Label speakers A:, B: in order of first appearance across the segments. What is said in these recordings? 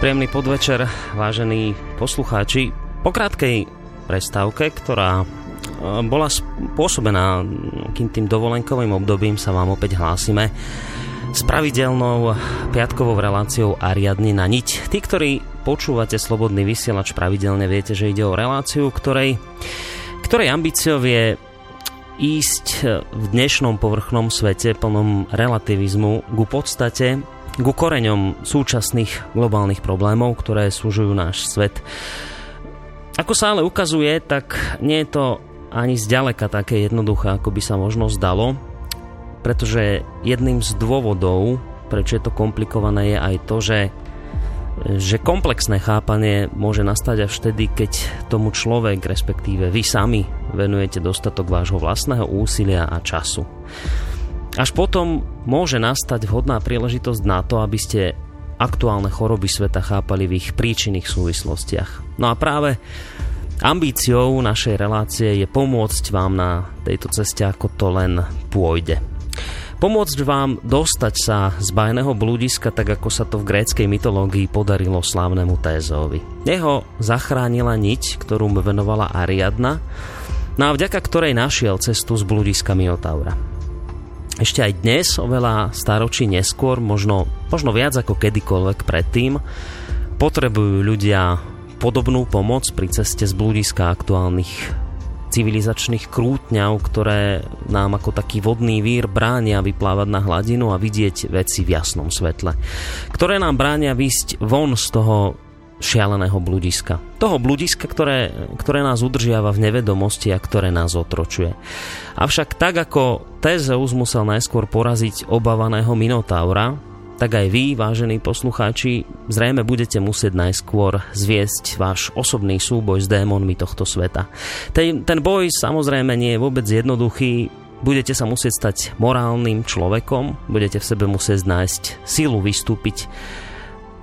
A: Príjemný podvečer, vážení poslucháči. Po krátkej prestávke, ktorá e, bola spôsobená kým tým dovolenkovým obdobím, sa vám opäť hlásime s pravidelnou piatkovou reláciou Ariadny na niť. Tí, ktorí počúvate Slobodný vysielač pravidelne, viete, že ide o reláciu, ktorej, ktorej ambíciou je ísť v dnešnom povrchnom svete plnom relativizmu ku podstate ku koreňom súčasných globálnych problémov, ktoré súžujú náš svet. Ako sa ale ukazuje, tak nie je to ani zďaleka také jednoduché, ako by sa možno zdalo, pretože jedným z dôvodov, prečo je to komplikované, je aj to, že že komplexné chápanie môže nastať až vtedy, keď tomu človek, respektíve vy sami, venujete dostatok vášho vlastného úsilia a času. Až potom môže nastať vhodná príležitosť na to, aby ste aktuálne choroby sveta chápali v ich príčinných súvislostiach. No a práve ambíciou našej relácie je pomôcť vám na tejto ceste, ako to len pôjde. Pomôcť vám dostať sa z bajného blúdiska, tak ako sa to v gréckej mytológii podarilo slávnemu Tézovi. Jeho zachránila niť, ktorú venovala Ariadna, no a vďaka ktorej našiel cestu z blúdiska Minotaura ešte aj dnes, oveľa staročí neskôr, možno, možno viac ako kedykoľvek predtým, potrebujú ľudia podobnú pomoc pri ceste z blúdiska aktuálnych civilizačných krútňav, ktoré nám ako taký vodný vír bránia vyplávať na hladinu a vidieť veci v jasnom svetle. Ktoré nám bránia výsť von z toho šialeného bludiska. Toho bludiska, ktoré, ktoré nás udržiava v nevedomosti a ktoré nás otročuje. Avšak tak ako Tezeus musel najskôr poraziť obávaného Minotaura, tak aj vy, vážení poslucháči, zrejme budete musieť najskôr zviesť váš osobný súboj s démonmi tohto sveta. Ten, ten boj samozrejme nie je vôbec jednoduchý, budete sa musieť stať morálnym človekom, budete v sebe musieť nájsť silu vystúpiť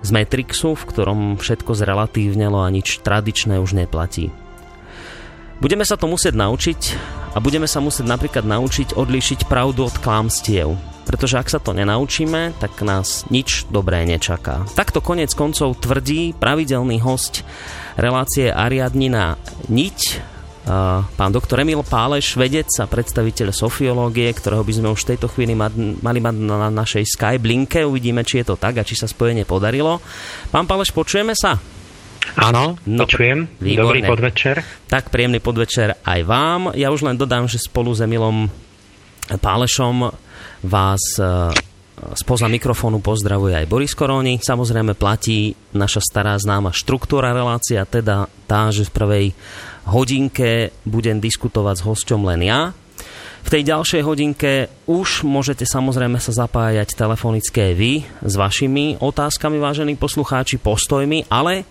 A: z Matrixu, v ktorom všetko zrelatívnelo a nič tradičné už neplatí. Budeme sa to musieť naučiť a budeme sa musieť napríklad naučiť odlíšiť pravdu od klamstiev. Pretože ak sa to nenaučíme, tak nás nič dobré nečaká. Takto konec koncov tvrdí pravidelný host relácie Ariadnina Niť, pán doktor Emil Páleš, vedec a predstaviteľ sofiológie, ktorého by sme už v tejto chvíli mali mať na našej Skype linke. Uvidíme, či je to tak a či sa spojenie podarilo. Pán Páleš, počujeme sa?
B: Áno, no, počujem. Výborné. Dobrý podvečer.
A: Tak, príjemný podvečer aj vám. Ja už len dodám, že spolu s Emilom Pálešom vás e, spoza mikrofónu pozdravuje aj Boris Koróni. Samozrejme platí naša stará známa štruktúra relácia, teda tá, že v prvej hodinke budem diskutovať s hosťom len ja. V tej ďalšej hodinke už môžete samozrejme sa zapájať telefonické vy s vašimi otázkami, vážení poslucháči, postojmi, ale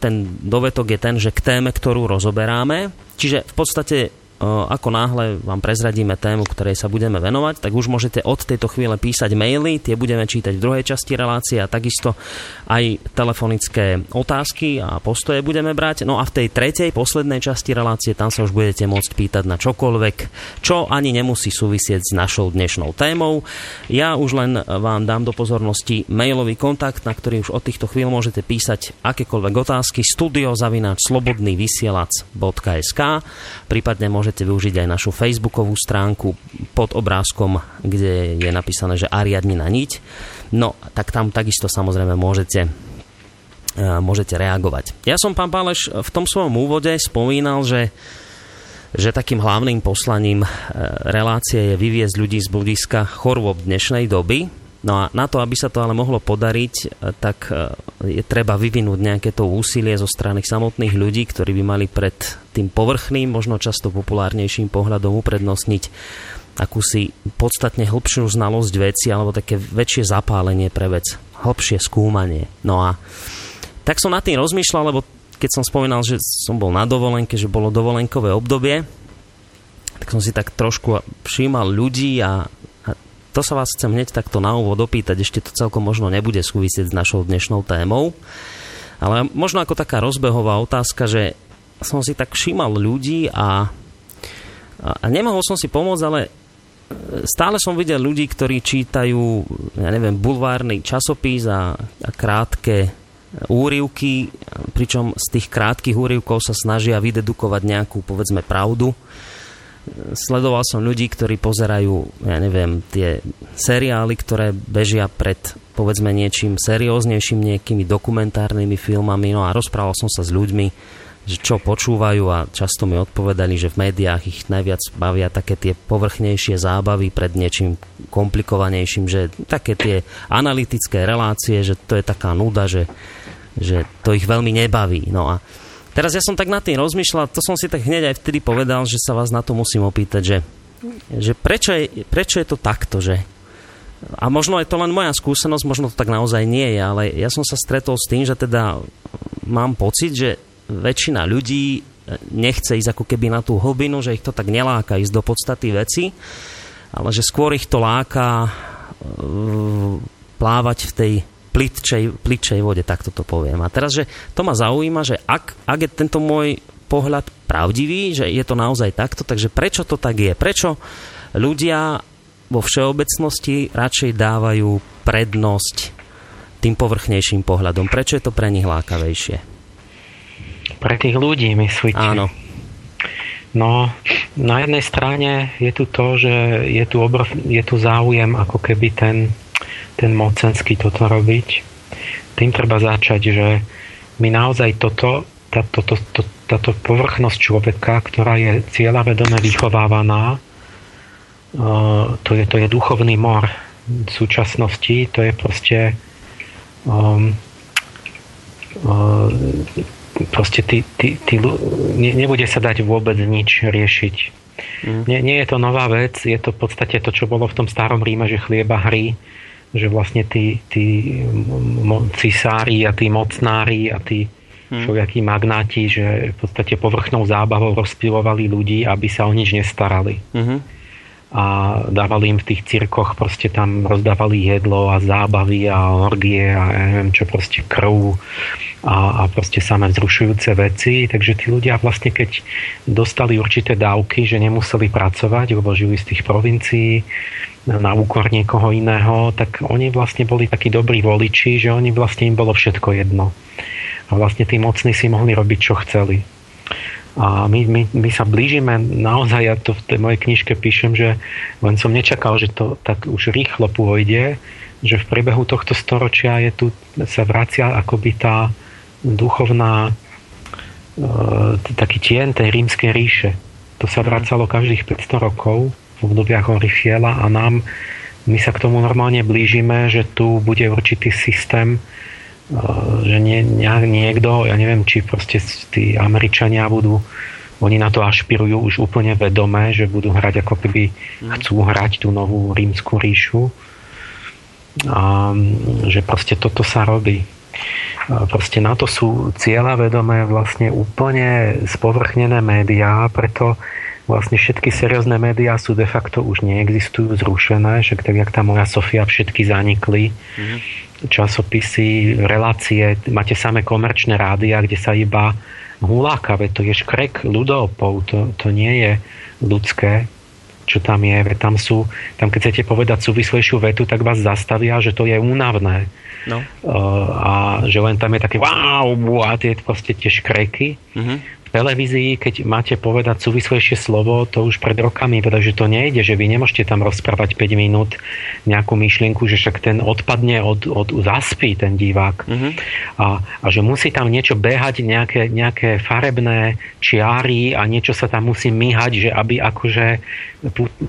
A: ten dovetok je ten, že k téme, ktorú rozoberáme, čiže v podstate ako náhle vám prezradíme tému, ktorej sa budeme venovať, tak už môžete od tejto chvíle písať maily, tie budeme čítať v druhej časti relácie a takisto aj telefonické otázky a postoje budeme brať. No a v tej tretej, poslednej časti relácie, tam sa už budete môcť pýtať na čokoľvek, čo ani nemusí súvisieť s našou dnešnou témou. Ja už len vám dám do pozornosti mailový kontakt, na ktorý už od týchto chvíľ môžete písať akékoľvek otázky studiozavináč prípadne môžete môžete využiť aj našu facebookovú stránku pod obrázkom, kde je napísané, že Ariadnina niť. No, tak tam takisto samozrejme môžete e, môžete reagovať. Ja som, pán Páleš, v tom svojom úvode spomínal, že že takým hlavným poslaním e, relácie je vyviezť ľudí z bludiska chorôb dnešnej doby, No a na to, aby sa to ale mohlo podariť, e, tak e, je treba vyvinúť nejaké to úsilie zo strany samotných ľudí, ktorí by mali pred tým povrchným, možno často populárnejším pohľadom uprednostniť akúsi podstatne hĺbšiu znalosť veci alebo také väčšie zapálenie pre vec, hĺbšie skúmanie. No a tak som nad tým rozmýšľal, lebo keď som spomínal, že som bol na dovolenke, že bolo dovolenkové obdobie, tak som si tak trošku všímal ľudí a to sa vás chcem hneď takto na úvod opýtať, ešte to celkom možno nebude súvisieť s našou dnešnou témou, ale možno ako taká rozbehová otázka, že som si tak všímal ľudí a, a nemohol som si pomôcť, ale stále som videl ľudí, ktorí čítajú, ja neviem, bulvárny časopis a, a krátke úrivky, pričom z tých krátkých úrivkov sa snažia vydedukovať nejakú, povedzme, pravdu sledoval som ľudí, ktorí pozerajú, ja neviem, tie seriály, ktoré bežia pred povedzme niečím serióznejším, nejakými dokumentárnymi filmami, no a rozprával som sa s ľuďmi, že čo počúvajú a často mi odpovedali, že v médiách ich najviac bavia také tie povrchnejšie zábavy pred niečím komplikovanejším, že také tie analytické relácie, že to je taká nuda, že, že to ich veľmi nebaví. No a Teraz ja som tak nad tým rozmýšľal, to som si tak hneď aj vtedy povedal, že sa vás na to musím opýtať, že, že prečo, je, prečo je to takto, že? A možno je to len moja skúsenosť, možno to tak naozaj nie je, ale ja som sa stretol s tým, že teda mám pocit, že väčšina ľudí nechce ísť ako keby na tú hlbinu, že ich to tak neláka ísť do podstaty veci, ale že skôr ich to láka plávať v tej plitčej, plitčej vode, tak to poviem. A teraz, že to ma zaujíma, že ak, ak je tento môj pohľad pravdivý, že je to naozaj takto, takže prečo to tak je? Prečo ľudia vo všeobecnosti radšej dávajú prednosť tým povrchnejším pohľadom? Prečo je to pre nich lákavejšie?
B: Pre tých ľudí, myslíte?
A: Áno.
B: No, na jednej strane je tu to, že je tu, obrov, je tu záujem ako keby ten ten mocenský toto robiť. Tým treba začať, že my naozaj toto, táto, to, to, táto povrchnosť človeka, ktorá je cieľavedome vychovávaná, to je, to je duchovný mor v súčasnosti, to je proste um, um, proste ty, ty, ty, ne, nebude sa dať vôbec nič riešiť. Mm. Nie, nie je to nová vec, je to v podstate to, čo bolo v tom starom Ríme, že chlieba hry, že vlastne tí, tí cisári a tí mocnári a tí hmm. všelijakí magnáti, že v podstate povrchnou zábavou rozpilovali ľudí, aby sa o nič nestarali. Hmm. A dávali im v tých cirkoch, proste tam rozdávali jedlo a zábavy a orgie a ja neviem čo, proste krv a, a proste samé vzrušujúce veci. Takže tí ľudia vlastne, keď dostali určité dávky, že nemuseli pracovať, lebo žili z tých provincií, na úkor niekoho iného, tak oni vlastne boli takí dobrí voliči, že oni vlastne im bolo všetko jedno. A vlastne tí mocní si mohli robiť, čo chceli. A my, my, my sa blížime naozaj, ja to v tej mojej knižke píšem, že len som nečakal, že to tak už rýchlo pôjde, že v priebehu tohto storočia je tu, sa vracia akoby tá duchovná e, taký tien tej rímskej ríše. To sa vracalo každých 500 rokov v obdobiach Orifiela a nám my sa k tomu normálne blížime, že tu bude určitý systém že nie, niekto, ja neviem, či proste tí Američania budú oni na to ašpirujú už úplne vedomé, že budú hrať ako keby mhm. chcú hrať tú novú rímsku ríšu. A že proste toto sa robí. Proste na to sú cieľa vedomé vlastne úplne spovrchnené médiá, preto vlastne všetky seriózne médiá sú de facto už neexistujú, zrušené, že tak jak tá moja Sofia všetky zanikli. Mm-hmm časopisy, relácie, máte samé komerčné rádia, kde sa iba huláka, to je škrek ľudopov, to, to nie je ľudské, čo tam je, veď tam sú, tam keď chcete povedať súvislejšiu vetu, tak vás zastavia, že to je únavné. No. Uh, a že len tam je také wow, a tie proste tie škreky. Mm-hmm televízii, keď máte povedať súvislejšie slovo, to už pred rokami, pretože to nejde, že vy nemôžete tam rozprávať 5 minút nejakú myšlienku, že však ten odpadne od, od zaspí ten divák. Mm-hmm. A, a že musí tam niečo behať, nejaké, nejaké farebné čiary a niečo sa tam musí myhať, že aby akože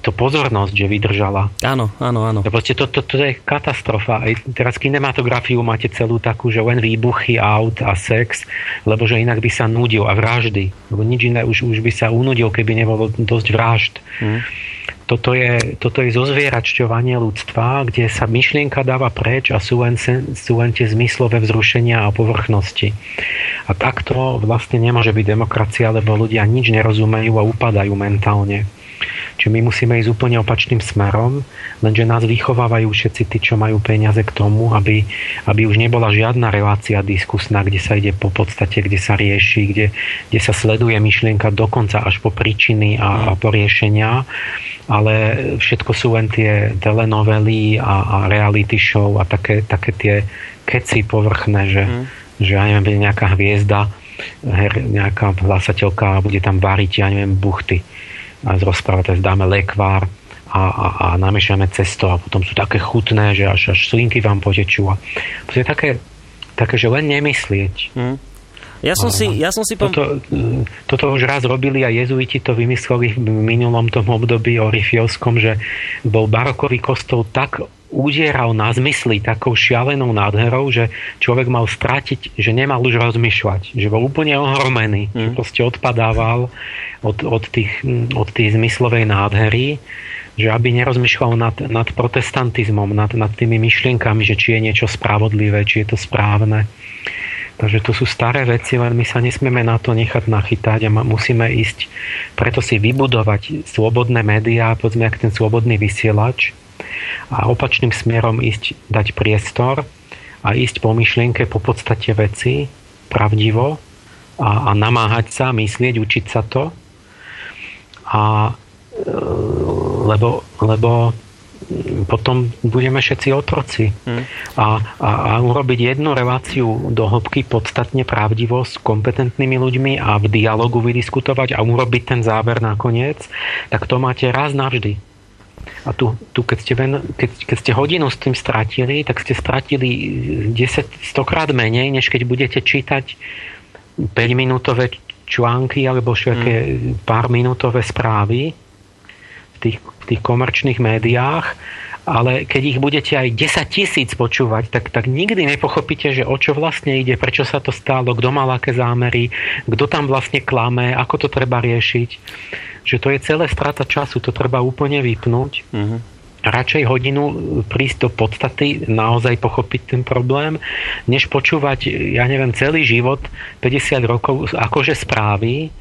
B: to pozornosť, že vydržala.
A: Áno, áno, áno.
B: Proste to, to, to je katastrofa. Aj teraz kinematografiu máte celú takú, že len výbuchy aut a sex, lebo že inak by sa nudil a vražd vraždy. Lebo nič iné už, už by sa unudil, keby nebolo dosť vražd. Mm. Toto je, toto je zozvieračťovanie ľudstva, kde sa myšlienka dáva preč a sú len, sú len tie zmyslové vzrušenia a povrchnosti. A takto vlastne nemôže byť demokracia, lebo ľudia nič nerozumejú a upadajú mentálne. Čiže my musíme ísť úplne opačným smerom, lenže nás vychovávajú všetci tí, čo majú peniaze k tomu, aby, aby už nebola žiadna relácia diskusná, kde sa ide po podstate, kde sa rieši, kde, kde sa sleduje myšlienka dokonca až po príčiny a, a po riešenia, ale všetko sú len tie telenovely a, a reality show a také, také tie keci povrchné, že, mm. že ja neviem, nejaká hviezda, her, nejaká hlasateľka bude tam variť, ja neviem, buchty rozprávať, dáme lekvár a, a, a namiešame cesto a potom sú také chutné, že až, až slinky vám potečú. A to je také, také, že len nemyslieť. Mm.
A: Ja som si, ja som si
B: pom... toto, toto už raz robili a jezuiti to vymysleli v minulom tom období o Rifielskom, že bol barokový kostol tak udieral na zmysly takou šialenou nádherou, že človek mal stratiť, že nemal už rozmýšľať, že bol úplne ohromený, mm. že proste odpadával od, od, tých, od tých zmyslovej nádhery, že aby nerozmýšľal nad, nad protestantizmom, nad, nad tými myšlienkami, že či je niečo spravodlivé, či je to správne. Takže to sú staré veci, len my sa nesmieme na to nechať nachytať a musíme ísť, preto si vybudovať slobodné médiá, povedzme, jak ten slobodný vysielač a opačným smerom ísť, dať priestor a ísť po myšlienke, po podstate veci, pravdivo a, a namáhať sa, myslieť, učiť sa to. A e, lebo, lebo potom budeme všetci otroci. Hmm. A, a, a urobiť jednu reláciu do hĺbky podstatne pravdivo s kompetentnými ľuďmi a v dialogu vydiskutovať a urobiť ten záver nakoniec, tak to máte raz navždy. A tu, tu keď, ste ven, keď, keď ste hodinu s tým stratili, tak ste stratili 10, 100 krát menej, než keď budete čítať 5-minútové články alebo všetké hmm. pár minútové správy v tých v tých komerčných médiách, ale keď ich budete aj 10 tisíc počúvať, tak, tak nikdy nepochopíte, že o čo vlastne ide, prečo sa to stalo, kto mal aké zámery, kto tam vlastne klame, ako to treba riešiť. Že to je celé strata času, to treba úplne vypnúť. Mm-hmm radšej hodinu prísť do podstaty, naozaj pochopiť ten problém, než počúvať, ja neviem, celý život, 50 rokov, akože správy,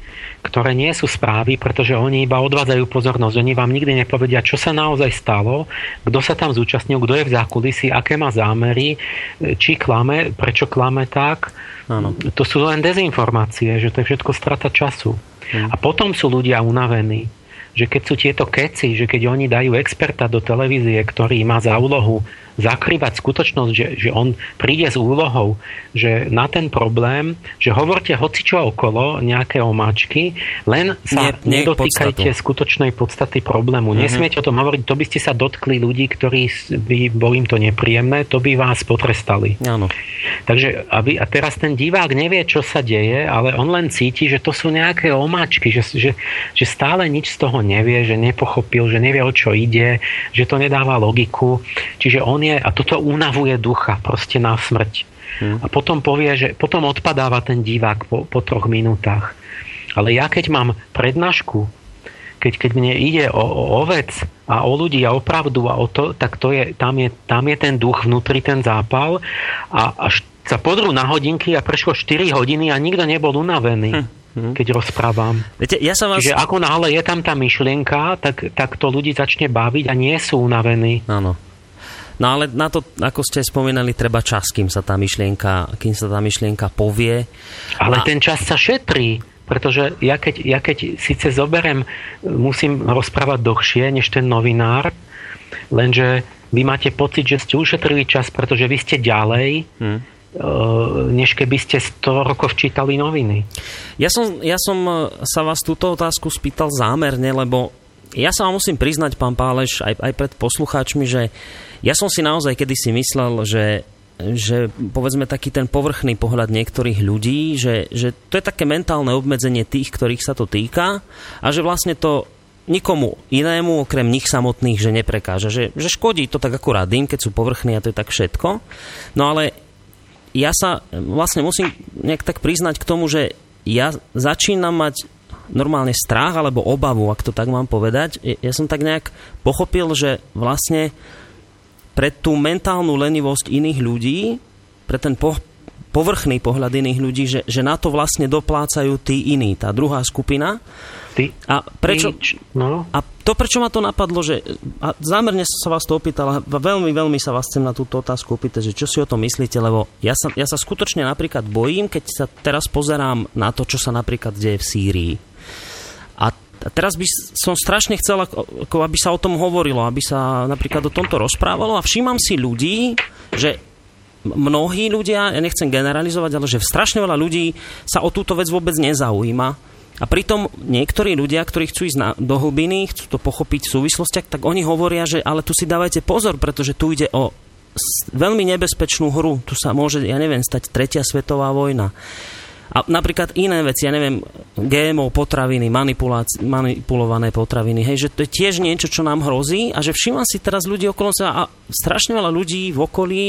B: ktoré nie sú správy, pretože oni iba odvádzajú pozornosť. Oni vám nikdy nepovedia, čo sa naozaj stalo, kto sa tam zúčastnil, kto je v zákulisí, aké má zámery, či klame, prečo klame tak. Ano. To sú len dezinformácie, že to je všetko strata času. Hmm. A potom sú ľudia unavení že keď sú tieto keci, že keď oni dajú experta do televízie, ktorý má za úlohu zakrývať skutočnosť, že, že on príde s úlohou, že na ten problém, že hovorte hocičo okolo, nejaké omáčky, len sa nie, nie nedotýkajte podstatu. skutočnej podstaty problému. Uh-huh. Nesmiete o tom hovoriť, to by ste sa dotkli ľudí, ktorí by boli im to nepríjemné, to by vás potrestali.
A: Áno.
B: Takže aby, a teraz ten divák nevie, čo sa deje, ale on len cíti, že to sú nejaké omáčky, že, že, že stále nič z toho nevie, že nepochopil, že nevie, o čo ide, že to nedáva logiku. Čiže on je, a toto unavuje ducha proste na smrť. Hmm. A potom povie, že potom odpadáva ten divák po, po troch minútach. Ale ja keď mám prednášku, keď, keď mne ide o, o, o vec a o ľudí a o pravdu a o to, tak to je, tam, je, tam je ten duch vnútri, ten zápal a až sa podrú na hodinky a prešlo 4 hodiny a nikto nebol unavený. Hm keď rozprávam.
A: Viete, ja sa vás...
B: Čiže ako náhle je tam tá myšlienka, tak, tak to ľudí začne baviť a nie sú unavení.
A: Áno. No ale na to, ako ste spomínali, treba čas, kým sa tá myšlienka, kým sa tá myšlienka povie.
B: Ale a... ten čas sa šetrí, pretože ja keď, ja keď síce zoberem, musím rozprávať dlhšie než ten novinár, lenže vy máte pocit, že ste ušetrili čas, pretože vy ste ďalej, hmm než keby ste 100 rokov čítali noviny.
A: Ja som, ja som sa vás túto otázku spýtal zámerne, lebo ja sa vám musím priznať, pán Páleš, aj, aj pred poslucháčmi, že ja som si naozaj kedysi myslel, že že povedzme taký ten povrchný pohľad niektorých ľudí, že, že to je také mentálne obmedzenie tých, ktorých sa to týka a že vlastne to nikomu inému, okrem nich samotných, že neprekáža. Že, že škodí to tak akurát im, keď sú povrchní a to je tak všetko. No ale ja sa vlastne musím nejak tak priznať k tomu, že ja začínam mať normálne strach alebo obavu, ak to tak mám povedať. Ja som tak nejak pochopil, že vlastne pre tú mentálnu lenivosť iných ľudí, pre ten po, povrchný pohľad iných ľudí, že, že na to vlastne doplácajú tí iní, tá druhá skupina.
B: Ty,
A: a, prečo, ty, no. a to, prečo ma to napadlo, že a zámerne sa vás to opýtal a veľmi, veľmi sa vás chcem na túto otázku opýtať, že čo si o tom myslíte, lebo ja sa, ja sa skutočne napríklad bojím, keď sa teraz pozerám na to, čo sa napríklad deje v Sýrii. A teraz by som strašne chcel, ako aby sa o tom hovorilo, aby sa napríklad o tomto rozprávalo a všímam si ľudí, že mnohí ľudia, ja nechcem generalizovať, ale že strašne veľa ľudí sa o túto vec vôbec nezaujíma. A pritom niektorí ľudia, ktorí chcú ísť na, do hlbiny, chcú to pochopiť v súvislostiach, tak oni hovoria, že ale tu si dávajte pozor, pretože tu ide o veľmi nebezpečnú hru. Tu sa môže, ja neviem, stať tretia svetová vojna. A napríklad iné veci, ja neviem, GMO potraviny, manipulované potraviny, hej, že to je tiež niečo, čo nám hrozí a že všímam si teraz ľudí okolo sa a strašne veľa ľudí v okolí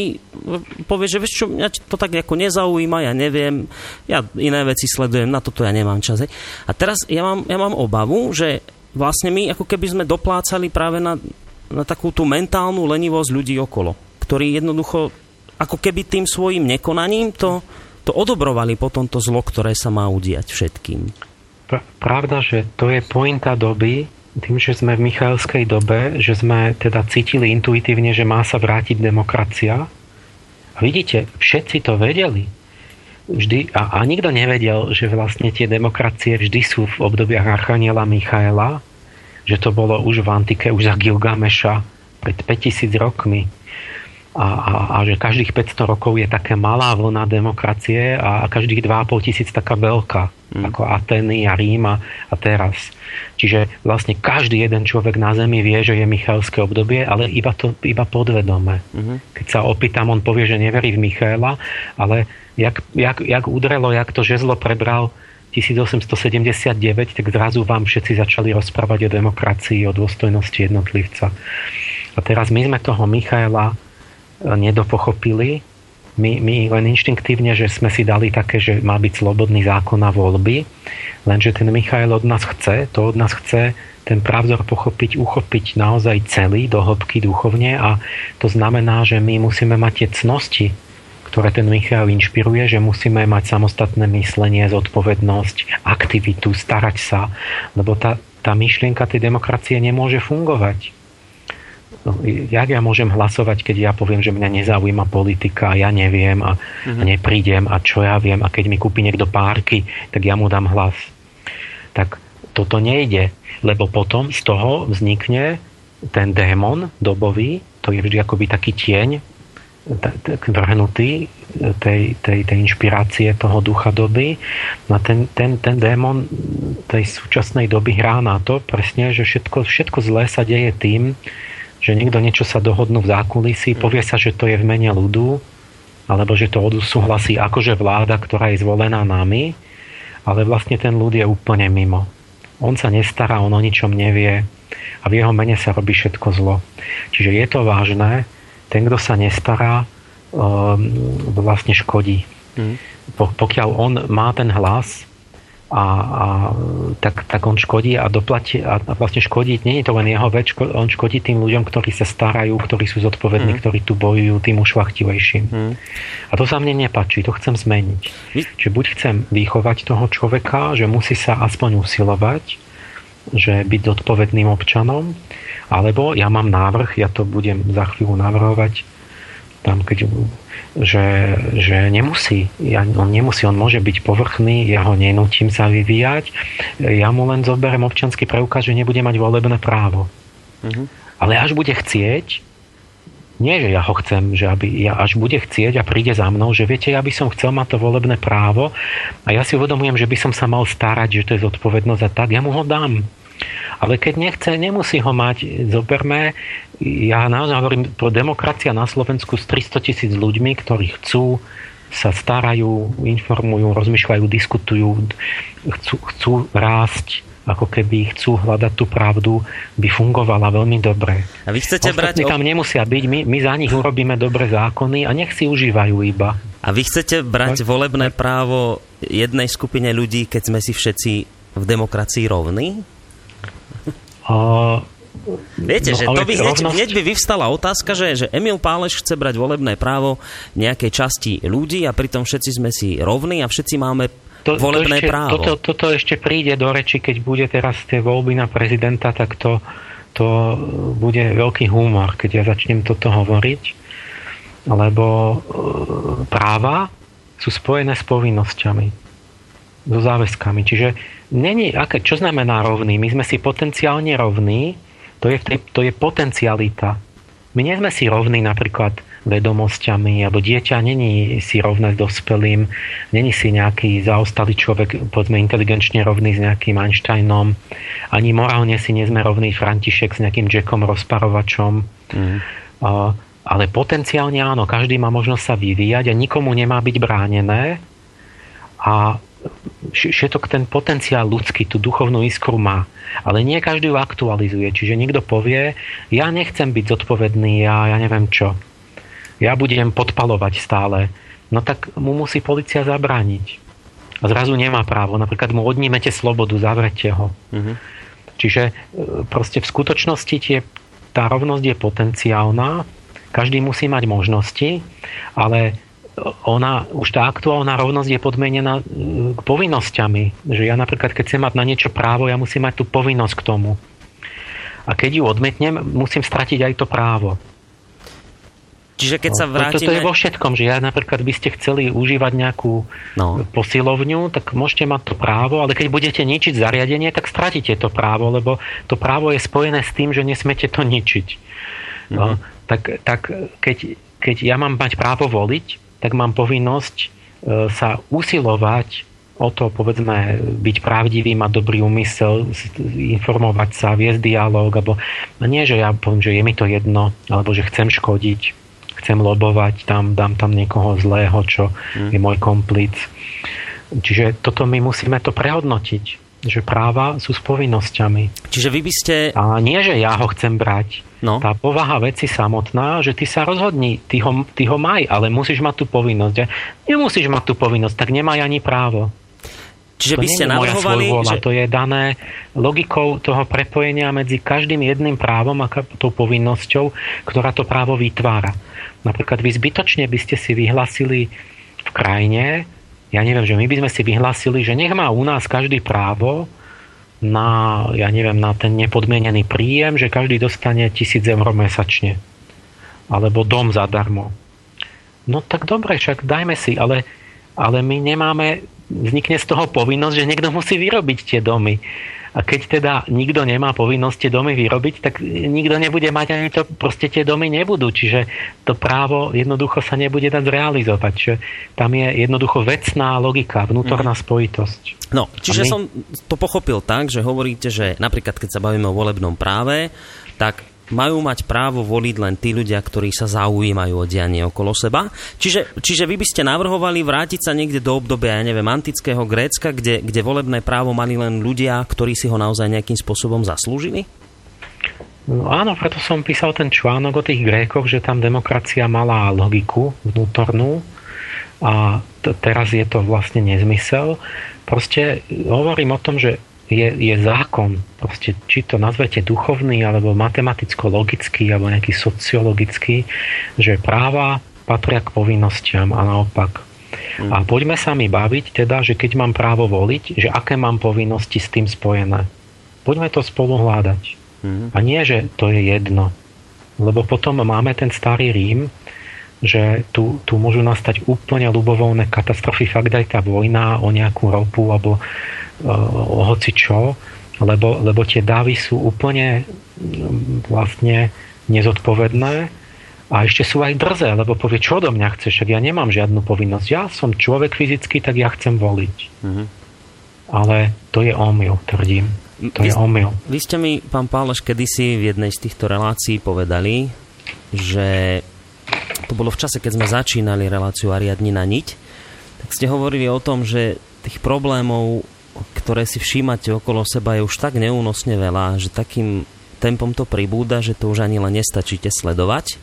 A: povie, že vieš čo, mňa to tak ako nezaujíma, ja neviem, ja iné veci sledujem, na toto ja nemám čas. Hej. A teraz ja mám, ja mám obavu, že vlastne my ako keby sme doplácali práve na, na takú tú mentálnu lenivosť ľudí okolo, ktorí jednoducho ako keby tým svojim nekonaním to to odobrovali potom to zlo, ktoré sa má udiať všetkým.
B: Pravda, že to je pointa doby, tým, že sme v Michaelskej dobe, že sme teda cítili intuitívne, že má sa vrátiť demokracia. A vidíte, všetci to vedeli. Vždy, a, a nikto nevedel, že vlastne tie demokracie vždy sú v obdobiach Archaniela Michaela, že to bolo už v antike, už za Gilgameša pred 5000 rokmi a, a, a že každých 500 rokov je taká malá vlna demokracie a, a každých 2,5 tisíc taká veľká, mm. ako Ateny a Ríma a teraz. Čiže vlastne každý jeden človek na Zemi vie, že je Michalské obdobie, ale iba, to, iba podvedome. Mm-hmm. Keď sa opýtam, on povie, že neverí v Michaela, ale jak, jak, jak udrelo, jak to žezlo prebral 1879, tak zrazu vám všetci začali rozprávať o demokracii, o dôstojnosti jednotlivca. A teraz my sme toho Michaela nedopochopili. My, my len inštinktívne, že sme si dali také, že má byť slobodný zákon a voľby, lenže ten Michail od nás chce, to od nás chce ten pravzor pochopiť, uchopiť naozaj celý do hĺbky duchovne a to znamená, že my musíme mať tie cnosti, ktoré ten Michal inšpiruje, že musíme mať samostatné myslenie, zodpovednosť, aktivitu, starať sa, lebo tá, tá myšlienka tej demokracie nemôže fungovať No, jak ja môžem hlasovať, keď ja poviem, že mňa nezaujíma politika ja neviem a, mm-hmm. a neprídem a čo ja viem a keď mi kúpi niekto párky, tak ja mu dám hlas. Tak toto nejde, lebo potom z toho vznikne ten démon dobový, to je vždy akoby taký tieň vrhnutý tej, tej, tej inšpirácie toho ducha doby. No ten, ten, ten démon tej súčasnej doby hrá na to presne, že všetko, všetko zlé sa deje tým, že niekto niečo sa dohodnú v zákulisí, povie sa, že to je v mene ľudu, alebo že to odsúhlasí akože vláda, ktorá je zvolená nami, ale vlastne ten ľud je úplne mimo. On sa nestará, on o ničom nevie a v jeho mene sa robí všetko zlo. Čiže je to vážne, ten, kto sa nestará, um, vlastne škodí. Mm. Pokiaľ on má ten hlas, a, a tak, tak on škodí a doplatí a vlastne škodí, nie je to len jeho vec, on škodí tým ľuďom, ktorí sa starajú, ktorí sú zodpovední, mm. ktorí tu bojujú tým ušlachtivejším. Mm. A to sa mne nepačí, to chcem zmeniť. Čiže buď chcem vychovať toho človeka, že musí sa aspoň usilovať, že byť zodpovedným občanom, alebo ja mám návrh, ja to budem za chvíľu navrhovať, tam keď, že, že nemusí, ja, on nemusí, on môže byť povrchný, ja ho nenútim sa vyvíjať, ja mu len zoberiem občanský preukaz, že nebude mať volebné právo. Mm-hmm. Ale až bude chcieť, nie, že ja ho chcem, že aby ja až bude chcieť a príde za mnou, že viete, ja by som chcel mať to volebné právo a ja si uvedomujem, že by som sa mal starať, že to je zodpovednosť a tak, ja mu ho dám. Ale keď nechce, nemusí ho mať. Zoberme, ja naozaj hovorím, pro demokracia na Slovensku s 300 tisíc ľuďmi, ktorí chcú sa starajú, informujú, rozmýšľajú, diskutujú, chcú, chcú rásť, ako keby chcú hľadať tú pravdu, by fungovala veľmi dobre.
A: A vy chcete
B: Ostatní brať... tam nemusia byť, my, my za nich urobíme dobré zákony a nech si užívajú iba.
A: A vy chcete brať no? volebné právo jednej skupine ľudí, keď sme si všetci v demokracii rovní?
B: A
A: Viete, no, že to by hneď, rovnosť... hneď by vyvstala otázka, že, že Emil Páleš chce brať volebné právo nejakej časti ľudí a pritom všetci sme si rovní a všetci máme to, volebné
B: to ešte,
A: právo.
B: Toto, toto ešte príde do reči, keď bude teraz tie voľby na prezidenta, tak to, to bude veľký humor, keď ja začnem toto hovoriť, lebo e, práva sú spojené s povinnosťami, so záväzkami. Čiže není, aké, čo znamená rovný? My sme si potenciálne rovní, to je, to je potencialita. My nie sme si rovní napríklad vedomosťami, alebo dieťa není si rovné s dospelým, není si nejaký zaostalý človek, povedzme inteligenčne rovný s nejakým Einsteinom, ani morálne si nie sme rovný František s nejakým Jackom rozparovačom. Mm. Uh, ale potenciálne áno, každý má možnosť sa vyvíjať a nikomu nemá byť bránené a všetok ten potenciál ľudský, tú duchovnú iskru má. Ale nie každý ju aktualizuje. Čiže niekto povie, ja nechcem byť zodpovedný, ja, ja neviem čo. Ja budem podpalovať stále. No tak mu musí policia zabrániť. A zrazu nemá právo. Napríklad mu odnímete slobodu, zavrete ho. Mm-hmm. Čiže e, proste v skutočnosti tie, tá rovnosť je potenciálna, každý musí mať možnosti, ale ona, už tá aktuálna rovnosť je podmienená k e, povinnosťami. Že ja napríklad, keď chcem mať na niečo právo, ja musím mať tú povinnosť k tomu. A keď ju odmetnem, musím stratiť aj to právo.
A: Čiže keď sa vrátime...
B: No, toto je vo všetkom, že ja napríklad by ste chceli užívať nejakú no. posilovňu, tak môžete mať to právo, ale keď budete ničiť zariadenie, tak stratíte to právo, lebo to právo je spojené s tým, že nesmete to ničiť. Mm-hmm. No, tak tak keď, keď ja mám mať právo voliť, tak mám povinnosť e, sa usilovať o to, povedzme, byť pravdivý, mať dobrý úmysel, informovať sa, viesť dialog, alebo no nie, že ja poviem, že je mi to jedno, alebo že chcem škodiť, chcem lobovať, tam, dám tam niekoho zlého, čo hmm. je môj komplic. Čiže toto my musíme to prehodnotiť že práva sú s povinnosťami.
A: Čiže vy by ste...
B: A nie, že ja ho chcem brať. No. Tá povaha veci samotná, že ty sa rozhodni, ty ho, ty ho maj, ale musíš mať tú povinnosť. A nemusíš mať tú povinnosť, tak nemaj ani právo.
A: Čiže to by ste navrhovali...
B: Že... To je dané logikou toho prepojenia medzi každým jedným právom a tou povinnosťou, ktorá to právo vytvára. Napríklad vy zbytočne by ste si vyhlasili v krajine, ja neviem, že my by sme si vyhlásili, že nech má u nás každý právo na, ja neviem, na ten nepodmienený príjem, že každý dostane tisíc eur mesačne. Alebo dom zadarmo. No tak dobre, však dajme si, ale, ale my nemáme, vznikne z toho povinnosť, že niekto musí vyrobiť tie domy. A keď teda nikto nemá povinnosti domy vyrobiť, tak nikto nebude mať ani to, proste tie domy nebudú. Čiže to právo jednoducho sa nebude dať zrealizovať. Čiže tam je jednoducho vecná logika, vnútorná mm. spojitosť.
A: No, čiže my... som to pochopil tak, že hovoríte, že napríklad keď sa bavíme o volebnom práve, tak majú mať právo voliť len tí ľudia, ktorí sa zaujímajú o dianie okolo seba. Čiže, čiže vy by ste navrhovali vrátiť sa niekde do obdobia, ja neviem, antického Grécka, kde, kde volebné právo mali len ľudia, ktorí si ho naozaj nejakým spôsobom zaslúžili?
B: No áno, preto som písal ten článok o tých Grékoch, že tam demokracia mala logiku vnútornú a t- teraz je to vlastne nezmysel. Proste hovorím o tom, že je, je zákon, proste, či to nazvete duchovný, alebo matematicko-logický, alebo nejaký sociologický, že práva patria k povinnostiam a naopak. Mm. A poďme sa mi baviť teda, že keď mám právo voliť, že aké mám povinnosti s tým spojené. Poďme to spolu hľadať. Mm. A nie, že to je jedno. Lebo potom máme ten starý Rím, že tu, tu môžu nastať úplne ľubovolné katastrofy, fakt aj tá vojna o nejakú ropu alebo o hoci čo, lebo, lebo tie dávy sú úplne mm, vlastne nezodpovedné a ešte sú aj drzé, lebo povie, čo odo mňa chceš, však ja nemám žiadnu povinnosť. Ja som človek fyzicky, tak ja chcem voliť. Mm-hmm. Ale to je omyl, tvrdím. To vy, je omyl.
A: Vy ste mi, pán Páleš, kedysi v jednej z týchto relácií povedali, že to bolo v čase, keď sme začínali reláciu Ariadni na niť, tak ste hovorili o tom, že tých problémov ktoré si všímate okolo seba, je už tak neúnosne veľa, že takým tempom to pribúda, že to už ani len nestačíte sledovať.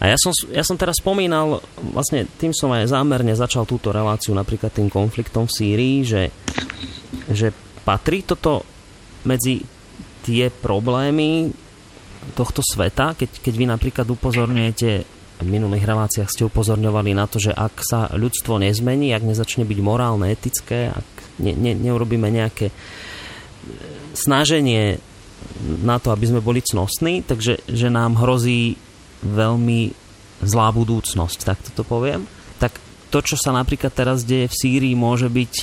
A: A ja som, ja som teraz spomínal, vlastne tým som aj zámerne začal túto reláciu napríklad tým konfliktom v Sýrii, že, že patrí toto medzi tie problémy tohto sveta, keď, keď vy napríklad upozorňujete v minulých reláciách ste upozorňovali na to, že ak sa ľudstvo nezmení, ak nezačne byť morálne, etické, ak ne, ne, neurobíme nejaké e, snaženie na to, aby sme boli cnostní, takže že nám hrozí veľmi zlá budúcnosť, tak to poviem. Tak to, čo sa napríklad teraz deje v Sýrii, môže byť,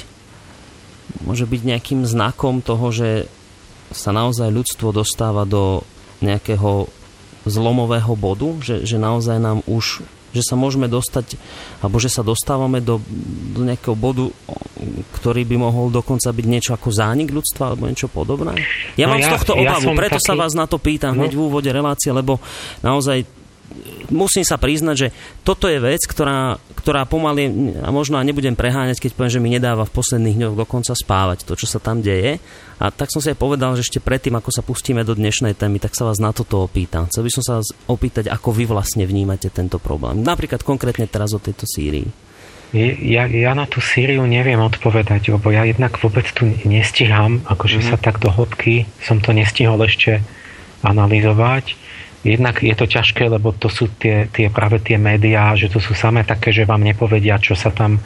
A: môže byť nejakým znakom toho, že sa naozaj ľudstvo dostáva do nejakého zlomového bodu, že, že naozaj nám už že sa môžeme dostať, alebo že sa dostávame do, do nejakého bodu, ktorý by mohol dokonca byť niečo ako zánik ľudstva, alebo niečo podobné? Ja no mám ja, z tohto obavu, ja preto taký... sa vás na to pýtam no. hneď v úvode relácie, lebo naozaj musím sa priznať, že toto je vec, ktorá, ktorá pomaly, a možno nebudem preháňať, keď poviem, že mi nedáva v posledných dňoch dokonca spávať to, čo sa tam deje. A tak som si aj povedal, že ešte predtým, ako sa pustíme do dnešnej témy, tak sa vás na toto opýtam. Chcel by som sa vás opýtať, ako vy vlastne vnímate tento problém. Napríklad konkrétne teraz o tejto Sýrii.
B: Ja, ja na tú Sýriu neviem odpovedať, lebo ja jednak vôbec tu nestihám, akože mm-hmm. sa tak do hĺbky som to nestihol ešte analyzovať jednak je to ťažké, lebo to sú tie, tie práve tie médiá, že to sú samé také, že vám nepovedia, čo sa tam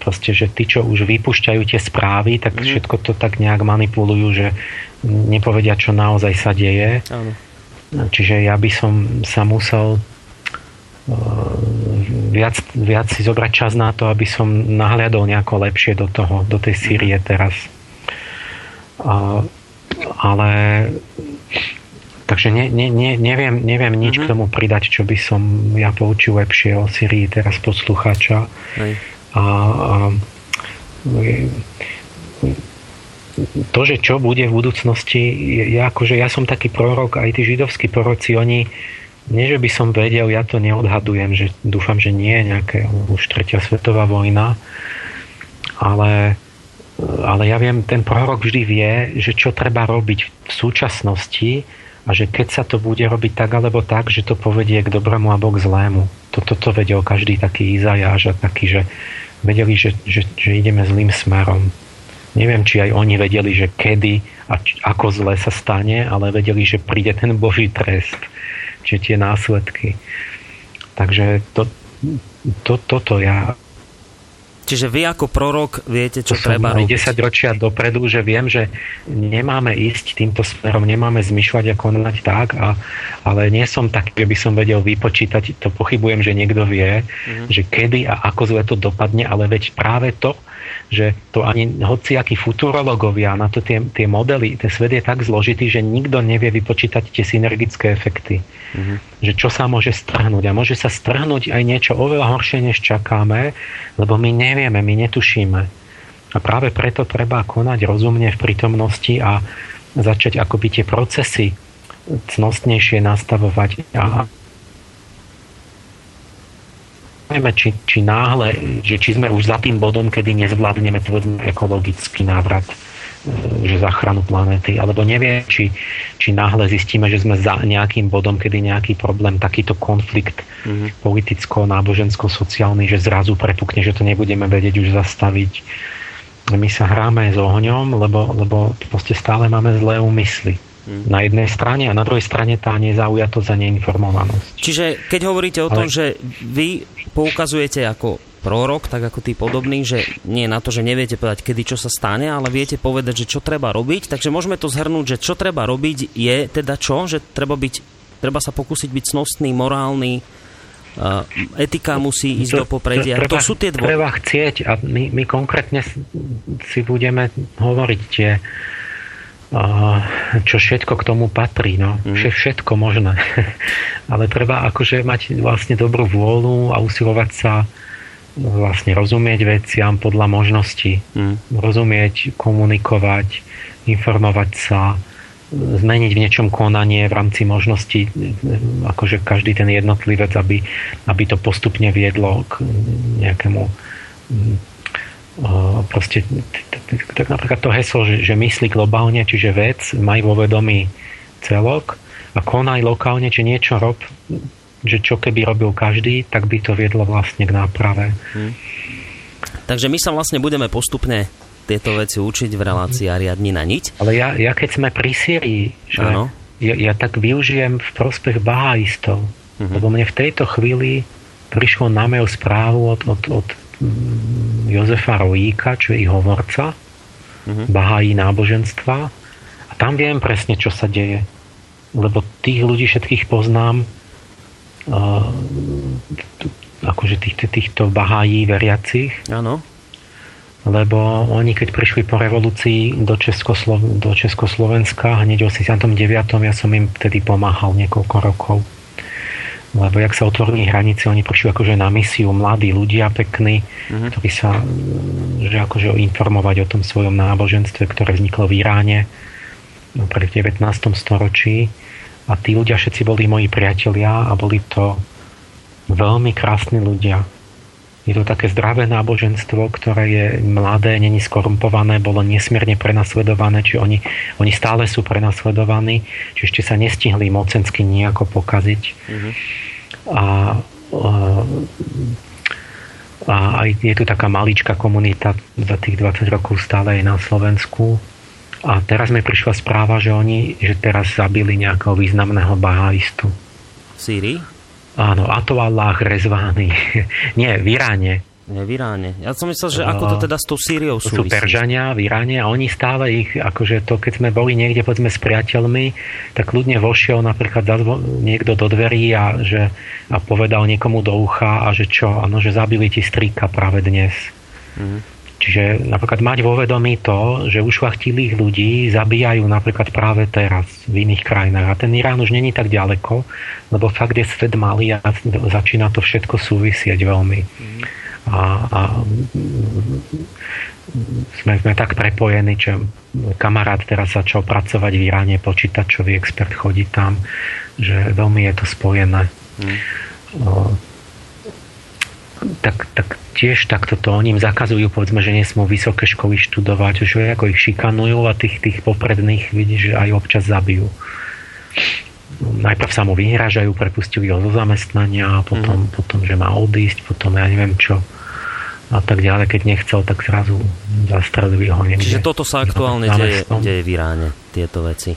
B: proste, že tí, čo už vypúšťajú tie správy, tak mm. všetko to tak nejak manipulujú, že nepovedia, čo naozaj sa deje. Áno. Čiže ja by som sa musel uh, viac, viac si zobrať čas na to, aby som nahliadol nejako lepšie do toho, do tej Sýrie teraz. Uh, ale Takže ne, ne, ne, neviem, neviem nič uh-huh. k tomu pridať, čo by som ja poučil lepšie o Syrii teraz poslucháča. A, a to, že čo bude v budúcnosti, ja, akože ja som taký prorok, aj tí židovskí proroci, oni, nie že by som vedel, ja to neodhadujem, že dúfam, že nie je nejaká už tretia svetová vojna, ale, ale ja viem, ten prorok vždy vie, že čo treba robiť v súčasnosti, a že keď sa to bude robiť tak alebo tak, že to povedie k dobrému alebo k zlému. Toto to vedel každý taký Izajáš a taký, že vedeli, že, že, že ideme zlým smerom. Neviem, či aj oni vedeli, že kedy a č- ako zle sa stane, ale vedeli, že príde ten Boží trest, čiže tie následky. Takže to, to, toto ja
A: Čiže vy ako prorok viete, čo
B: to
A: treba robiť.
B: 10 ročia dopredu, že viem, že nemáme ísť týmto smerom, nemáme zmyšľať a konať tak, a, ale nie som taký, že by som vedel vypočítať, to pochybujem, že niekto vie, mm-hmm. že kedy a ako zle to dopadne, ale veď práve to, že to ani hociakí futurologovia na to tie, tie modely, ten svet je tak zložitý, že nikto nevie vypočítať tie synergické efekty. Mm-hmm. Že čo sa môže strhnúť. A môže sa strhnúť aj niečo oveľa horšie, než čakáme, lebo my nevieme, my netušíme. A práve preto treba konať rozumne v prítomnosti a začať akoby tie procesy cnostnejšie nastavovať a nevieme, či, či náhle, že či sme už za tým bodom, kedy nezvládneme povedzme ekologický návrat e, že záchranu planéty, alebo nevie, či, či náhle zistíme, že sme za nejakým bodom, kedy nejaký problém, takýto konflikt mm-hmm. politicko, nábožensko, sociálny, že zrazu prepukne, že to nebudeme vedieť už zastaviť. My sa hráme s ohňom, lebo, lebo proste stále máme zlé úmysly. Hmm. na jednej strane a na druhej strane tá nezaujatosť a neinformovanosť.
A: Čiže keď hovoríte o Ale... tom, že vy poukazujete ako prorok, tak ako tí podobní, že nie na to, že neviete povedať, kedy čo sa stane, ale viete povedať, že čo treba robiť. Takže môžeme to zhrnúť, že čo treba robiť je teda čo? Že treba, byť, treba sa pokúsiť byť cnostný, morálny, uh, etika musí ísť to, do popredia. To, treba, to sú tie dvo...
B: Treba chcieť a my, my konkrétne si budeme hovoriť tie čo všetko k tomu patrí. No. Mm. Všetko možné. Ale treba akože mať vlastne dobrú vôľu a usilovať sa vlastne rozumieť veciam podľa možností. Mm. Rozumieť, komunikovať, informovať sa, zmeniť v niečom konanie v rámci možností, akože každý ten jednotlivec, aby, aby to postupne viedlo k nejakému proste tak napríklad to heslo, že, že myslí globálne, čiže vec, maj vo vedomí celok a konaj lokálne, či niečo rob, že čo keby robil každý, tak by to viedlo vlastne k náprave. Hmm.
A: Takže my sa vlastne budeme postupne tieto veci učiť v relácii riadni na niť.
B: Ale ja, ja keď sme pri Syrii, že ja, ja tak využijem v prospech bahaistov, uh-huh. lebo mne v tejto chvíli prišlo na mail správu od, od, od Jozefa Rojíka, čo je ich hovorca uh-huh. Bahají náboženstva. A tam viem presne, čo sa deje. Lebo tých ľudí všetkých poznám, uh, akože tých, týchto Bahají veriacich.
A: Áno.
B: Lebo oni, keď prišli po revolúcii do, Českoslo- do Československa, hneď v 89. ja som im vtedy pomáhal niekoľko rokov lebo jak sa otvorili hranice, oni prišli akože na misiu mladí ľudia pekní, uh-huh. ktorí sa že akože informovať o tom svojom náboženstve, ktoré vzniklo v Iráne no, v 19. storočí a tí ľudia všetci boli moji priatelia a boli to veľmi krásni ľudia. Je to také zdravé náboženstvo, ktoré je mladé, není skorumpované, bolo nesmierne prenasledované, či oni, oni stále sú prenasledovaní, či ešte sa nestihli mocensky nejako pokaziť. Mm-hmm. A, a, a aj je tu taká maličká komunita za tých 20 rokov stále je na Slovensku. A teraz mi prišla správa, že oni že teraz zabili nejakého významného bahaistu.
A: V Sýrii?
B: Áno, Allah Rezvány. Nie, v Iráne.
A: Nie, v Iráne. Ja som myslel, že ako to teda s tou Sýriou súvisí.
B: To sú Peržania v Iráne a oni stále ich, akože to, keď sme boli niekde, povedzme, s priateľmi, tak ľudne vošiel napríklad niekto do dverí a, že, a povedal niekomu do ucha a že čo, ano, že zabili ti strýka práve dnes. Mm-hmm. Čiže napríklad mať vo vedomí to, že ušlachtilých ľudí zabíjajú napríklad práve teraz v iných krajinách. A ten Irán už není tak ďaleko, lebo fakt je svet malý a začína to všetko súvisieť veľmi. A, a sme, sme tak prepojení, že kamarát teraz začal pracovať v Iráne, počítačový expert chodí tam, že veľmi je to spojené. Mm tak, tak tiež takto to oni im zakazujú, povedzme, že nesmú vysoké školy študovať, že ako ich šikanujú a tých, tých popredných vidíš, že aj občas zabijú. Najprv sa mu vyhrážajú, prepustili ho zo zamestnania, a potom, mm. potom, že má odísť, potom ja neviem čo a tak ďalej. Keď nechcel, tak zrazu zastrelili ho niekde.
A: Čiže toto sa aktuálne deje, deje v Iráne, tieto veci.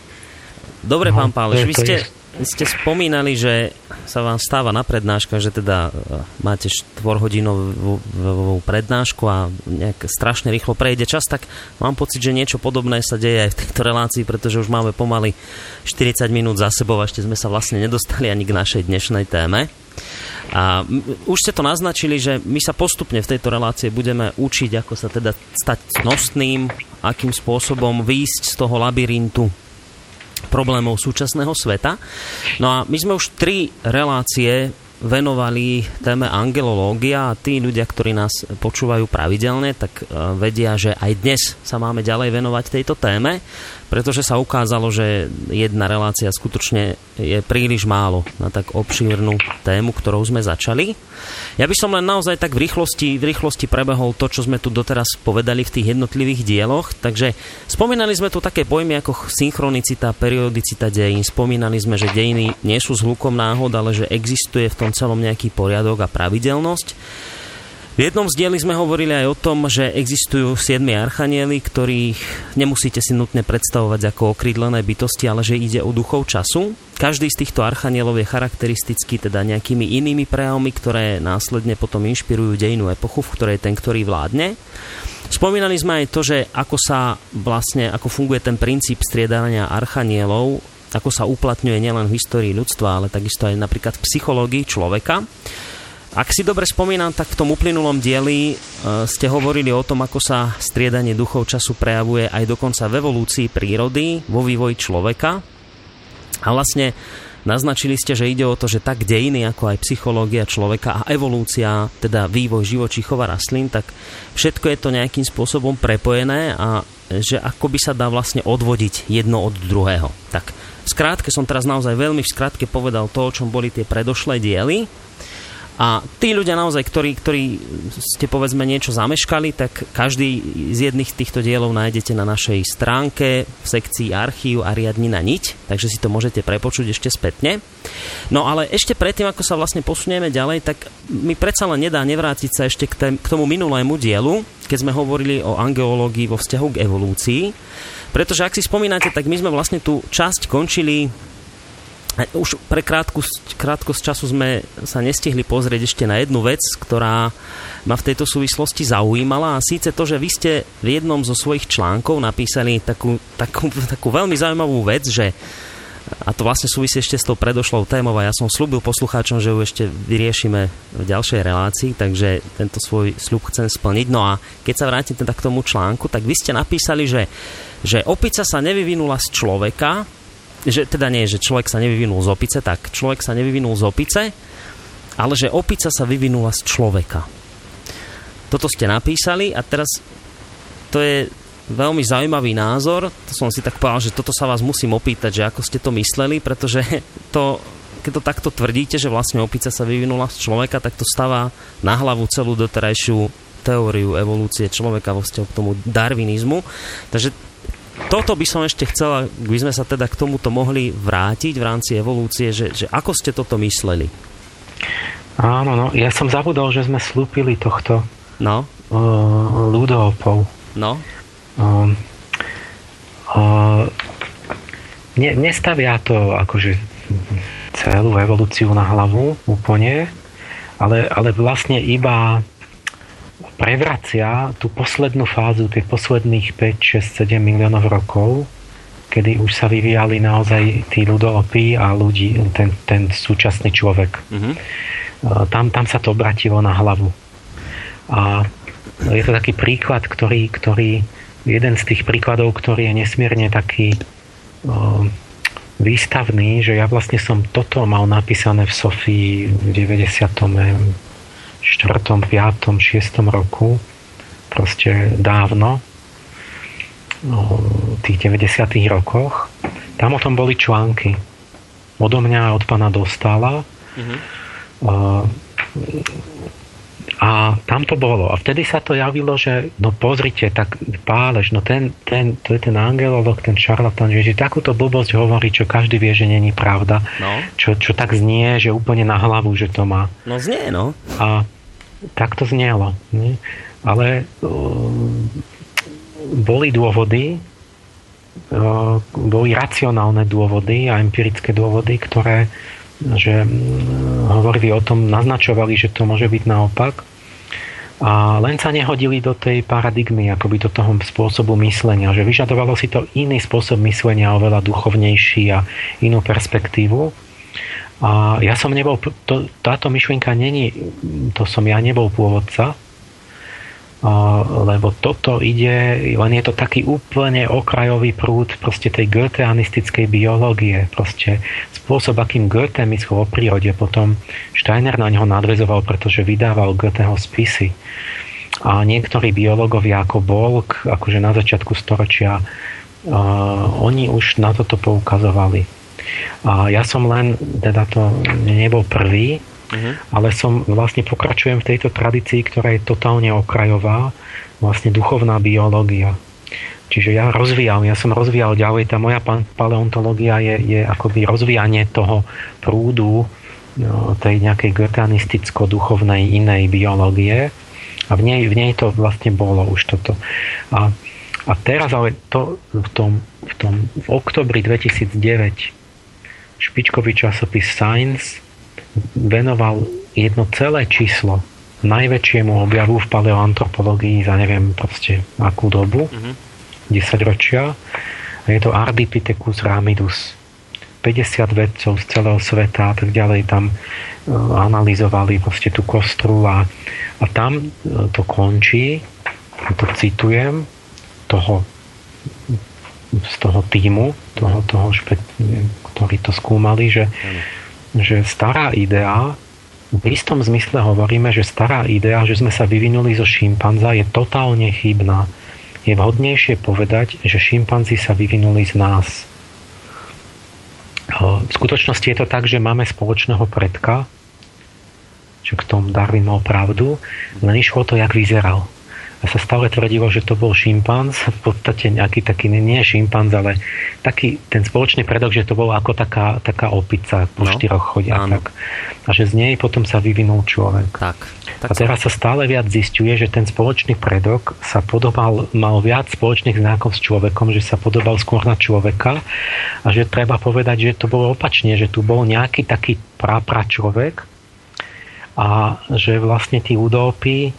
A: Dobre, no, pán Páleš, vy ste, ste spomínali, že sa vám stáva na prednáška, že teda e, máte 4-hodinovú prednášku a nejak strašne rýchlo prejde čas, tak mám pocit, že niečo podobné sa deje aj v tejto relácii, pretože už máme pomaly 40 minút za sebou a ešte sme sa vlastne nedostali ani k našej dnešnej téme. A už ste to naznačili, že my sa postupne v tejto relácie budeme učiť, ako sa teda stať cnostným, akým spôsobom výjsť z toho labyrintu problémov súčasného sveta. No a my sme už tri relácie venovali téme angelológia a tí ľudia, ktorí nás počúvajú pravidelne, tak e, vedia, že aj dnes sa máme ďalej venovať tejto téme pretože sa ukázalo, že jedna relácia skutočne je príliš málo na tak obšírnu tému, ktorou sme začali. Ja by som len naozaj tak v rýchlosti, v rýchlosti prebehol to, čo sme tu doteraz povedali v tých jednotlivých dieloch. Takže spomínali sme tu také pojmy ako synchronicita, periodicita dejín. Spomínali sme, že dejiny nie sú zhlukom náhod, ale že existuje v tom celom nejaký poriadok a pravidelnosť. V jednom z dieli sme hovorili aj o tom, že existujú siedmi archanieli, ktorých nemusíte si nutne predstavovať ako okrídlené bytosti, ale že ide o duchov času. Každý z týchto archanielov je charakteristický teda nejakými inými prejavmi, ktoré následne potom inšpirujú dejinú epochu, v ktorej ten, ktorý vládne. Spomínali sme aj to, že ako sa vlastne, ako funguje ten princíp striedania archanielov, ako sa uplatňuje nielen v histórii ľudstva, ale takisto aj napríklad v psychológii človeka. Ak si dobre spomínam, tak v tom uplynulom dieli e, ste hovorili o tom, ako sa striedanie duchov času prejavuje aj dokonca v evolúcii prírody, vo vývoji človeka. A vlastne naznačili ste, že ide o to, že tak dejiny, ako aj psychológia človeka a evolúcia, teda vývoj živočíchov a rastlín, tak všetko je to nejakým spôsobom prepojené a že ako by sa dá vlastne odvodiť jedno od druhého. Tak v skrátke som teraz naozaj veľmi v skrátke povedal to, o čom boli tie predošlé diely a tí ľudia naozaj, ktorí, ktorí ste povedzme niečo zameškali, tak každý z jedných týchto dielov nájdete na našej stránke v sekcii archív a riadnina niť, takže si to môžete prepočuť ešte spätne. No ale ešte predtým, ako sa vlastne posunieme ďalej, tak mi predsa len nedá nevrátiť sa ešte k, tém, k tomu minulému dielu, keď sme hovorili o angeológii vo vzťahu k evolúcii. Pretože ak si spomínate, tak my sme vlastne tú časť končili už pre krátku, krátkosť času sme sa nestihli pozrieť ešte na jednu vec, ktorá ma v tejto súvislosti zaujímala a síce to, že vy ste v jednom zo svojich článkov napísali takú, takú, takú veľmi zaujímavú vec, že a to vlastne súvisí ešte s tou predošlou témou a ja som slúbil poslucháčom, že ju ešte vyriešime v ďalšej relácii, takže tento svoj sľub chcem splniť. No a keď sa vrátim teda k tomu článku, tak vy ste napísali, že, že opica sa nevyvinula z človeka, že teda nie, že človek sa nevyvinul z opice, tak človek sa nevyvinul z opice, ale že opica sa vyvinula z človeka. Toto ste napísali a teraz to je veľmi zaujímavý názor. To som si tak povedal, že toto sa vás musím opýtať, že ako ste to mysleli, pretože to, keď to takto tvrdíte, že vlastne opica sa vyvinula z človeka, tak to stáva na hlavu celú doterajšiu teóriu evolúcie človeka vo vzťahu k tomu darwinizmu. Takže toto by som ešte chcela, by sme sa teda k tomuto mohli vrátiť v rámci evolúcie, že, že ako ste toto mysleli?
B: Áno, no, ja som zabudol, že sme slúpili tohto
A: no.
B: uh, ľudopov.
A: No.
B: Uh, uh, ne, nestavia to akože celú evolúciu na hlavu úplne, ale, ale vlastne iba prevracia tú poslednú fázu, tých posledných 5, 6, 7 miliónov rokov, kedy už sa vyvíjali naozaj tí ľudolopy a ľudí, ten, ten súčasný človek. Mm-hmm. Tam, tam sa to obratilo na hlavu. A je to taký príklad, ktorý, ktorý jeden z tých príkladov, ktorý je nesmierne taký výstavný, že ja vlastne som toto mal napísané v Sofii v 90 4., 5., 6. roku, proste dávno, no, v tých 90. rokoch, tam o tom boli články. Odo mňa od pána dostala. Mm-hmm. A tam to bolo. A vtedy sa to javilo, že no pozrite, tak pálež, no ten, ten, to je ten angelolog, ten šarlatán, že, že takúto blbosť hovorí, čo každý vie, že není pravda.
A: No.
B: Čo, čo tak znie, že úplne na hlavu, že to má.
A: No znie, no.
B: A tak to znielo. Nie? Ale uh, boli dôvody, boli racionálne dôvody a empirické dôvody, ktoré že hovorili o tom, naznačovali, že to môže byť naopak. A len sa nehodili do tej paradigmy, akoby do toho spôsobu myslenia, že vyžadovalo si to iný spôsob myslenia, oveľa duchovnejší a inú perspektívu. A ja som nebol, to, táto myšlienka není, to som ja nebol pôvodca, lebo toto ide, len je to taký úplne okrajový prúd proste tej goetheanistickej biológie, proste spôsob, akým Goethe myslel o prírode, potom Steiner na neho nadvezoval, pretože vydával Goetheho spisy. A niektorí biológovia ako Bolk, akože na začiatku storočia, uh, oni už na toto poukazovali. A ja som len, teda to nebol prvý, uh-huh. ale som vlastne pokračujem v tejto tradícii, ktorá je totálne okrajová, vlastne duchovná biológia. Čiže ja rozvíjam, ja som rozvíjal ďalej, tá moja paleontológia je, je akoby rozvíjanie toho prúdu no, tej nejakej goetheanisticko-duchovnej inej biológie a v nej, v nej to vlastne bolo už toto. A, a teraz ale to v tom, v tom v oktobri 2009 špičkový časopis Science venoval jedno celé číslo najväčšiemu objavu v paleoantropológii za neviem proste akú dobu, mm-hmm. 10 ročia. A je to Ardipithecus ramidus. 50 vedcov z celého sveta a tak ďalej tam uh, analyzovali proste tú kostru a, a tam uh, to končí, to citujem, toho z toho týmu, toho, toho špe- ktorí to skúmali, že, že stará idea, v istom zmysle hovoríme, že stará idea, že sme sa vyvinuli zo šimpanza, je totálne chybná. Je vhodnejšie povedať, že šimpanzi sa vyvinuli z nás. V skutočnosti je to tak, že máme spoločného predka, že k tomu Darwin mal pravdu, len išlo to, jak vyzeral sa stále tvrdilo, že to bol šimpanz, v podstate nejaký taký, nie šimpanz, ale taký ten spoločný predok, že to bolo ako taká, taká opica po no, štyroch chodiach. Tak. A že z nej potom sa vyvinul človek.
A: Tak, tak
B: a teraz sa stále viac zistuje, že ten spoločný predok sa podobal, mal viac spoločných znakov s človekom, že sa podobal skôr na človeka a že treba povedať, že to bolo opačne, že tu bol nejaký taký pra človek a že vlastne tí udópy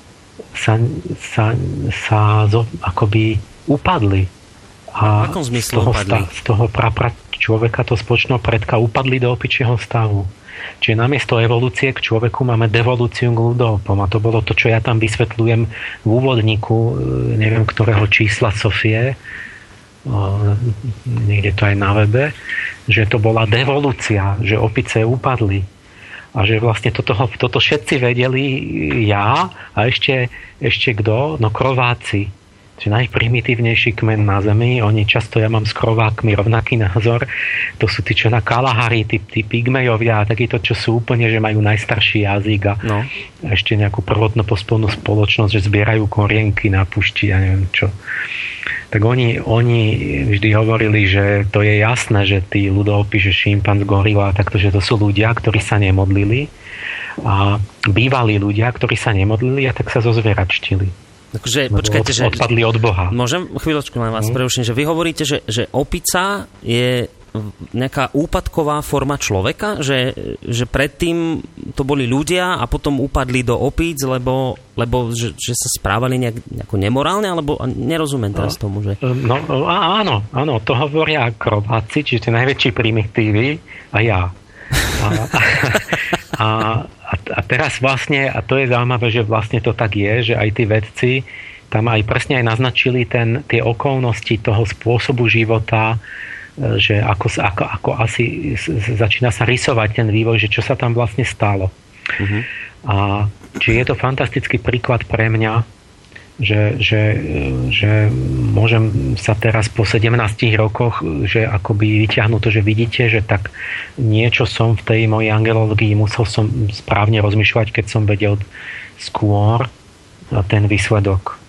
B: sa, sa, sa zo, akoby upadli.
A: A v akom zmysle z toho, upadli?
B: z toho pra, pra človeka, to spoločného predka, upadli do opičieho stavu. Čiže namiesto evolúcie k človeku máme devolúciu k ľudopom. A to bolo to, čo ja tam vysvetľujem v úvodníku, e, neviem ktorého čísla Sofie, niekde to aj na webe, že to bola devolúcia, že opice upadli a že vlastne toto, toto všetci vedeli ja a ešte, ešte kto? No krováci. Čiže najprimitívnejší kmen na Zemi. Oni často, ja mám s krovákmi rovnaký názor. To sú tí, čo na Kalahari, tí, tí pygmejovia, takíto, čo sú úplne, že majú najstarší jazyk a no. ešte nejakú prvotno pospolnú spoločnosť, že zbierajú korienky na pušti a neviem čo tak oni, oni vždy hovorili, že to je jasné, že tí ľudovopy, že šimpanz, gorila, takto, že to sú ľudia, ktorí sa nemodlili a bývalí ľudia, ktorí sa nemodlili a tak sa zozvieračtili.
A: Takže, počkajte,
B: že... Odpadli od Boha.
A: Môžem chvíľočku len vás hmm. preruším, že vy hovoríte, že, že opica je nejaká úpadková forma človeka, že, že predtým to boli ľudia a potom upadli do opíc, lebo, lebo že, že sa správali nejak, nejako nemorálne, alebo nerozumiem teraz no, tomu, že...
B: No áno, áno, to hovoria krováci, čiže tie najväčší primitívy a ja. A, a, a, a teraz vlastne, a to je zaujímavé, že vlastne to tak je, že aj tí vedci tam aj presne aj naznačili ten, tie okolnosti toho spôsobu života, že ako, ako, ako asi začína sa rysovať ten vývoj, že čo sa tam vlastne stalo. Uh-huh. A či je to fantastický príklad pre mňa, že, že, že môžem sa teraz po 17 rokoch, že akoby vyťahnuť to, že vidíte, že tak niečo som v tej mojej angelológii musel som správne rozmýšľať, keď som vedel skôr ten výsledok.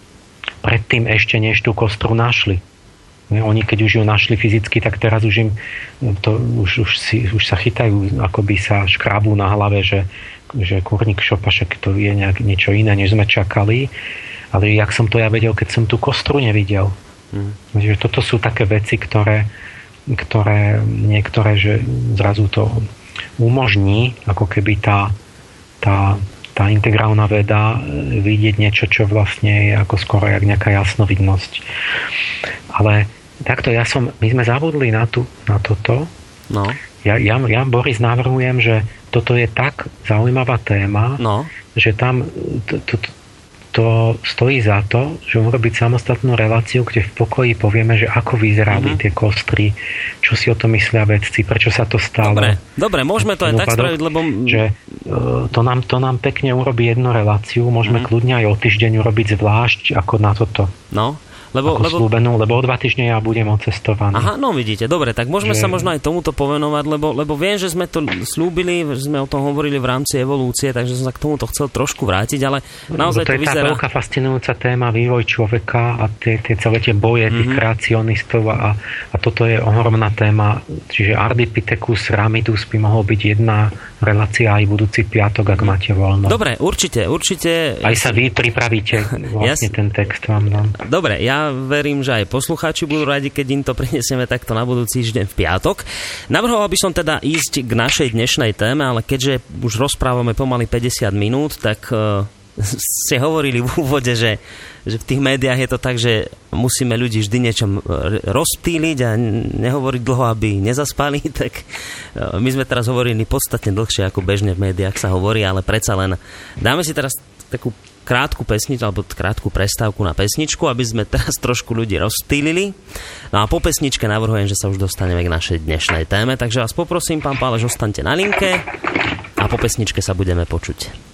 B: Predtým ešte než tú kostru našli. Oni keď už ju našli fyzicky, tak teraz už im to, už, už, si, už sa chytajú, akoby sa škrábú na hlave, že, že kurník šopašek to je nejak, niečo iné, než sme čakali. Ale jak som to ja vedel, keď som tú kostru nevidel. Mm. Že toto sú také veci, ktoré, ktoré niektoré, že zrazu to umožní, ako keby tá, tá, tá integrálna veda e, vidieť niečo, čo vlastne je ako skoro jak nejaká jasnovidnosť. Ale takto ja som, my sme zabudli na, tu, na toto.
A: No.
B: Ja, ja, ja, Boris, navrhujem, že toto je tak zaujímavá téma,
A: no.
B: že tam to, to, to stojí za to, že urobiť samostatnú reláciu, kde v pokoji povieme, že ako vyzerali mm-hmm. tie kostry, čo si o tom myslia vedci, prečo sa to stalo.
A: Dobre, dobre môžeme to aj tak spraviť, lebo...
B: Že uh, to, nám, to nám pekne urobí jednu reláciu, môžeme mm-hmm. kľudne aj o týždeň urobiť zvlášť ako na toto.
A: No, lebo,
B: lebo... Slúbenú, lebo o dva týždne ja budem ocestovaný.
A: Aha, no vidíte, dobre, tak môžeme že... sa možno aj tomuto povenovať, lebo, lebo viem, že sme to slúbili, že sme o tom hovorili v rámci evolúcie, takže som sa k tomuto chcel trošku vrátiť, ale naozaj
B: to,
A: to je vyzerá...
B: tá veľká fascinujúca téma vývoj človeka a tie, tie celé tie boje mm-hmm. tých mhm. kreacionistov a, a toto je ohromná téma, čiže Ardipithecus ramidus by mohol byť jedna relácia aj budúci piatok, ak máte voľno.
A: Dobre, určite, určite.
B: Aj sa vy pripravíte vlastne ja... ten text vám dám.
A: Dobre, ja verím, že aj poslucháči budú radi, keď im to prinesieme takto na budúci týždeň v piatok. Navrhoval by som teda ísť k našej dnešnej téme, ale keďže už rozprávame pomaly 50 minút, tak uh, ste hovorili v úvode, že, že v tých médiách je to tak, že musíme ľudí vždy niečom rozptýliť a nehovoriť dlho, aby nezaspali, tak my sme teraz hovorili podstatne dlhšie, ako bežne v médiách sa hovorí, ale predsa len dáme si teraz takú krátku pesničku alebo krátku prestávku na pesničku, aby sme teraz trošku ľudí rozptýlili. No a po pesničke navrhujem, že sa už dostaneme k našej dnešnej téme, takže vás poprosím, pán Pálež, ostaňte na linke a po pesničke sa budeme počuť.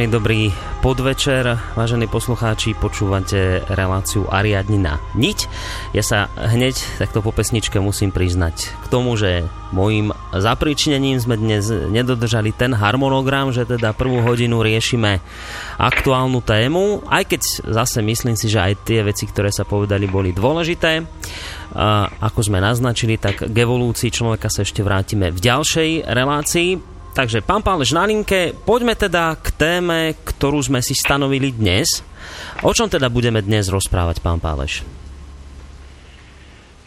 A: Príjemný dobrý podvečer, vážení poslucháči, počúvate reláciu Ariadnina niť. Ja sa hneď takto po pesničke musím priznať k tomu, že môjim zapričinením sme dnes nedodržali ten harmonogram, že teda prvú hodinu riešime aktuálnu tému, aj keď zase myslím si, že aj tie veci, ktoré sa povedali, boli dôležité. A ako sme naznačili, tak k evolúcii človeka sa ešte vrátime v ďalšej relácii. Takže, pán Páleš na linke, poďme teda k téme, ktorú sme si stanovili dnes. O čom teda budeme dnes rozprávať, pán Páleš?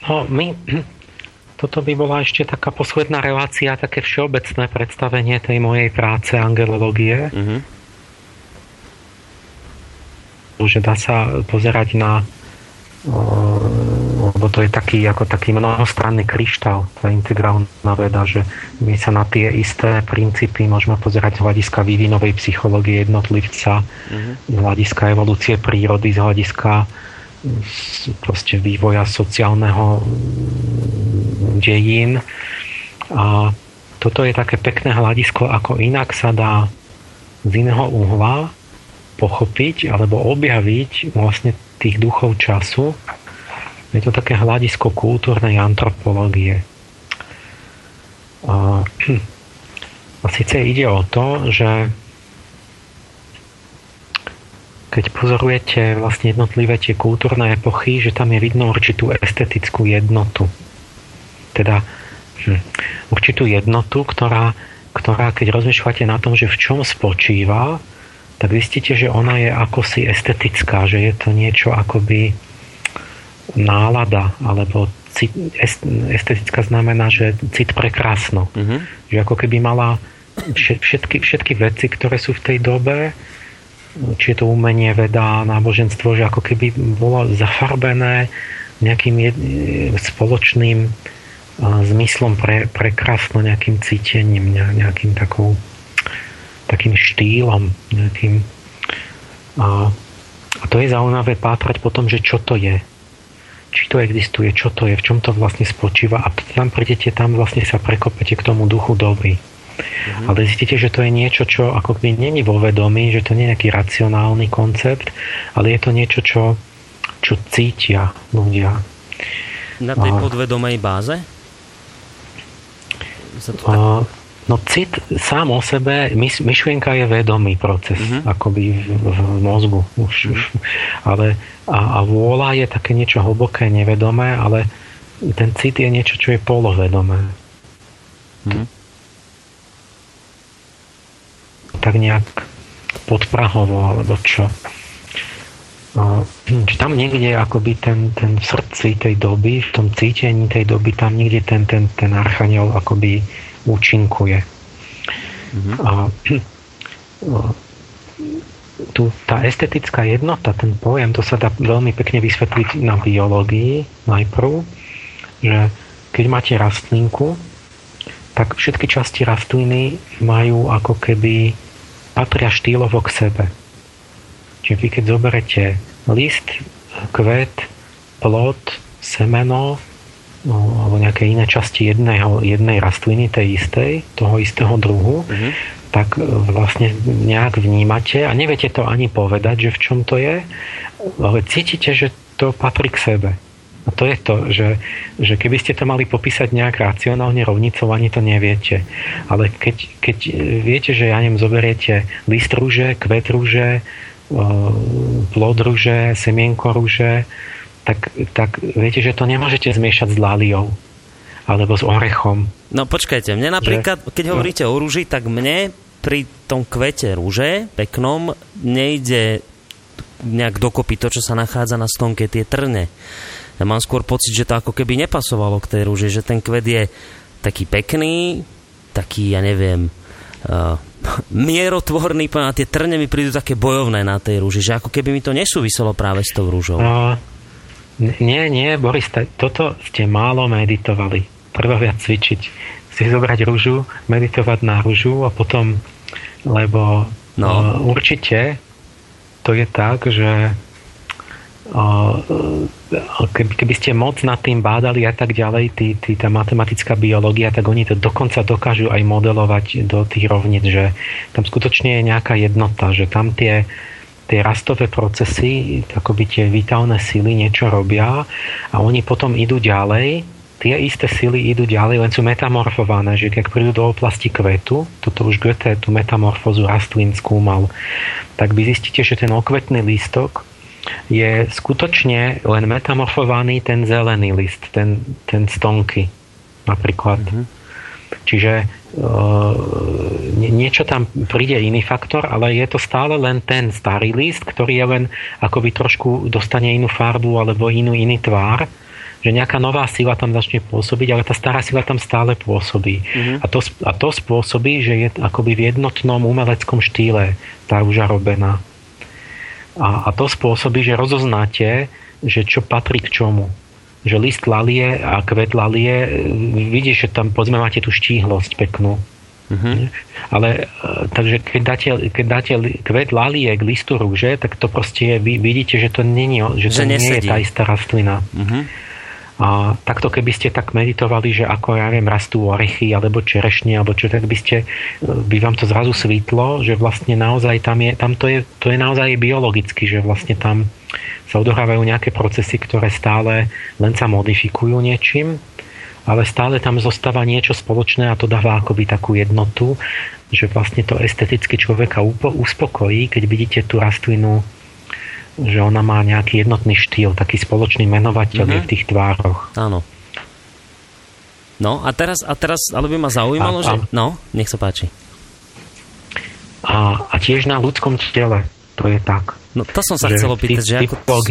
B: No, my, toto by bola ešte taká posledná relácia, také všeobecné predstavenie tej mojej práce angelológie. Uh-huh. Že dá sa pozerať na lebo to je taký, ako taký mnohostranný kryštál, tá integrálna veda, že my sa na tie isté princípy môžeme pozerať z hľadiska vývinovej psychológie jednotlivca, mm-hmm. z hľadiska evolúcie prírody, z hľadiska proste vývoja sociálneho dejín. A toto je také pekné hľadisko, ako inak sa dá z iného uhla pochopiť alebo objaviť vlastne tých duchov času. Je to také hľadisko kultúrnej antropológie. A, a síce ide o to, že keď pozorujete vlastne jednotlivé tie kultúrne epochy, že tam je vidno určitú estetickú jednotu. Teda hm, určitú jednotu, ktorá, ktorá keď rozmýšľate na tom, že v čom spočíva, tak zistíte, že ona je akosi estetická, že je to niečo akoby nálada, alebo cit, estetická znamená, že cit prekrásno. Uh-huh. Že ako keby mala všetky, všetky veci, ktoré sú v tej dobe, či je to umenie, veda, náboženstvo, že ako keby bolo zafarbené nejakým jed, spoločným zmyslom pre, prekrásno, nejakým cítením, nejakým takou takým štýlom nejakým. A, a to je zaujímavé pátrať potom, že čo to je. Či to existuje, čo to je, v čom to vlastne spočíva a tam prídete, tam vlastne sa prekopete k tomu duchu doby. Mm-hmm. Ale zistíte, že to je niečo, čo ako by není vo vedomí, že to nie je nejaký racionálny koncept, ale je to niečo, čo, čo cítia ľudia.
A: Na tej podvedomej báze?
B: Sa to tak... a, No cit sám o sebe, myšlienka je vedomý proces, uh-huh. akoby v, v mozgu. Už, uh-huh. ale, a, a vôľa je také niečo hlboké, nevedomé, ale ten cit je niečo, čo je polovedomé. Uh-huh. Tak nejak podprahovo, alebo čo. či tam niekde akoby ten, ten v srdci tej doby, v tom cítení tej doby, tam niekde ten, ten, ten archaniel akoby účinkuje. Mm-hmm. A, tu, tá estetická jednota, ten pojem, to sa dá veľmi pekne vysvetliť na biológii najprv, že keď máte rastlinku, tak všetky časti rastliny majú ako keby patria štýlovo k sebe. Čiže vy keď zoberete list, kvet, plod, semeno, no, alebo nejaké iné časti jedného, jednej rastliny, tej istej, toho istého druhu, mm-hmm. tak e, vlastne nejak vnímate a neviete to ani povedať, že v čom to je, ale cítite, že to patrí k sebe. A to je to, že, že keby ste to mali popísať nejak racionálne rovnicou, ani to neviete. Ale keď, keď viete, že ja neviem, zoberiete list rúže, kvet rúže, e, plod rúže, semienko rúže, tak, tak viete, že to nemôžete zmiešať s láliou alebo s orechom.
A: No počkajte, mne napríklad, že, keď hovoríte no. o rúži, tak mne pri tom kvete rúže peknom nejde nejak dokopy to, čo sa nachádza na stonke, tie trne. Ja mám skôr pocit, že to ako keby nepasovalo k tej rúži, že ten kvet je taký pekný, taký, ja neviem, uh, mierotvorný, a tie trne mi prídu také bojovné na tej rúži, že ako keby mi to nesúviselo práve s tou rúžou.
B: No, nie, nie, Boris, toto ste málo meditovali. Treba viac cvičiť. Si zobrať rúžu, meditovať na rúžu a potom, lebo no. uh, určite to je tak, že keby, keby ste moc nad tým bádali a tak ďalej, tí, tí, tá matematická biológia, tak oni to dokonca dokážu aj modelovať do tých rovnic, že tam skutočne je nejaká jednota, že tam tie, tie rastové procesy, akoby tie vitálne sily niečo robia a oni potom idú ďalej tie isté sily idú ďalej, len sú metamorfované, že keď prídu do oblasti kvetu, toto už Goethe tú metamorfózu rastlín skúmal, tak vy zistíte, že ten okvetný lístok je skutočne len metamorfovaný ten zelený list, ten, ten stonky napríklad. Mm-hmm. Čiže niečo tam príde iný faktor, ale je to stále len ten starý list, ktorý je len akoby trošku dostane inú farbu alebo inú iný tvár že nejaká nová sila tam začne pôsobiť, ale tá stará sila tam stále pôsobí. Mm-hmm. A, to, a to spôsobí, že je akoby v jednotnom umeleckom štýle tá rúža robená. A, a to spôsobí, že rozoznáte, že čo patrí k čomu. Že list lalie a kvet lalie, vidíš, že tam povedzme máte tú štíhlosť peknú. Mm-hmm. Ale e, takže keď dáte, keď dáte kvet lalie k listu rúže, tak to proste je, vy vidíte, že to, nie, že to že nie je tá istá rastlina. Mm-hmm. A takto keby ste tak meditovali, že ako ja viem, rastú orechy alebo čerešne alebo čo, tak by ste, e, by vám to zrazu svítlo, že vlastne naozaj tam je, tam to je, to je naozaj biologicky, že vlastne tam sa odohrávajú nejaké procesy, ktoré stále len sa modifikujú niečím, ale stále tam zostáva niečo spoločné a to dáva akoby takú jednotu, že vlastne to esteticky človeka uspokojí, keď vidíte tú rastlinu že ona má nejaký jednotný štýl, taký spoločný menovateľ mm-hmm. je v tých tvároch.
A: Áno. No a teraz, a teraz ale by ma zaujímalo, a, že... No, nech sa páči.
B: A, a tiež na ľudskom tele to je tak.
A: No to som sa chcel opýtať, že
B: ako...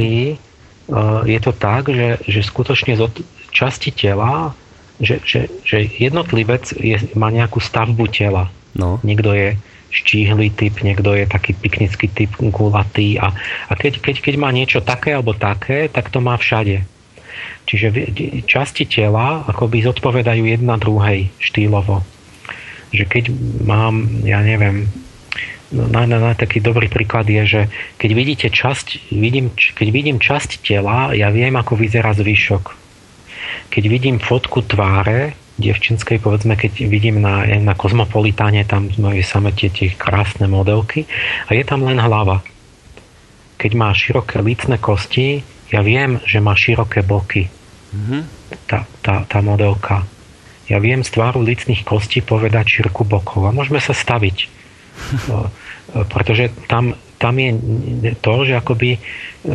B: Uh, je to tak, že, že skutočne z časti tela, že, že, že jednotlivec je, má nejakú stavbu tela. No. Niekto je štíhly typ, niekto je taký piknický typ, gulatý a, a keď, keď, keď má niečo také alebo také, tak to má všade. Čiže časti tela akoby zodpovedajú jedna druhej štýlovo. Že keď mám, ja neviem, no, na, na, na taký dobrý príklad je, že keď vidíte časť, vidím, keď vidím časť tela, ja viem, ako vyzerá zvyšok. Keď vidím fotku tváre, devčenskej, povedzme, keď vidím na, na kozmopolitáne, tam majú samé tie, tie krásne modelky a je tam len hlava. Keď má široké lícne kosti, ja viem, že má široké boky. Mm-hmm. Tá, tá, tá modelka. Ja viem z tváru lícnych kostí povedať šírku bokov a môžeme sa staviť. Pretože tam, tam je to, že akoby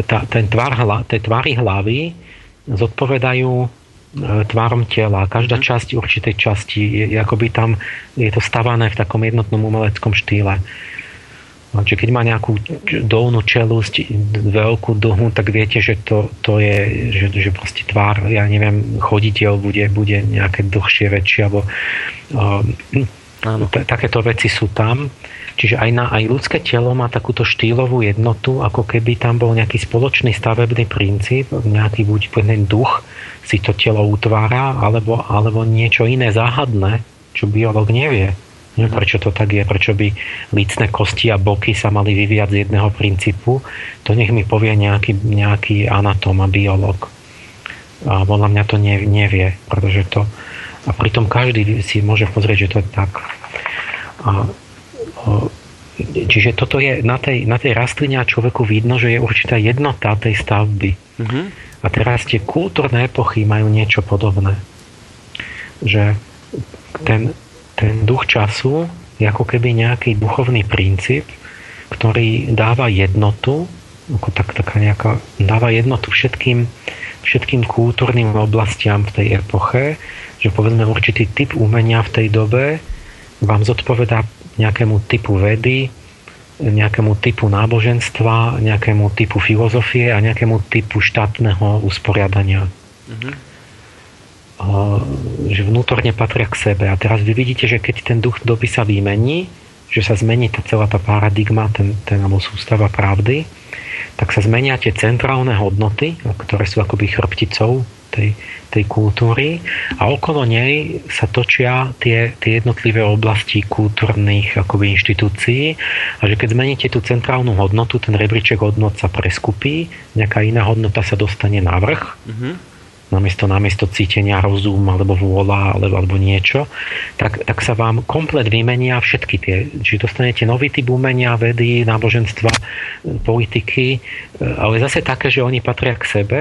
B: tá, ten tvar, tie tvary hlavy zodpovedajú tvárom tela. Každá mhm. časť určitej časti je, je akoby tam, je to stavané v takom jednotnom umeleckom štýle. Čiže keď má nejakú dolnú čelusť, veľkú dlhú, tak viete, že to, to je, že, že proste tvár, ja neviem, choditeľ bude, bude nejaké dlhšie, väčšie, alebo uh, t- takéto veci sú tam. Čiže aj, na, aj ľudské telo má takúto štýlovú jednotu, ako keby tam bol nejaký spoločný stavebný princíp, nejaký buď ten duch si to telo utvára, alebo, alebo niečo iné záhadné, čo biolog nevie. Neviem, prečo to tak je, prečo by lícne kosti a boky sa mali vyviať z jedného princípu. To nech mi povie nejaký, nejaký anatom a biolog. A podľa mňa to nevie, pretože to... A pritom každý si môže pozrieť, že to je tak. A Čiže toto je na tej, na tej rastline a človeku vidno, že je určitá jednota tej stavby. Mm-hmm. A teraz tie kultúrne epochy majú niečo podobné. Že ten, ten duch času je ako keby nejaký duchovný princíp, ktorý dáva jednotu, ako tak, taká nejaká, dáva jednotu všetkým, všetkým kultúrnym oblastiam v tej epoche, že povedzme určitý typ umenia v tej dobe vám zodpovedá nejakému typu vedy, nejakému typu náboženstva, nejakému typu filozofie a nejakému typu štátneho usporiadania. Mm-hmm. Že vnútorne patria k sebe. A teraz vy vidíte, že keď ten duch doby sa vymení, že sa zmení tá celá tá paradigma, ten, ten alebo sústava pravdy, tak sa zmenia tie centrálne hodnoty, ktoré sú akoby chrbticou tej, tej kultúry a okolo nej sa točia tie, tie jednotlivé oblasti kultúrnych akoby inštitúcií. A že keď zmeníte tú centrálnu hodnotu, ten rebríček hodnot sa preskupí, nejaká iná hodnota sa dostane na vrch. Mm-hmm namiesto, namiesto cítenia, rozum alebo vôľa alebo, alebo niečo, tak, tak sa vám komplet vymenia všetky tie. Čiže dostanete nový typ umenia, vedy, náboženstva, politiky, ale zase také, že oni patria k sebe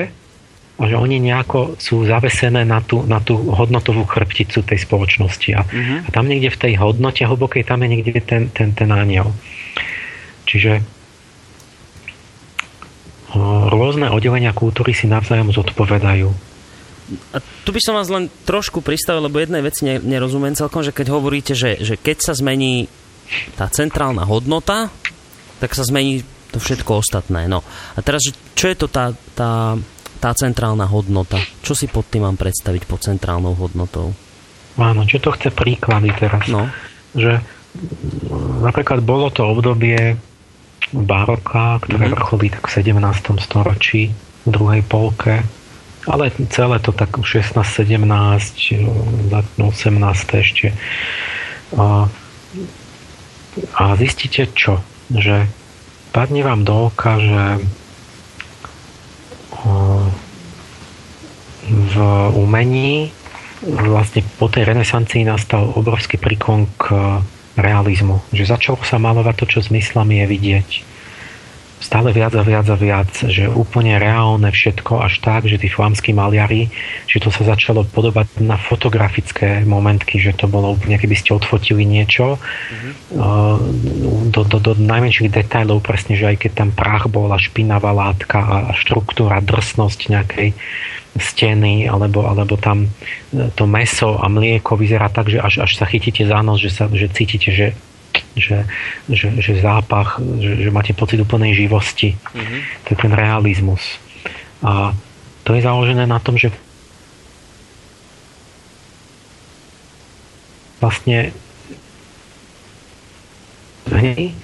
B: že oni nejako sú zavesené na tú, na tú hodnotovú chrbticu tej spoločnosti. A, uh-huh. a tam niekde v tej hodnote hlbokej, tam je niekde ten, ten, ten aniel. Čiže rôzne oddelenia kultúry si navzájom zodpovedajú.
A: A tu by som vás len trošku pristavil, lebo jednej veci nerozumiem celkom, že keď hovoríte, že, že keď sa zmení tá centrálna hodnota, tak sa zmení to všetko ostatné. No. A teraz, čo je to tá, tá, tá centrálna hodnota? Čo si pod tým mám predstaviť pod centrálnou hodnotou?
B: Áno, čo to chce príklady teraz? No. Že napríklad bolo to obdobie baroka, ktoré mm-hmm. vrcholí tak v 17. storočí, v druhej polke ale celé to tak 16, 17, 18 ešte. A, a zistíte čo? Že padne vám do oka, že v umení vlastne po tej renesancii nastal obrovský príklon k realizmu. Že začalo sa malovať to, čo zmyslami je vidieť stále viac a viac a viac, že úplne reálne všetko, až tak, že tí flámsky maliari, že to sa začalo podobať na fotografické momentky, že to bolo úplne, keby ste odfotili niečo mm-hmm. do, do, do najmenších detajlov, presne, že aj keď tam prach bola špinavá látka a štruktúra, drsnosť nejakej steny, alebo, alebo tam e, to meso a mlieko vyzerá tak, že až, až sa chytíte za nos, že, sa, že cítite, že že, že, že zápach, že, že máte pocit úplnej živosti. Mm-hmm. To je ten realizmus. A to je založené na tom, že vlastne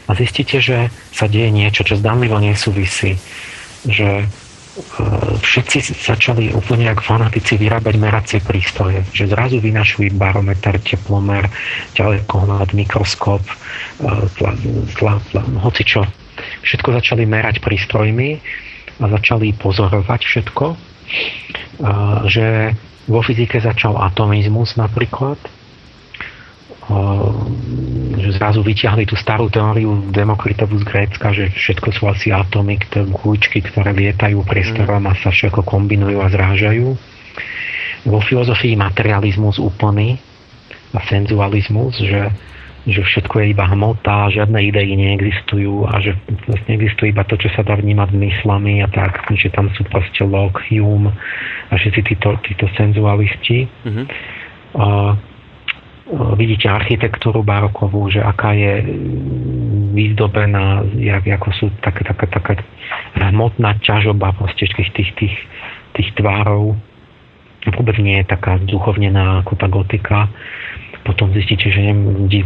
B: a zistíte, že sa deje niečo, čo zdanlivo nesúvisí. Že všetci začali úplne ako fanatici vyrábať meracie prístroje. Že zrazu vynašli barometer, teplomer, ďalekohľad, mikroskop, e, tla, tla, tla, hoci čo. Všetko začali merať prístrojmi a začali pozorovať všetko. E, že vo fyzike začal atomizmus napríklad, že zrazu vyťahli tú starú teóriu Demokritovu z Grécka, že všetko sú asi atomy, kľúčky, ktoré lietajú priestorom a sa všetko kombinujú a zrážajú. Vo filozofii materializmus úplný a senzualizmus, že, že všetko je iba hmota, žiadne idei neexistujú a že vlastne existuje iba to, čo sa dá vnímať zmyslami a tak, že tam sú proste Locke, Hume a všetci títo, títo senzualisti. Mm-hmm. Uh, vidíte architektúru barokovú, že aká je vyzdobená, jak, ako sú také, taká, taká hmotná ťažoba proste tých, tých, tých, tých tvárov. Vôbec nie je taká duchovnená ako tá gotika. Potom zistíte, že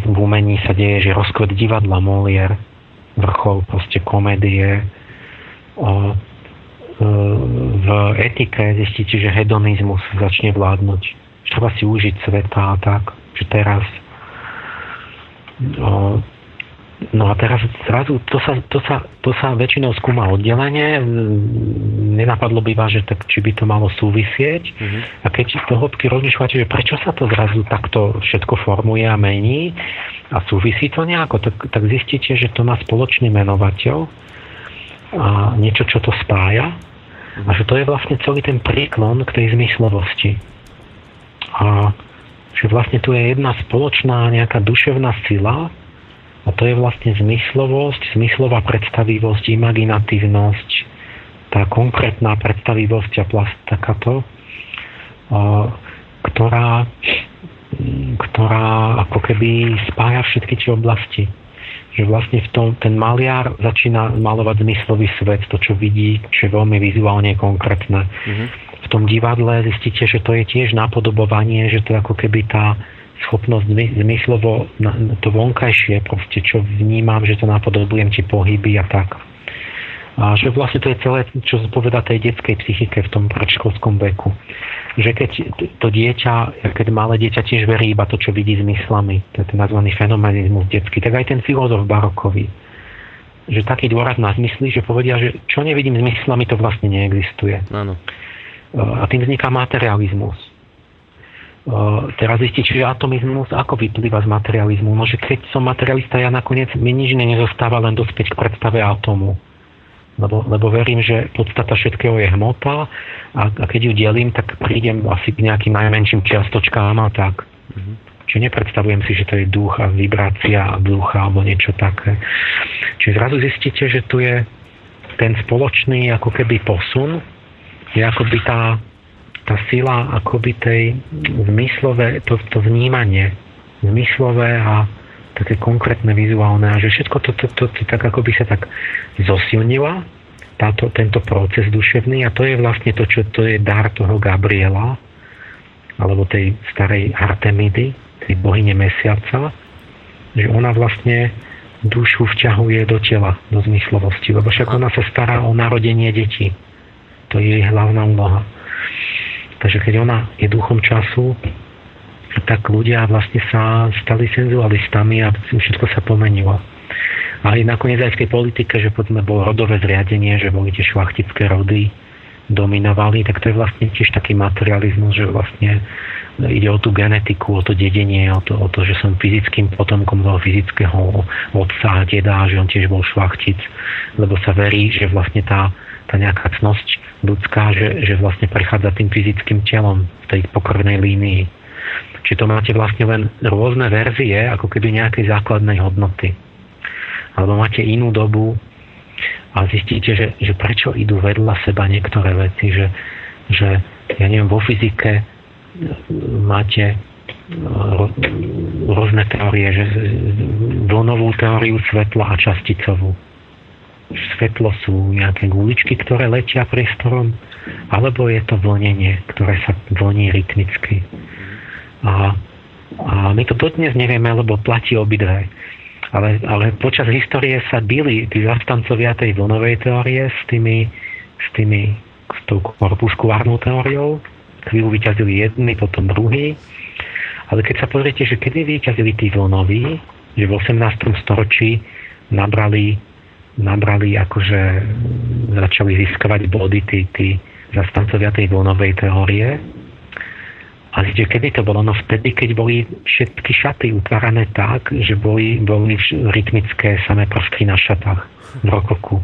B: v umení sa deje, že rozkvet divadla Molière, vrchol proste komédie. O, e, v etike zistíte, že hedonizmus začne vládnuť. Treba si užiť sveta a tak že teraz no, no a teraz zrazu to sa, to, sa, to sa väčšinou skúma oddelenie, nenapadlo by vás, že tak, či by to malo súvisieť mm-hmm. a keď to hĺbky rozmýšľate, že prečo sa to zrazu takto všetko formuje a mení a súvisí to nejako, tak, tak zistíte, že to má spoločný menovateľ a niečo, čo to spája a že to je vlastne celý ten príklon k tej zmyslovosti. A že vlastne tu je jedna spoločná nejaká duševná sila a to je vlastne zmyslovosť, zmyslová predstavivosť, imaginatívnosť, tá konkrétna predstavivosť a plast takáto, ktorá, ktorá ako keby spája všetky tie oblasti. Že vlastne v tom ten maliar začína malovať zmyslový svet, to, čo vidí, čo je veľmi vizuálne konkrétne. Mm-hmm v tom divadle zistíte, že to je tiež napodobovanie, že to je ako keby tá schopnosť zmyslovo, to vonkajšie, proste čo vnímam, že to napodobujem tie pohyby a tak. A že vlastne to je celé, čo sa povedá tej detskej psychike v tom predškolskom veku. Že keď to dieťa, keď malé dieťa tiež verí iba to, čo vidí zmyslami, to je ten tzv. fenomenizmus detský, tak aj ten filozof barokový, že taký dôraz na zmysly, že povedia, že čo nevidím zmyslami, to vlastne neexistuje.
A: Áno.
B: A tým vzniká materializmus teraz zistiť, že atomizmus ako vyplýva z materializmu. No, že keď som materialista, ja nakoniec mi nič nezostáva len dospieť k predstave atomu. Lebo, lebo verím, že podstata všetkého je hmota a, a keď ju delím, tak prídem asi k nejakým najmenším čiastočkám a tak. Mm-hmm. Čiže nepredstavujem si, že to je duch a vibrácia a ducha alebo niečo také. Čiže zrazu zistíte, že tu je ten spoločný ako keby posun, je akoby tá, tá sila akoby tej zmyslové, to, to vnímanie zmyslové a také konkrétne vizuálne a že všetko to, to, to, to tak akoby sa tak zosilnila táto, tento proces duševný a to je vlastne to, čo to je dar toho Gabriela alebo tej starej Artemidy, tej bohyne mesiaca, že ona vlastne dušu vťahuje do tela, do zmyslovosti, lebo však ona sa stará o narodenie detí. To je jej hlavná úloha. Takže keď ona je duchom času, tak ľudia vlastne sa stali senzualistami a všetko sa pomenilo. A nakoniec aj v tej politike, že povedzme bolo rodové zriadenie, že boli tie šlachtické rody, dominovali, tak to je vlastne tiež taký materializmus, že vlastne ide o tú genetiku, o to dedenie, o to, o to že som fyzickým potomkom toho fyzického otca deda, že on tiež bol šlachtic, lebo sa verí, že vlastne tá, tá nejaká cnosť ľudská, že, že vlastne prechádza tým fyzickým telom v tej pokrvnej línii. Čiže to máte vlastne len rôzne verzie, ako keby nejakej základnej hodnoty. Alebo máte inú dobu a zistíte, že, že prečo idú vedľa seba niektoré veci, že, že ja neviem, vo fyzike máte rôzne teórie, že vlnovú teóriu svetla a časticovú svetlo sú nejaké guličky, ktoré letia priestorom, alebo je to vlnenie, ktoré sa vlní rytmicky. A, a my to dodnes nevieme, lebo platí obidve. Ale, ale počas histórie sa byli tí zastancovia tej vlnovej teórie s tými, s tými s tou korpuskulárnou teóriou. Chvíľu vyťazili jedný, potom druhý. Ale keď sa pozriete, že kedy vyťazili tí vlnoví, že v 18. storočí nabrali nabrali, akože začali získavať body tí, tí zastancovia tej vlnovej teórie. A že kedy to bolo? No vtedy, keď boli všetky šaty utvárané tak, že boli, boli rytmické samé prvky na šatách v rokoku.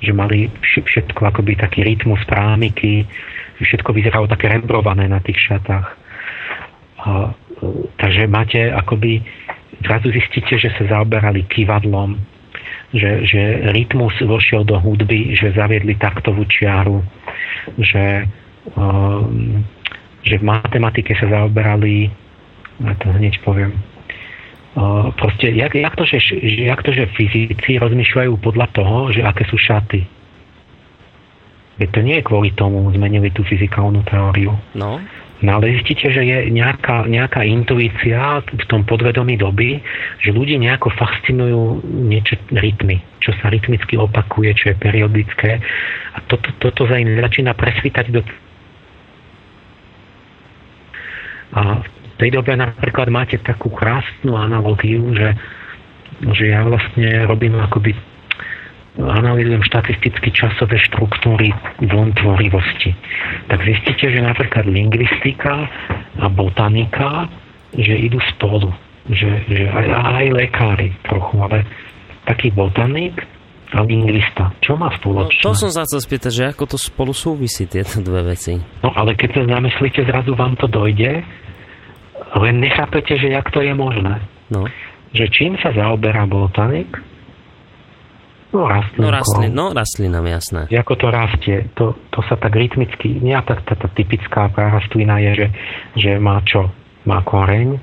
B: Že mali všetko akoby taký rytmus prámiky, všetko vyzeralo také rembrované na tých šatách. A, takže máte akoby, zrazu zistíte, že sa zaoberali kývadlom, že, že rytmus vošiel do hudby, že zaviedli taktovú čiaru, že, um, že v matematike sa zaoberali, ja to hneď poviem, uh, proste, jak, jak, to, že, jak to, že fyzici rozmýšľajú podľa toho, že aké sú šaty. Veď to nie je kvôli tomu, zmenili tú fyzikálnu teóriu.
A: No.
B: No ale zistíte, že je nejaká, nejaká intuícia v tom podvedomí doby, že ľudí nejako fascinujú niečo rytmy, čo sa rytmicky opakuje, čo je periodické. A toto, toto za im začína presvítať do... A v tej dobe napríklad máte takú krásnu analogiu, že, že ja vlastne robím akoby analýzujem štatisticky časové štruktúry vln tvorivosti, tak zistíte, že napríklad lingvistika a botanika, že idú spolu. Že, že aj, aj lekári trochu, ale taký botanik lingvista. Čo má spoločné?
A: No, to som sa chcel spýtať, že ako to spolu súvisí tieto dve veci.
B: No ale keď sa zamyslíte, zrazu vám to dojde, len nechápete, že jak to je možné.
A: No.
B: Že čím sa zaoberá botanik,
A: No. No, rastlin, no rastlinám, jasné.
B: Ako to rastie, to, to sa tak rytmicky, nie tá, tá, tá typická rastlina je, že, že má čo? Má koreň,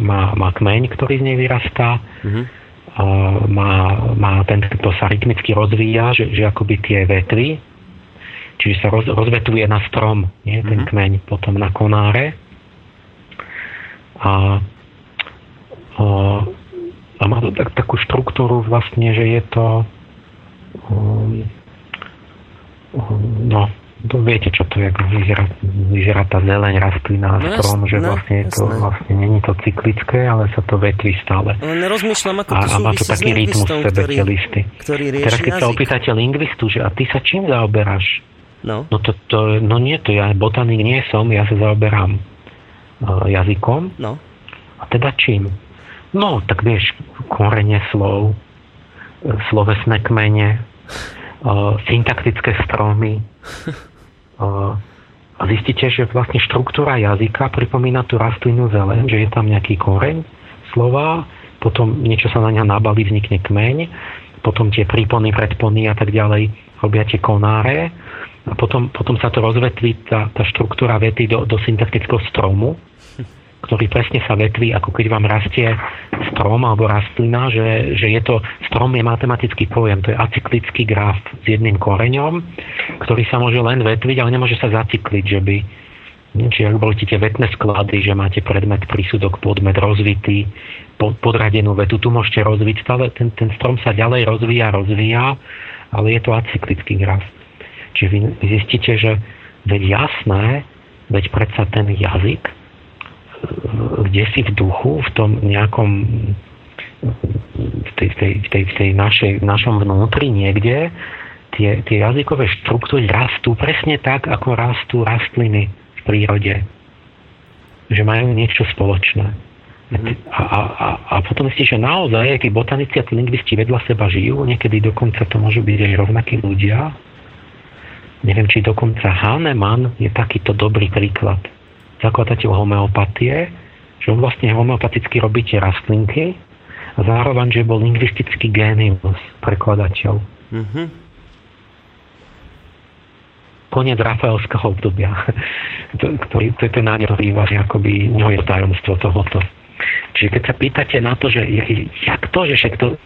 B: má, má kmeň, ktorý z nej vyrastá, mm-hmm. Má, má ten, to sa rytmicky rozvíja, že, že akoby tie vetvy, čiže sa roz, rozvetuje na strom, nie? ten mm-hmm. kmeň, potom na konáre. A, a, a má to tak, takú štruktúru vlastne, že je to Um, no, to viete, čo to je, ako vyzerá, vyzerá tá zeleň rastlina no, strom, že no, vlastne je to, vlastne není to cyklické, ale sa to vetví stále.
A: Len nerozmýšľam, ako to
B: a, a má to taký rytmus v sebe,
A: ktorý, listy. Ktorý
B: Teraz keď jazyk. sa opýtate lingvistu, že a ty sa čím zaoberáš?
A: No.
B: No to, to, no nie, to ja botanik nie som, ja sa zaoberám uh, jazykom.
A: No.
B: A teda čím? No, tak vieš, korene slov, e, slovesné kmene, uh, syntaktické stromy. A zistíte, že vlastne štruktúra jazyka pripomína tú rastlinu zelen, že je tam nejaký koreň slova, potom niečo sa na ňa nabalí, vznikne kmeň, potom tie prípony, predpony a tak ďalej robia tie konáre a potom, potom sa to rozvetví, tá, tá štruktúra vety do, do syntaktického stromu, ktorý presne sa vetví, ako keď vám rastie strom alebo rastlina, že, že je to, strom je matematický pojem, to je acyklický graf s jedným koreňom, ktorý sa môže len vetviť, ale nemôže sa zacykliť, že by či ak boli tie vetné sklady, že máte predmet, prísudok, podmet rozvitý, pod, podradenú vetu, tu môžete rozviť, stále ten, ten strom sa ďalej rozvíja, rozvíja, ale je to acyklický graf. Čiže vy, vy zistíte, že veď jasné, veď predsa ten jazyk, kde si v duchu, v tom nejakom v tej, tej, tej, tej našej, našom vnútri niekde tie, tie jazykové štruktúry rastú presne tak, ako rastú rastliny v prírode. Že majú niečo spoločné. Mm. A, a, a, a potom si, že naozaj, keď botanici a lingvisti vedľa seba žijú, niekedy dokonca to môžu byť aj rovnakí ľudia, neviem, či dokonca Hahnemann je takýto dobrý príklad zakladateľ homeopatie, že on vlastne homeopaticky robí tie rastlinky a zároveň, že bol lingvistický génius, prekladateľ. Mm-hmm. Koniec Rafaelského obdobia, ktorý, to je ten nádej, ktorý vlastne akoby ňou je tajomstvo tohoto. Čiže keď sa pýtate na to, že jak to, že však to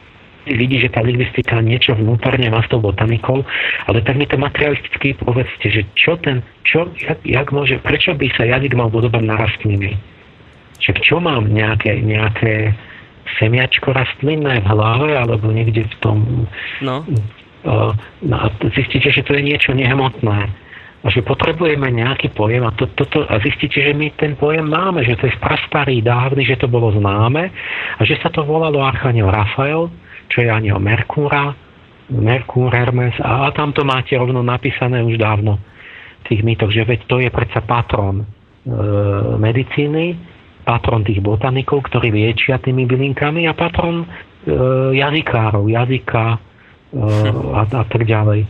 B: vidí, že tá lingvistika niečo vnútorne má s tou botanikou, ale tak mi to materialisticky povedzte, že čo ten, čo, jak, jak môže, prečo by sa jazyk mal podobať na rastliny? Však čo mám nejaké, nejaké semiačko rastlinné v hlave alebo niekde v tom...
A: No.
B: Uh, no a zistíte, že to je niečo nehmotné a že potrebujeme nejaký pojem a, to, toto, a zistíte, že my ten pojem máme, že to je prastarý, dávny, že to bolo známe a že sa to volalo Archaniel Rafael čo je aniel Merkúra, Merkúr, Hermes a, a tam to máte rovno napísané už dávno v tých mýtoch, že veď to je predsa patron e, medicíny, patron tých botanikov, ktorí liečia tými bylinkami a patron e, jazykárov, jazyka e, a, a tak ďalej.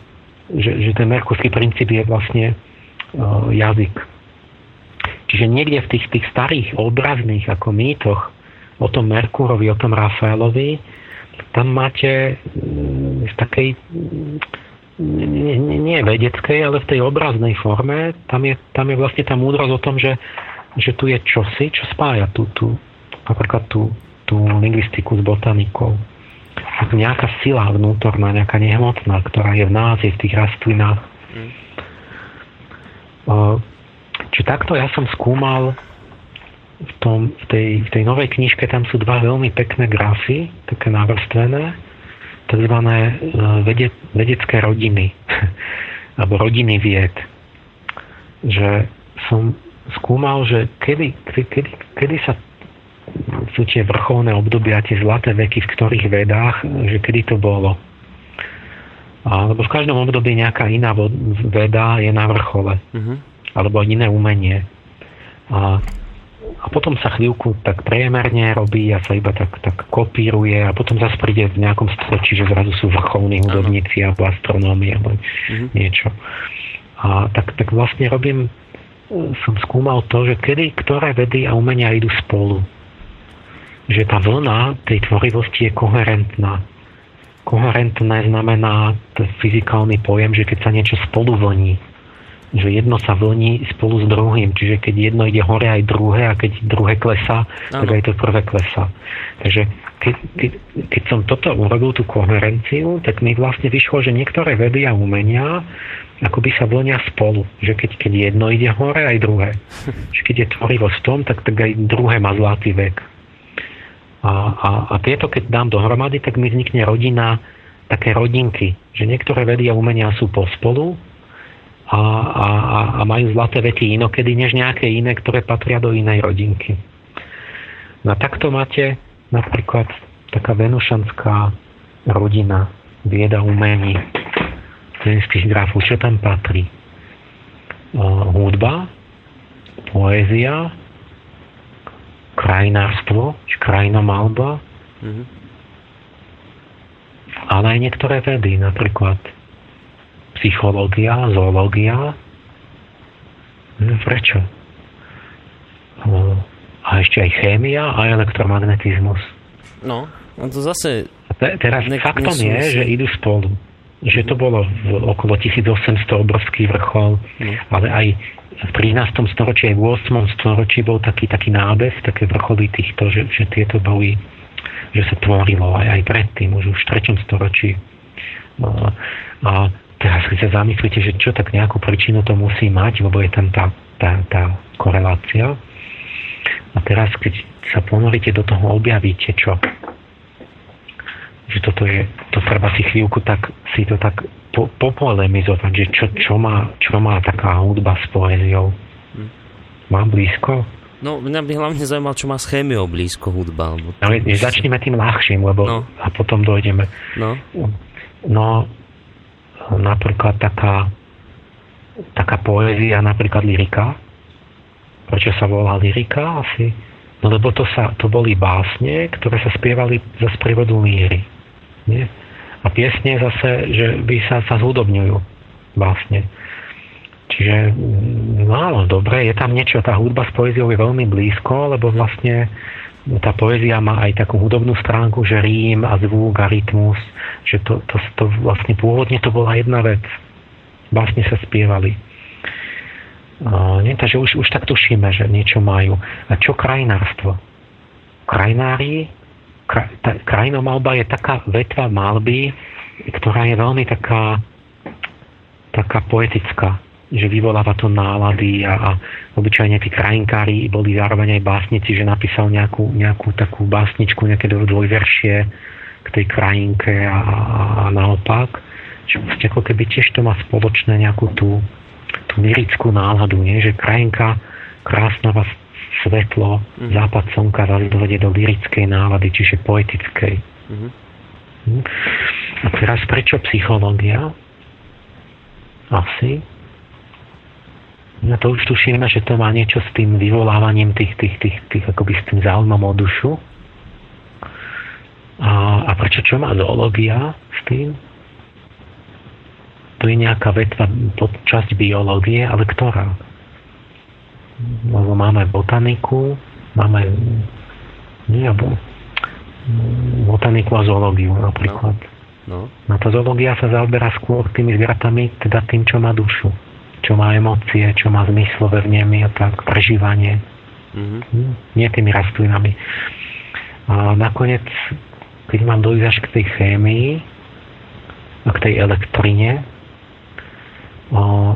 B: Že, že ten merkurský princíp je vlastne e, jazyk. Čiže niekde v tých, tých starých obrazných ako mýtoch o tom Merkúrovi, o tom Rafaelovi, tam máte mm, v takej nie, nie, nie vedeckej, ale v tej obraznej forme, tam je, tam je vlastne tá múdrosť o tom, že, že tu je čosi, čo spája tú, tú, napríklad tú, tú lingvistiku s botanikou. Nejaká sila vnútorná, nejaká nehmotná, ktorá je v nás, je v tých rastlinách. Mm. Či takto ja som skúmal v, tom, v, tej, v tej novej knižke tam sú dva veľmi pekné grafy, také navrstvené, tzv. E, vede, vedecké rodiny, alebo rodiny vied. Že som skúmal, že kedy, kedy, kedy sa sú tie vrcholné obdobia, tie zlaté veky, v ktorých vedách, že kedy to bolo. Alebo v každom období nejaká iná veda je na vrchole. Mm-hmm. Alebo iné umenie. A a potom sa chvíľku tak priemerne robí a sa iba tak, tak kopíruje a potom zase príde v nejakom storočí, že zrazu sú vrcholní hudobníci alebo astronómi alebo uh-huh. niečo. A tak, tak vlastne robím, e, som skúmal to, že kedy, ktoré vedy a umenia idú spolu. Že tá vlna tej tvorivosti je koherentná. Koherentné znamená to fyzikálny pojem, že keď sa niečo spolu vlní, že jedno sa vlní spolu s druhým, čiže keď jedno ide hore aj druhé a keď druhé klesá, ano. tak aj to prvé klesá. Takže keď, keď, keď som toto urobil, tú koherenciu, tak mi vlastne vyšlo, že niektoré vedy a umenia akoby sa vlnia spolu. Že keď, keď jedno ide hore, aj druhé. Že keď je tvorivosť v tom, tak, tak aj druhé má zlatý vek. A, a, a tieto, keď dám dohromady, tak mi vznikne rodina, také rodinky, že niektoré vedy a umenia sú pospolu a, a, a majú zlaté vety inokedy než nejaké iné, ktoré patria do inej rodinky. No takto máte napríklad taká venušanská rodina, vieda umení, z grafov, čo tam patrí? Uh, hudba, poézia, krajinárstvo, či krajinomalba, mm-hmm. ale aj niektoré vedy, napríklad psychológia, zoológia. No, prečo? A ešte aj chémia a elektromagnetizmus.
A: No, a to zase...
B: A te, teraz ne, faktom je, že idú spolu. Že to bolo v okolo 1800 obrovský vrchol, no. ale aj v 13. storočí, aj v 8. storočí bol taký, taký nábeh, také vrcholy týchto, že, že tieto boli, že sa tvorilo aj, aj predtým, už v 3. storočí. No, a teraz keď sa zamyslíte, že čo tak nejakú príčinu to musí mať, lebo je tam tá, tá, tá korelácia. A teraz, keď sa ponoríte do toho, objavíte čo? Že toto je, to treba si chvíľku tak, si to tak po, popolemizovať, že čo, čo, má, čo má taká hudba s poéziou. Hm. Má blízko?
A: No, mňa by hlavne zaujímal, čo má s chémiou blízko hudba. Lebo...
B: No, začneme tým ľahším, lebo no. a potom dojdeme.
A: No.
B: No, napríklad taká, taká poézia, napríklad lyrika. Prečo sa volá lyrika asi? No lebo to, sa, to boli básne, ktoré sa spievali za sprievodu líry. Nie? A piesne zase, že by sa, sa zhudobňujú básne. Čiže, no áno, dobre, je tam niečo, tá hudba s poéziou je veľmi blízko, lebo vlastne tá poézia má aj takú hudobnú stránku, že rím a zvuk a rytmus, že to, to, to vlastne pôvodne to bola jedna vec. Vlastne sa spievali. Uh, nie, takže už, už tak tušíme, že niečo majú. A čo krajinárstvo? Krajinári, kraj, krajinomalba je taká vetva malby, ktorá je veľmi taká, taká poetická že vyvoláva to nálady a, a obyčajne tí krajinkári boli zároveň aj básnici, že napísal nejakú, nejakú takú básničku, nejaké dvojveršie k tej krajinke a, a naopak. Že vlastne ako keby tiež to má spoločné nejakú tú, tú lirickú náladu, nie? že krajinka krásna vás svetlo, mm-hmm. západ slnka vás dovedie do lirickej nálady, čiže poetickej. Mm-hmm. A teraz prečo psychológia? Asi, No to už tušíme, že to má niečo s tým vyvolávaním tých, tých, tých, tých akoby s tým záujmom o dušu. A, a prečo čo má zoológia s tým? To je nejaká vetva, časť biológie, ale ktorá? Lebo máme botaniku, máme nie, botaniku a zoológiu napríklad. No. No. no tá zoológia sa zaoberá skôr tými zvieratami, teda tým, čo má dušu čo má emócie, čo má zmyslové vnemy a tak, prežívanie. Mm-hmm. Nie tými rastlinami. A nakoniec, keď mám dojsť až k tej chémii a k tej elektrine, o,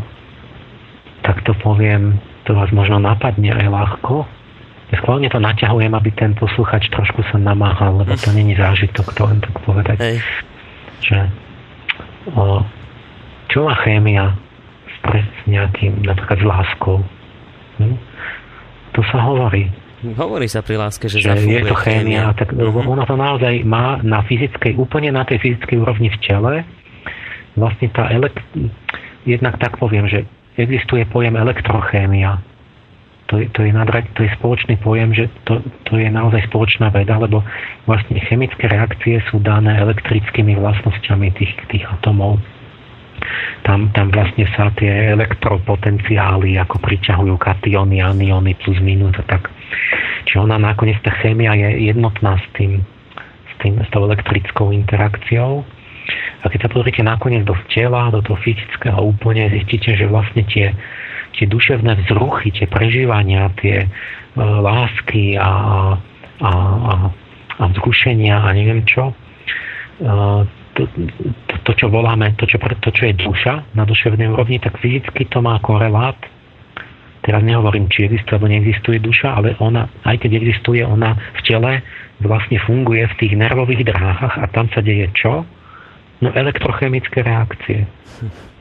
B: tak to poviem, to vás možno napadne aj ľahko. Ja skválne to naťahujem, aby ten posluchač trošku sa namáhal, lebo to není zážitok, to len tak povedať. Hej. Že, o, čo má chémia s nejakým, napríklad láskou. Hm? To sa hovorí.
A: Hovorí sa pri láske, že,
B: že je to chémia. Tak, uh-huh. Ona to naozaj má na fyzickej, úplne na tej fyzickej úrovni v tele. Vlastne tá elek... jednak tak poviem, že existuje pojem elektrochémia. To je, to, je nadrať, to je spoločný pojem, že to, to je naozaj spoločná veda, lebo vlastne chemické reakcie sú dané elektrickými vlastnosťami tých, tých atomov tam, tam vlastne sa tie elektropotenciály ako priťahujú kationy, aniony plus minus a tak. Čiže ona nakoniec, tá chémia je jednotná s tým, s, tým, s tou elektrickou interakciou. A keď sa pozrite nakoniec do tela, do toho fyzického úplne, zistíte, že vlastne tie, tie duševné vzruchy, tie prežívania, tie e, lásky a, a, a, a vzrušenia a neviem čo, e, to, to, čo voláme, to čo, to, čo je duša na duševnej úrovni, tak fyzicky to má korelát. Teraz nehovorím, či existuje alebo neexistuje duša, ale ona, aj keď existuje, ona v tele vlastne funguje v tých nervových dráhach a tam sa deje čo? No elektrochemické reakcie.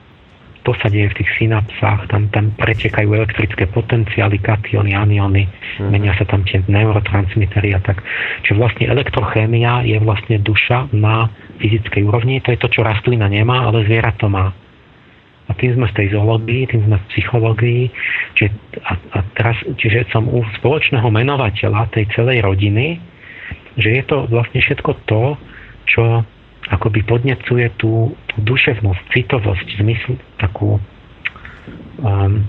B: to sa deje v tých synapsách, tam, tam pretekajú elektrické potenciály, kationy, aniony, mm. menia sa tam tie neurotransmitery a tak. Čiže vlastne elektrochémia je vlastne duša na fyzickej úrovni, to je to, čo rastlina nemá, ale zviera to má. A tým sme v tej zoológii, tým sme v psychológii, čiže, a, a teraz, čiže som u spoločného menovateľa tej celej rodiny, že je to vlastne všetko to, čo akoby podnecuje tú, tú duševnosť, citovosť, zmysl, takú um,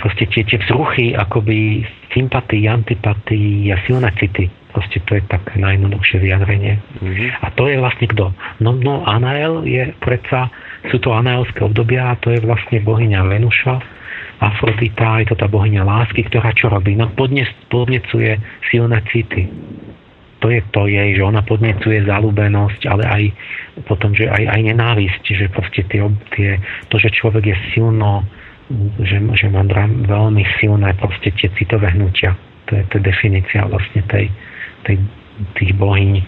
B: proste tie, tie vzruchy, akoby sympatii, antipatii a silné city. Proste to je také najjednoduchšie vyjadrenie. Mm-hmm. A to je vlastne kto? No, no Anael je predsa, sú to anaelské obdobia a to je vlastne bohyňa Venuša, Afrodita, je to tá bohyňa lásky, ktorá čo robí? No podnecuje silné city to je to jej, že ona podnecuje zalúbenosť, ale aj potom, že aj, aj nenávisť, že proste tie, tie, to, že človek je silno, že, že má veľmi silné proste tie citové hnutia. To je, to je definícia vlastne tej, tej, tých bohyň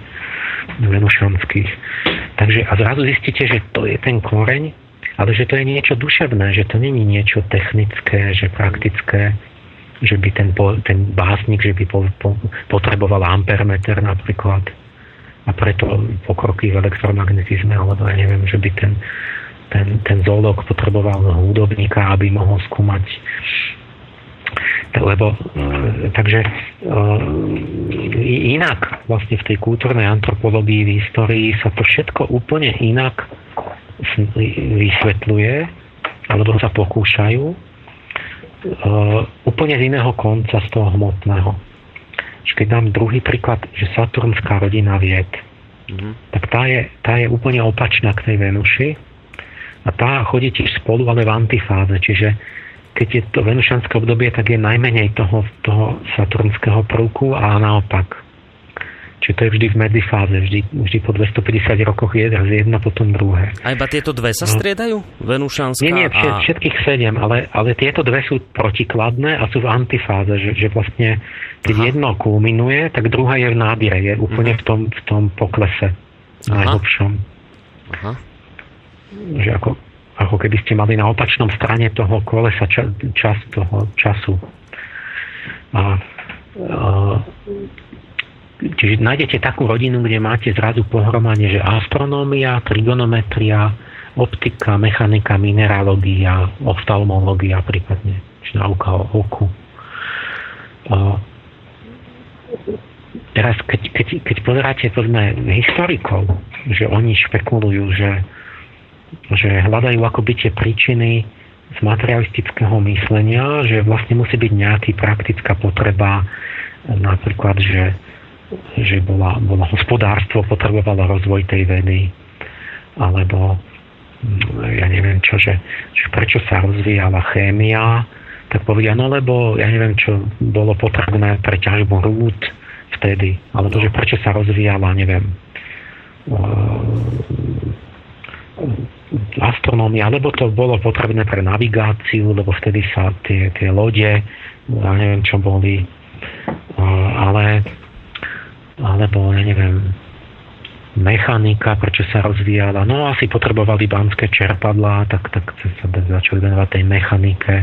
B: venušanských. Takže a zrazu zistíte, že to je ten koreň, ale že to je niečo duševné, že to není niečo technické, že praktické, že by ten, ten básnik, že by po, po, potreboval ampermeter napríklad. A preto pokroky v elektromagnetizme, alebo ja neviem, že by ten, ten, ten zoolog potreboval hudobníka, aby mohol skúmať. Lebo e, takže e, inak vlastne v tej kultúrnej antropológii, v histórii sa to všetko úplne inak vysvetľuje, alebo sa pokúšajú úplne z iného konca, z toho hmotného. Keď dám druhý príklad, že Saturnská rodina vied, mm-hmm. tak tá je, tá je úplne opačná k tej Venuši a tá chodí tiež spolu, ale v antifáze, čiže keď je to venušanské obdobie, tak je najmenej toho, toho saturnského prvku a naopak. Čiže to je vždy v medzifáze, vždy, vždy po 250 rokoch je jedno, potom druhé.
A: A iba tieto dve sa no. striedajú? Venušanská
B: Nie, nie, a... všetkých sedem, ale, ale tieto dve sú protikladné a sú v antifáze, že, že vlastne keď Aha. jedno kulminuje, tak druhá je v nábire, je úplne uh-huh. v, tom, v tom poklese najhlbšom. Aha. Že ako, ako keby ste mali na opačnom strane toho kolesa čas, čas toho času. A, a Čiže nájdete takú rodinu, kde máte zrazu pohromanie, že astronómia, trigonometria, optika, mechanika, mineralógia, oftalmológia prípadne, či nauka o oku. A teraz, keď, keď, keď pozeráte povedzme historikov, že oni špekulujú, že, že hľadajú akoby tie príčiny z materialistického myslenia, že vlastne musí byť nejaký praktická potreba, napríklad, že že bola, bola hospodárstvo, potrebovalo rozvoj tej vedy, alebo mm, ja neviem čo, že, že prečo sa rozvíjala chémia, tak povedia, no lebo ja neviem, čo bolo potrebné pre ťažbu rúd vtedy, alebo že prečo sa rozvíjala, neviem, astronómia, alebo to bolo potrebné pre navigáciu, lebo vtedy sa tie, tie lode, ja neviem, čo boli, ale alebo ja neviem, mechanika, prečo sa rozvíjala. No asi potrebovali banské čerpadlá, tak, tak sa začali venovať tej mechanike.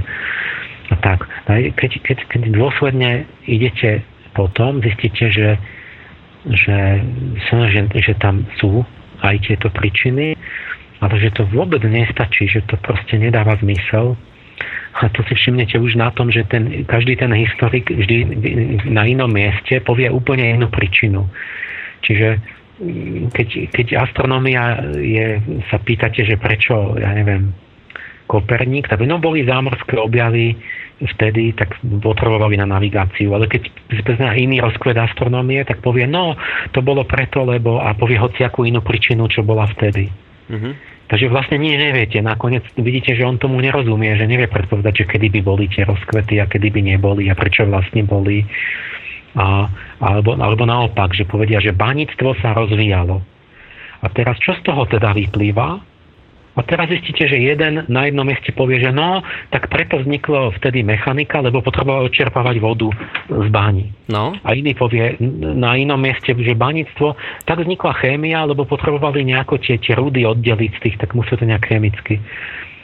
B: A tak. No keď, keď, keď dôsledne idete potom, zistíte, že, že, že, že tam sú aj tieto príčiny, ale že to vôbec nestačí, že to proste nedáva zmysel, a to si všimnete už na tom, že ten, každý ten historik vždy na inom mieste povie úplne inú príčinu. Čiže mm, keď, keď astronomia je, sa pýtate, že prečo, ja neviem, Koperník, tak no boli zámorské objavy vtedy, tak potrebovali na navigáciu. Ale keď na iný rozkvet astronómie, tak povie, no, to bolo preto, lebo a povie hociakú inú príčinu, čo bola vtedy. Mm-hmm. Takže vlastne nič neviete. Nakoniec vidíte, že on tomu nerozumie, že nevie predpovedať, že kedy by boli tie rozkvety a kedy by neboli a prečo vlastne boli. A, alebo, alebo naopak, že povedia, že baníctvo sa rozvíjalo. A teraz čo z toho teda vyplýva? A teraz zistíte, že jeden na jednom mieste povie, že no, tak preto vzniklo vtedy mechanika, lebo potreboval odčerpávať vodu z báni. No. A iný povie na inom mieste, že baníctvo, tak vznikla chémia, lebo potrebovali nejako tie, tie rudy oddeliť z tých, tak musí to nejak chemicky.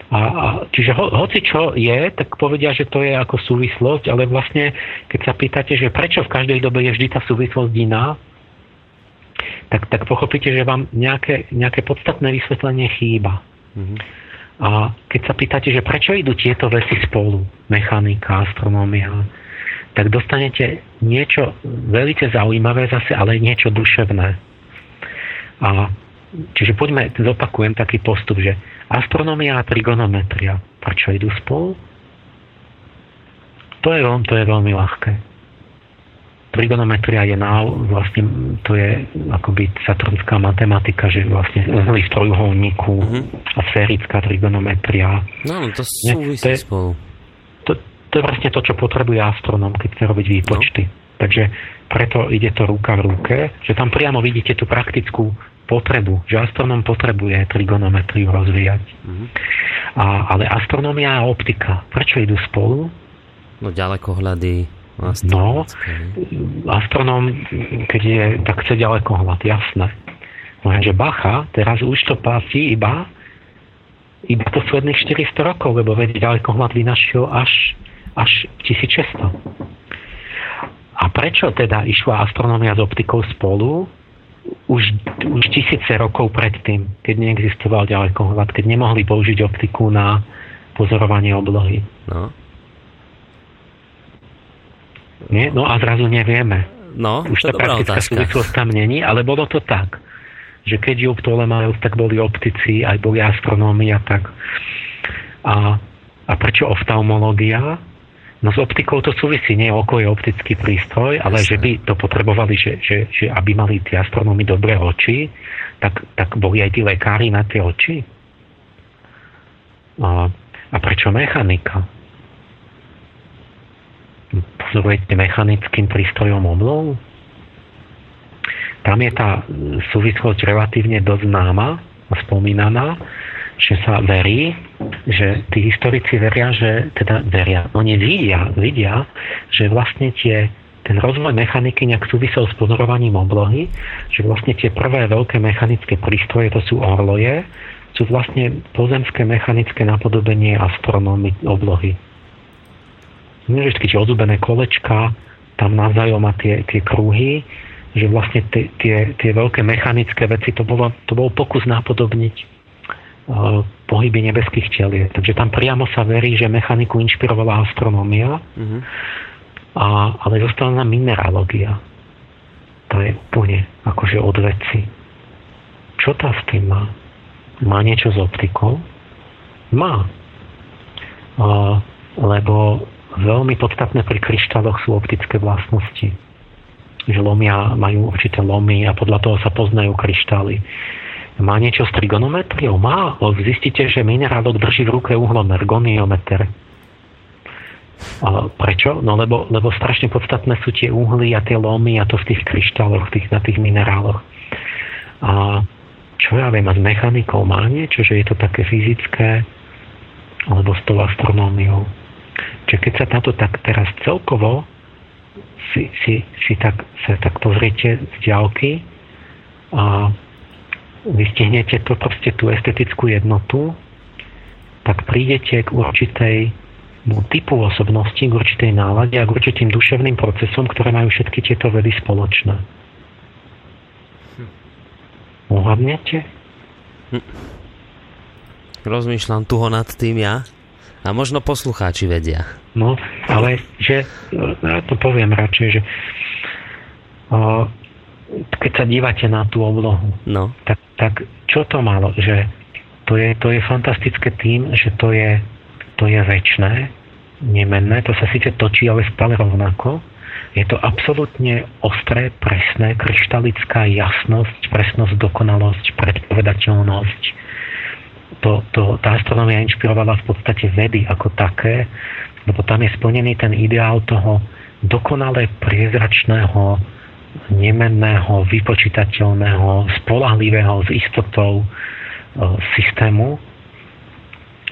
B: A, a, čiže ho, hoci čo je, tak povedia, že to je ako súvislosť, ale vlastne, keď sa pýtate, že prečo v každej dobe je vždy tá súvislosť iná, tak, tak pochopíte, že vám nejaké, nejaké podstatné vysvetlenie chýba. Mm-hmm. A keď sa pýtate, že prečo idú tieto veci spolu, mechanika, astronómia, tak dostanete niečo veľmi zaujímavé zase, ale niečo duševné. A čiže poďme, zopakujem taký postup, že Astronomia a trigonometria. Prečo idú spolu? To je, veľmi, to je veľmi ľahké. Trigonometria je na, vlastne, to je akoby saturnská matematika, že vlastne uhly v trojuholníku mm-hmm. a sférická trigonometria.
A: No, to súvisí to spolu.
B: To, to je vlastne to, čo potrebuje astronom, keď chce robiť výpočty. No. Takže preto ide to ruka v ruke, že tam priamo vidíte tú praktickú potrebu, že astronóm potrebuje trigonometriu rozvíjať. Mm-hmm. A, ale astronómia a optika, prečo idú spolu?
A: No ďalekohľady.
B: No, astronóm, keď je, tak chce ďalekohľad, jasné. Lenže Bacha teraz už to platí iba iba posledných 400 rokov, lebo veď ďalekohľad vynašiel až, až 1600. A prečo teda išla astronómia s optikou spolu? už, už tisíce rokov predtým, keď neexistoval ďalekohľad, keď nemohli použiť optiku na pozorovanie oblohy. No. Nie? No a zrazu nevieme.
A: No,
B: už tá praktická súvislosť tam není, ale bolo to tak, že keď ju Ptolemajus, tak boli optici, aj boli astronómi a tak. A, a prečo oftalmológia? No s optikou to súvisí, nie oko je optický prístroj, ale Jasne. že by to potrebovali, že, že, že aby mali tie astronómy dobré oči, tak, tak boli aj tí lekári na tie oči. A, a prečo mechanika? Pozorujete mechanickým prístrojom oblohu? Tam je tá súvislosť relatívne dosť známa a spomínaná, že sa verí, že tí historici veria, že teda veria, oni vidia, vidia, že vlastne tie, ten rozvoj mechaniky nejak súvisel s pozorovaním oblohy, že vlastne tie prvé veľké mechanické prístroje, to sú orloje, sú vlastne pozemské mechanické napodobenie astronómy oblohy. Nie, že tie ozubené kolečka, tam navzájom má tie, tie kruhy, že vlastne tie, tie, tie veľké mechanické veci, to, bolo, to bol pokus napodobniť pohyby nebeských telies. Takže tam priamo sa verí, že mechaniku inšpirovala astronómia, mm-hmm. a, ale zostala nám mineralógia. To je úplne akože od veci. Čo tá s tým má? Má niečo s optikou? Má. A, lebo veľmi podstatné pri kryštáloch sú optické vlastnosti. Že lomia, majú určité lomy a podľa toho sa poznajú kryštály má niečo s trigonometriou? Má. Zistíte, že minerálok drží v ruke uhlomer, goniometer. A prečo? No lebo, lebo strašne podstatné sú tie uhly a tie lomy a to v tých kryštáloch, tých, na tých mineráloch. A čo ja viem, a s mechanikou má niečo, že je to také fyzické, alebo s tou astronómiou. Čiže keď sa táto tak teraz celkovo si, si, si tak, sa tak pozriete z ďalky a vystihnete to proste tú estetickú jednotu, tak prídete k určitej typu osobnosti, k určitej nálade a k určitým duševným procesom, ktoré majú všetky tieto vedy spoločné. Hm. Uhľadnete? Hm.
A: Rozmýšľam tuho nad tým ja. A možno poslucháči vedia.
B: No, ale že, ja to poviem radšej, že keď sa dívate na tú oblohu, no. tak, tak čo to malo? Že to je, to je fantastické tým, že to je, to je väčšné, nemenné, to sa síce točí, ale stále rovnako. Je to absolútne ostré, presné, kryštalická jasnosť, presnosť, dokonalosť, predpovedateľnosť. To, to, tá astronomia inšpirovala v podstate vedy ako také, lebo tam je splnený ten ideál toho dokonale priezračného nemenného, vypočítateľného, spolahlivého s istotou e, systému.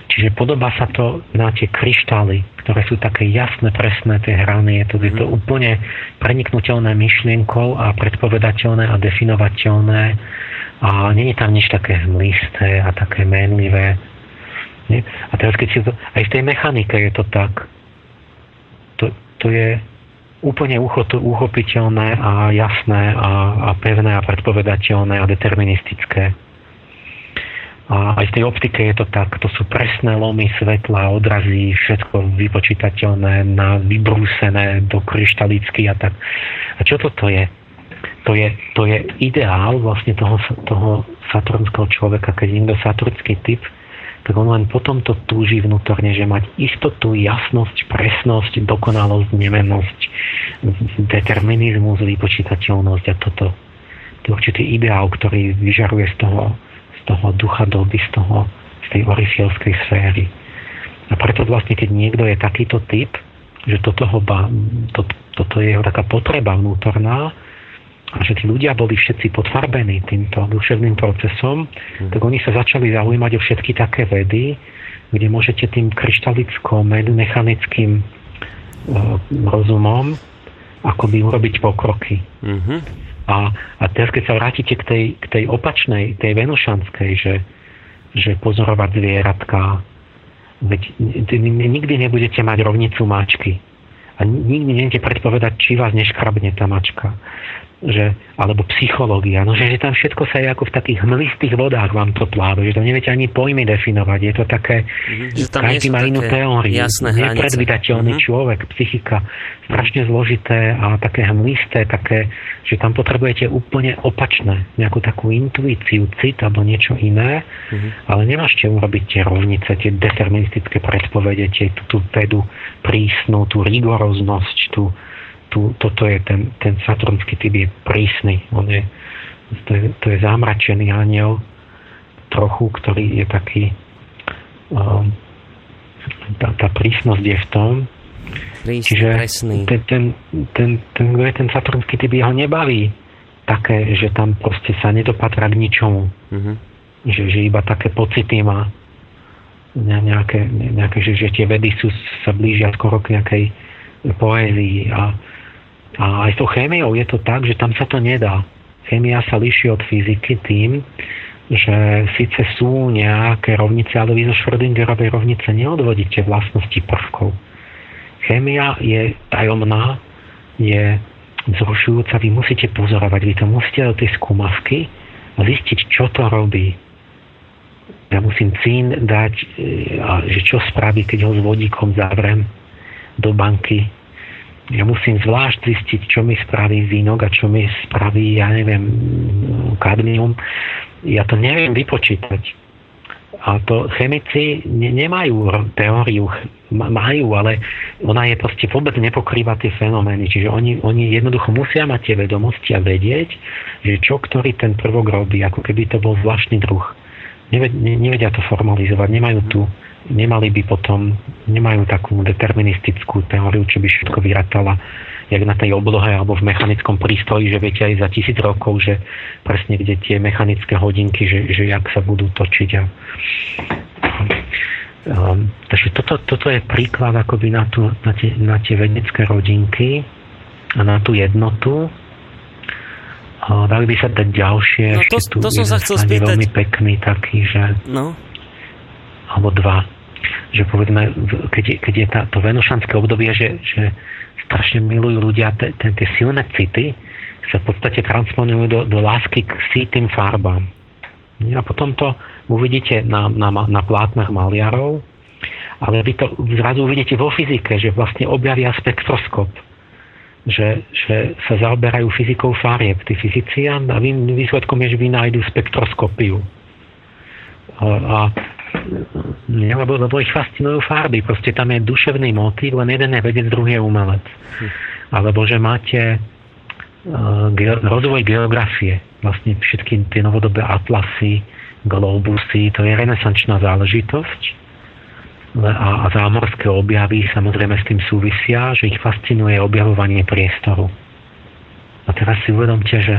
B: Čiže podobá sa to na tie kryštály, ktoré sú také jasné, presné, tie hrany. Je to, je to mhm. úplne preniknutelné myšlienkou a predpovedateľné a definovateľné. A není tam nič také hmlisté a také menlivé. Nie? A teraz keď si to, aj v tej mechanike je to tak, to, to je úplne uchopiteľné a jasné a, a pevné a predpovedateľné a deterministické. A aj v tej optike je to tak, to sú presné lomy svetla, odrazy, všetko vypočítateľné, na, vybrúsené do kryštalicky a tak. A čo toto je? To je, to je ideál vlastne toho, toho saturnského človeka, keď je niekto saturnský typ, tak on len potom to túži vnútorne, že mať istotu, jasnosť, presnosť, dokonalosť, nemennosť, determinizmus, vypočítateľnosť a toto. To je určitý ideál, ktorý vyžaruje z toho, toho ducha doby, z, toho, z tej orifielskej sféry. A preto vlastne, keď niekto je takýto typ, že toto, ho ba, to, toto je jeho taká potreba vnútorná, a že tí ľudia boli všetci potfarbení týmto duševným procesom, mm. tak oni sa začali zaujímať o všetky také vedy, kde môžete tým kryštalicko-mechanickým uh, rozumom akoby urobiť pokroky. Mm-hmm. A, a teraz, keď sa vrátite k tej, k tej opačnej, tej venušanskej, že, že pozorovať zvieratka, veď nikdy nebudete mať rovnicu mačky. A nikdy neviete predpovedať, či vás neškrabne tá mačka že, alebo psychológia, no že, že tam všetko sa je ako v takých hmlistých vodách vám to pláva, že tam neviete ani pojmy definovať, je to také, mm, že tam každý má inú teóriu, nepredvydateľný mm-hmm. človek, psychika, strašne zložité a také hmlisté, také, že tam potrebujete úplne opačné, nejakú takú intuíciu, cit alebo niečo iné, mm-hmm. ale nemášte urobiť tie rovnice, tie deterministické predpovede, tie, tú, tú vedu prísnu, tú rigoroznosť, tú, tu, toto je ten, ten saturnský typ je prísny. On je, to, je, to je zamračený aniel trochu, ktorý je taký um, tá, tá prísnosť je v tom,
A: Prísný, čiže
B: ten, ten, ten, ten, ten, ten saturnský typ jeho nebaví také, že tam proste sa nedopatra k ničomu. Mm-hmm. Že, že iba také pocity má nejaké, nejaké že, že tie vedy sú, sa blížia skoro k nejakej poézii a a aj s tou chémiou je to tak, že tam sa to nedá. Chémia sa líši od fyziky tým, že síce sú nejaké rovnice, ale vy zo Schrödingerovej rovnice neodvodíte vlastnosti prvkov. Chémia je tajomná, je vzrušujúca, vy musíte pozorovať, vy to musíte do tej skúmavky a zistiť, čo to robí. Ja musím cín dať, e, že čo spraví, keď ho s vodíkom zavrem do banky ja musím zvlášť zistiť, čo mi spraví zínok a čo mi spraví, ja neviem, kadmium. Ja to neviem vypočítať. A to chemici ne, nemajú teóriu, majú, ale ona je proste vôbec nepokrýva tie fenomény. Čiže oni, oni jednoducho musia mať tie vedomosti a vedieť, že čo ktorý ten prvok robí, ako keby to bol zvláštny druh. Nevedia to formalizovať, nemajú tu nemali by potom, nemajú takú deterministickú teóriu, čo by všetko vyratala jak na tej oblohe alebo v mechanickom prístroji, že viete aj za tisíc rokov, že presne kde tie mechanické hodinky, že, že jak sa budú točiť. A, um, takže toto, toto je príklad akoby na, tú, na, tie, na tie vedecké rodinky a na tú jednotu. A dali by sa dať ďalšie.
A: No to, to som sa chcel spýtať.
B: veľmi pekný taký, že...
A: No.
B: Alebo dva že povedzme, keď, keď je tá, to venošanské obdobie, že, že strašne milujú ľudia te, te, tie silné city, sa v podstate transponujú do, do lásky k sítým farbám. A potom to uvidíte na, na, na plátnach maliarov, ale vy to zrazu uvidíte vo fyzike, že vlastne objavia spektroskop, že, že sa zaoberajú fyzikou farieb, tí fyzici a výsledkom je, že vynajdu spektroskopiu. A, lebo, lebo ich fascinujú farby. Proste tam je duševný motív, len jeden je vedec, druhý je umelec. Alebo že máte uh, ge- rozvoj geografie. Vlastne všetky tie novodobé atlasy, globusy, to je renesančná záležitosť. A, a zámorské objavy samozrejme s tým súvisia, že ich fascinuje objavovanie priestoru. A teraz si uvedomte, že,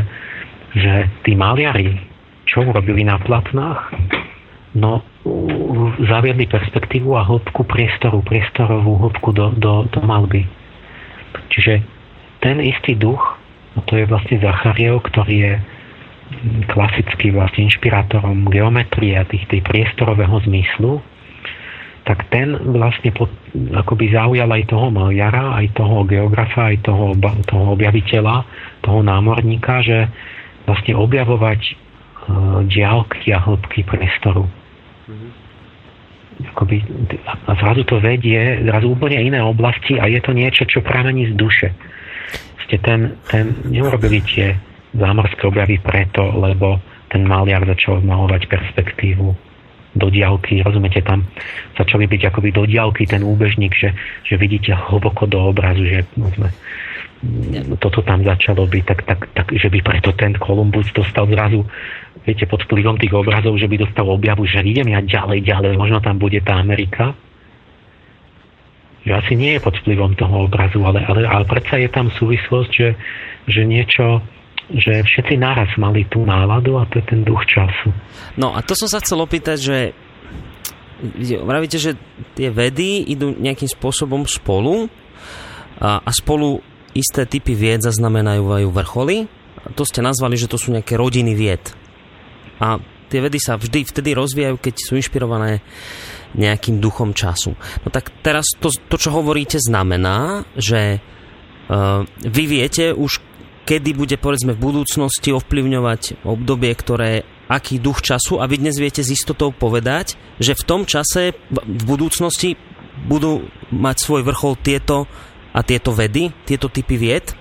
B: že tí maliari, čo urobili na platnách? No, zaviedli perspektívu a hĺbku priestoru, priestorovú hĺbku do, do, do malby. Čiže ten istý duch, no to je vlastne Zachariel, ktorý je klasický vlastne inšpirátorom geometrie a tých, tej priestorového zmyslu, tak ten vlastne pod, akoby zaujal aj toho maliara, aj toho geografa, aj toho, toho objaviteľa, toho námorníka, že vlastne objavovať uh, diálky a hĺbky priestoru. Akoby, a zrazu to vedie, zrazu úplne iné oblasti a je to niečo, čo pramení z duše. Ste ten, ten neurobili tie zámorské objavy preto, lebo ten maliar začal malovať perspektívu do diálky, rozumiete, tam začali byť akoby do diálky ten úbežník, že, že vidíte hlboko do obrazu, že no, toto tam začalo byť, tak, tak, tak, že by preto ten Kolumbus dostal zrazu, viete, pod vplyvom tých obrazov, že by dostal objavu, že idem ja ďalej, ďalej, možno tam bude tá Amerika. Že asi nie je pod vplyvom toho obrazu, ale, ale, ale predsa je tam súvislosť, že, že niečo, že všetci naraz mali tú náladu a to je ten duch času.
A: No a to som sa chcel opýtať, že vravíte, že tie vedy idú nejakým spôsobom spolu a, a spolu isté typy vied zaznamenajú vrcholy. To ste nazvali, že to sú nejaké rodiny vied. A tie vedy sa vždy vtedy rozvíjajú, keď sú inšpirované nejakým duchom času. No tak teraz to, to čo hovoríte, znamená, že uh, vy viete už kedy bude povedzme v budúcnosti ovplyvňovať obdobie, ktoré aký duch času a vy dnes viete s istotou povedať, že v tom čase v budúcnosti budú mať svoj vrchol tieto a tieto vedy, tieto typy vied?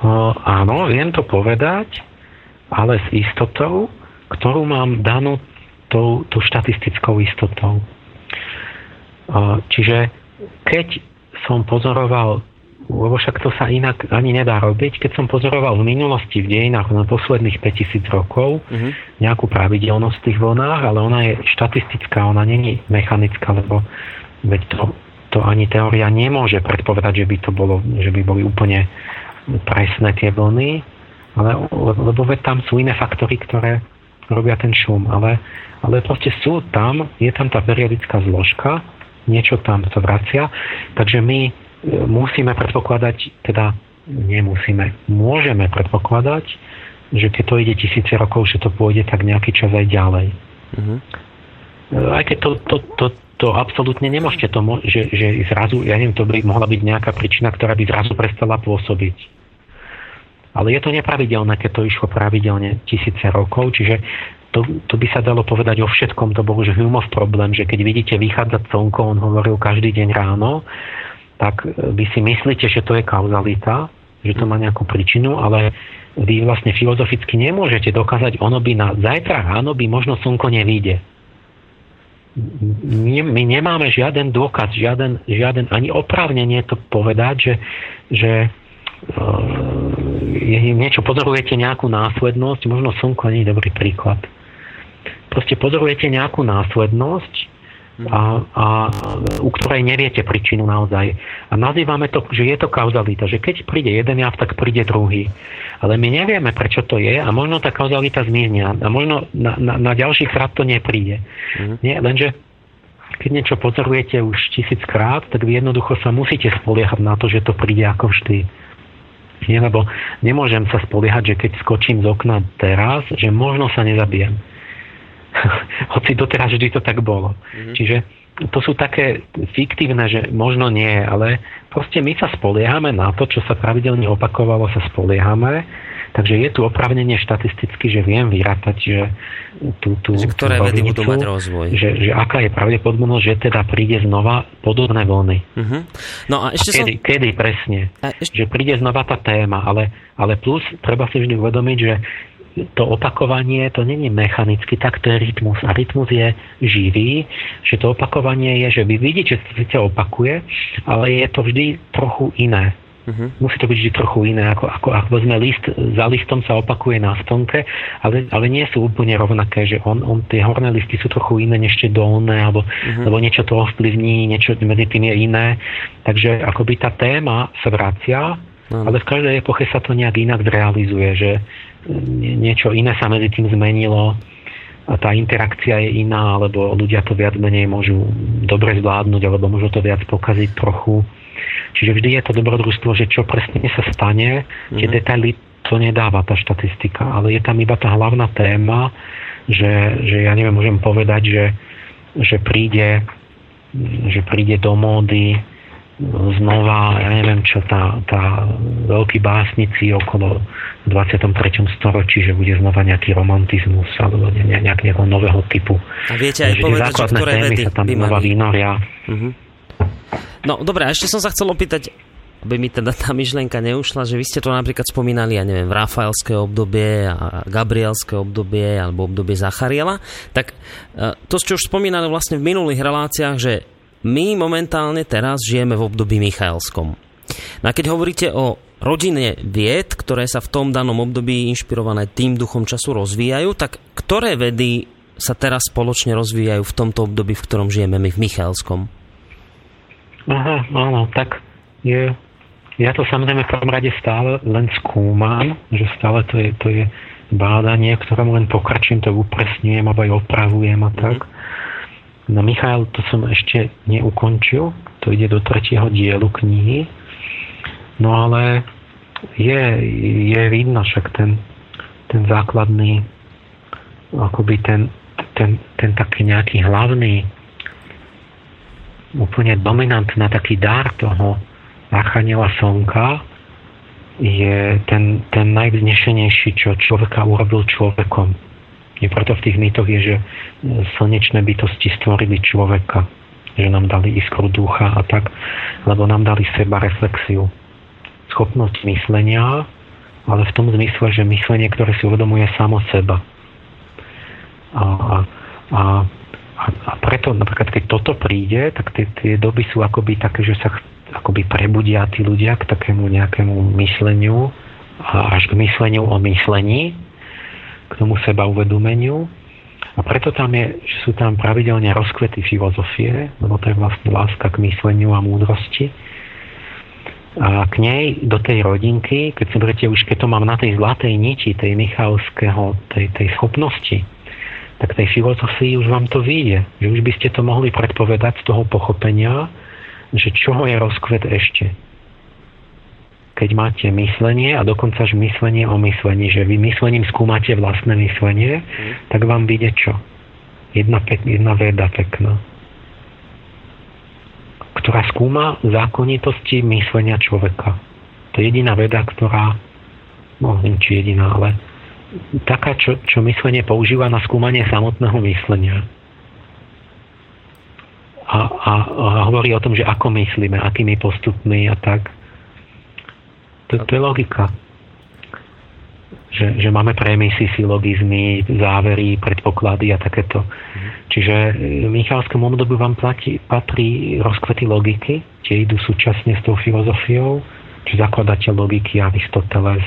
B: O, áno, viem to povedať, ale s istotou, ktorú mám danú tou, tou štatistickou istotou. O, čiže keď som pozoroval lebo však to sa inak ani nedá robiť. Keď som pozoroval v minulosti, v dejinách na posledných 5000 rokov uh-huh. nejakú pravidelnosť v tých vlnách, ale ona je štatistická, ona není mechanická, lebo veď to, to ani teória nemôže predpovedať, že by to bolo, že by boli úplne presné tie vlny, ale, lebo tam sú iné faktory, ktoré robia ten šum, ale, ale proste sú tam, je tam tá periodická zložka, niečo tam sa vracia, takže my musíme predpokladať, teda nemusíme, môžeme predpokladať, že keď to ide tisíce rokov, že to pôjde tak nejaký čas aj ďalej. Uh-huh. Aj keď to, to, to, to absolútne nemôžete to, že, že zrazu, ja neviem, to by mohla byť nejaká príčina, ktorá by zrazu prestala pôsobiť. Ale je to nepravidelné, keď to išlo pravidelne tisíce rokov, čiže to, to by sa dalo povedať o všetkom. To bol už Humeov problém, že keď vidíte vychádzať slnko, on hovoril každý deň ráno, tak vy si myslíte, že to je kauzalita, že to má nejakú príčinu, ale vy vlastne filozoficky nemôžete dokázať, ono by na zajtra ráno by možno slnko nevíde. My nemáme žiaden dôkaz, žiaden, žiaden ani oprávnenie to povedať, že, že je niečo, pozorujete nejakú následnosť, možno slnko nie je dobrý príklad. Proste pozorujete nejakú následnosť a, a u ktorej neviete príčinu naozaj. A nazývame to, že je to kauzalita, že keď príde jeden jav, tak príde druhý. Ale my nevieme, prečo to je a možno tá kauzalita zmizne a možno na, na, na ďalší krát to nepríde. Mm. Nie, lenže keď niečo pozorujete už tisíckrát, tak vy jednoducho sa musíte spoliehať na to, že to príde ako vždy. Nie, lebo nemôžem sa spoliehať, že keď skočím z okna teraz, že možno sa nezabijem Hoci doteraz vždy to tak bolo. Mm-hmm. Čiže to sú také fiktívne, že možno nie, ale proste my sa spoliehame na to, čo sa pravidelne opakovalo, sa spoliehame. Takže je tu opravnenie štatisticky, že viem vyrátať, že tú, tú,
A: že ktoré tú vedy budú mať rozvoj.
B: Že, že aká je pravdepodobnosť, že teda príde znova podobné vlny. Uh-huh.
A: No a ešte
B: a kedy, som... kedy presne? A ešte... Že príde znova tá téma, ale, ale plus treba si vždy uvedomiť, že to opakovanie to není mechanicky, tak to je rytmus. A rytmus je živý, že to opakovanie je, že vy vidíte, že to síce opakuje, ale je to vždy trochu iné. Uh-huh. Musí to byť vždy trochu iné, ako, ako ak vezme list, za listom sa opakuje na stonke, ale, ale nie sú úplne rovnaké, že on, on, tie horné listy sú trochu iné než tie dolné, alebo, uh-huh. alebo niečo to ovplyvní, niečo medzi tým je iné. Takže akoby tá téma sa vracia, uh-huh. ale v každej epoche sa to nejak inak zrealizuje, že niečo iné sa medzi tým zmenilo a tá interakcia je iná, alebo ľudia to viac menej môžu dobre zvládnuť, alebo môžu to viac pokaziť trochu. Čiže vždy je to dobrodružstvo, že čo presne sa stane, mm-hmm. tie mhm. detaily to nedáva tá štatistika, ale je tam iba tá hlavná téma, že, že ja neviem, môžem povedať, že že príde, že príde do módy znova, ja neviem čo, tá, tá veľký básnici okolo 23. storočí, že bude znova nejaký romantizmus alebo nejak, nejakého nového typu.
A: A viete aj že povedať, že ktoré vedy
B: sa tam
A: by
B: znova mali... vynoria.
A: Uh-huh. No dobre, a ešte som sa chcel opýtať, aby mi teda tá myšlienka neušla, že vy ste to napríklad spomínali, ja neviem, v Rafaelské obdobie a Gabrielské obdobie alebo obdobie Zachariela, tak e, to ste už spomínali vlastne v minulých reláciách, že my momentálne teraz žijeme v období Michaelskom. No a keď hovoríte o rodine vied, ktoré sa v tom danom období inšpirované tým duchom času rozvíjajú, tak ktoré vedy sa teraz spoločne rozvíjajú v tomto období, v ktorom žijeme my v Michaelskom?
B: Aha, áno, tak je, ja to samozrejme v prvom rade stále len skúmam, že stále to je, to je bádanie, ktorému len pokračujem, to upresňujem alebo aj opravujem a tak. No Michal, to som ešte neukončil, to ide do tretieho dielu knihy. No ale je, je vidno však ten, ten základný, akoby ten, ten, ten taký nejaký hlavný, úplne dominantná taký dar toho Archaniela Slnka je ten, ten najvznešenejší, čo človeka urobil človekom je preto v tých mýtoch je, že slnečné bytosti stvorili človeka, že nám dali iskru ducha a tak, lebo nám dali seba reflexiu, schopnosť myslenia, ale v tom zmysle, že myslenie, ktoré si uvedomuje samo seba. A, a, a, a preto napríklad, keď toto príde, tak tie, tie doby sú akoby také, že sa akoby prebudia tí ľudia k takému nejakému mysleniu až k mysleniu o myslení, k tomu seba uvedomeniu. A preto tam je, že sú tam pravidelne rozkvety filozofie, lebo to je vlastne láska k mysleniu a múdrosti. A k nej, do tej rodinky, keď si berete už, keď to mám na tej zlatej niti, tej Michalského, tej, tej schopnosti, tak tej filozofii už vám to vyjde. Že už by ste to mohli predpovedať z toho pochopenia, že čoho je rozkvet ešte keď máte myslenie a dokonca až myslenie o myslení, že vy myslením skúmate vlastné myslenie, mm. tak vám vyjde čo? Jedna, pek, jedna veda pekná, ktorá skúma zákonitosti myslenia človeka. To je jediná veda, ktorá, no neviem, či jediná, ale taká, čo, čo myslenie používa na skúmanie samotného myslenia. A, a, a hovorí o tom, že ako myslíme, akými postupmi a tak. To, to je logika. Že, že máme premisy, silogizmy, závery, predpoklady a takéto. Mm. Čiže v Michalskom obdobiu vám platí, patrí rozkvety logiky, tie idú súčasne s tou filozofiou, či zakladateľ logiky Aristoteles,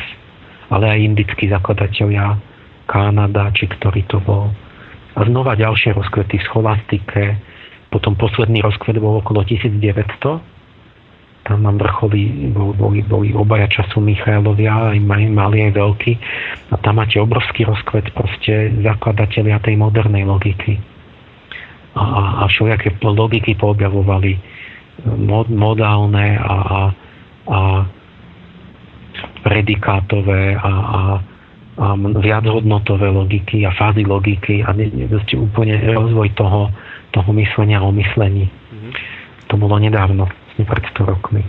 B: ale aj indický zakladateľ Kanada, či ktorý to bol. A znova ďalšie rozkvety v scholastike, potom posledný rozkvet bol okolo 1900, tam mám vrcholí, boli, boli obaja času Michailovia, aj mali aj veľký. A tam máte obrovský rozkvet proste zakladatelia tej modernej logiky. A, a, a všelijaké logiky poobjavovali mod, modálne a, a, a predikátové a, a, a viachodnotové logiky a fázy logiky a úplne rozvoj toho, toho myslenia o myslení. To bolo nedávno vlastne pred 100 rokmi.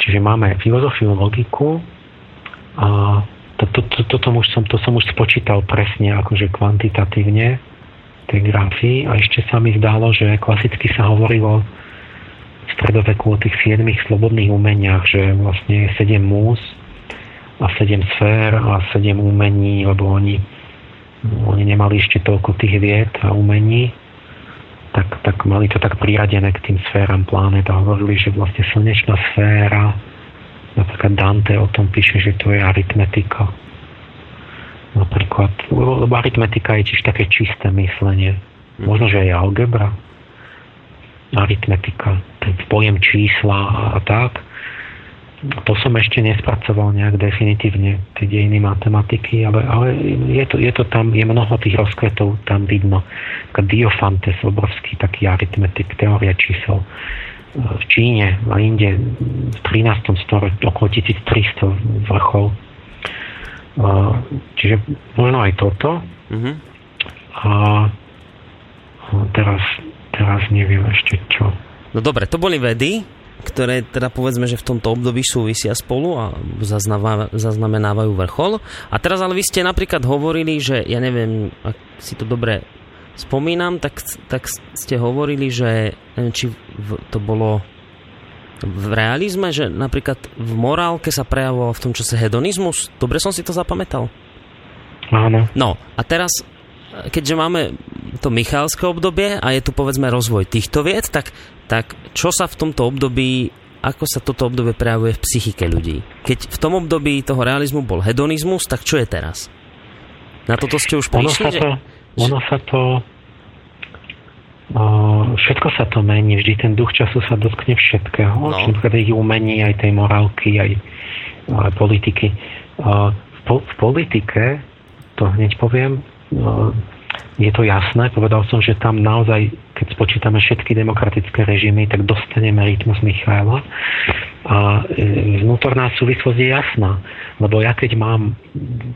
B: Čiže máme filozofiu, logiku a to, to, to, to, to, už som, to som už spočítal presne akože kvantitatívne tej grafii a ešte sa mi zdalo, že klasicky sa hovorilo v stredoveku o tých siedmých slobodných umeniach, že vlastne je sedem múz a sedem sfér a sedem umení, lebo oni, oni nemali ešte toľko tých vied a umení tak, tak mali to tak priradené k tým sféram planet hovorili, že vlastne slnečná sféra, napríklad Dante o tom píše, že to je aritmetika. Napríklad, lebo aritmetika je tiež také čisté myslenie. Možno, že aj algebra. Aritmetika, ten pojem čísla a tak to som ešte nespracoval nejak definitívne, tie dejiny matematiky, ale, ale je, to, je to tam, je mnoho tých rozkvetov tam vidno. Diofantes, obrovský taký aritmetik, teória čísel v Číne a inde v 13. storočí, okolo 1300 vrchol. Čiže možno aj toto. Mm-hmm. A teraz, teraz neviem ešte čo.
A: No dobre, to boli vedy, ktoré teda povedzme, že v tomto období súvisia spolu a zaznamenávajú vrchol. A teraz ale vy ste napríklad hovorili, že ja neviem, ak si to dobre spomínam, tak, tak ste hovorili, že neviem, či v, to bolo v realizme, že napríklad v morálke sa prejavoval v tom čase hedonizmus. Dobre som si to zapamätal?
B: Áno.
A: No a teraz, keďže máme to Michalské obdobie a je tu povedzme rozvoj týchto vied, tak, tak čo sa v tomto období ako sa toto obdobie prejavuje v psychike ľudí. Keď v tom období toho realizmu bol hedonizmus, tak čo je teraz? Na toto ste už prišli?
B: Ono sa to, ono sa to všetko sa to mení, vždy ten duch času sa dotkne všetkého, no. napríklad ich umení, aj tej morálky, aj, aj politiky. V, po, v politike, to hneď poviem, je to jasné, povedal som, že tam naozaj, keď spočítame všetky demokratické režimy, tak dostaneme rytmus Michaela. A e, vnútorná súvislosť je jasná, lebo ja keď mám,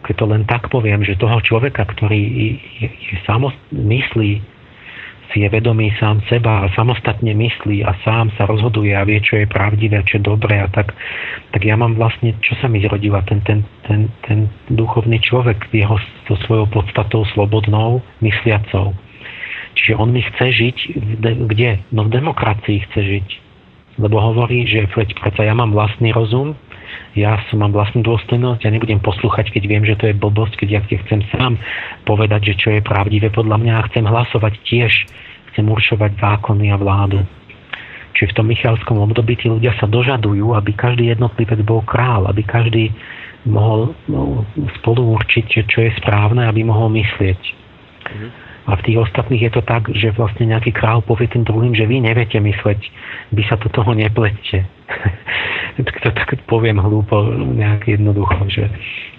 B: keď to len tak poviem, že toho človeka, ktorý je, je samost, myslí si je vedomý sám seba a samostatne myslí a sám sa rozhoduje a vie, čo je pravdivé, čo je dobré a tak, tak ja mám vlastne, čo sa mi zrodila, ten, ten, ten, ten duchovný človek jeho so svojou podstatou slobodnou, mysliacou. Čiže on mi chce žiť, kde? No v demokracii chce žiť. Lebo hovorí, že predsa ja mám vlastný rozum, ja som mám vlastnú dôstojnosť, ja nebudem poslúchať, keď viem, že to je blbosť, keď ja chcem sám povedať, že čo je pravdivé podľa mňa a chcem hlasovať tiež, chcem určovať zákony a vládu. Čiže v tom Michalskom období tí ľudia sa dožadujú, aby každý jednotlivec bol král, aby každý mohol no, spolu určiť, čo je správne, aby mohol myslieť. Mm-hmm. A v tých ostatných je to tak, že vlastne nejaký král povie tým druhým, že vy neviete mysleť, vy sa do toho neplete. to tak poviem hlúpo, nejak jednoducho, že,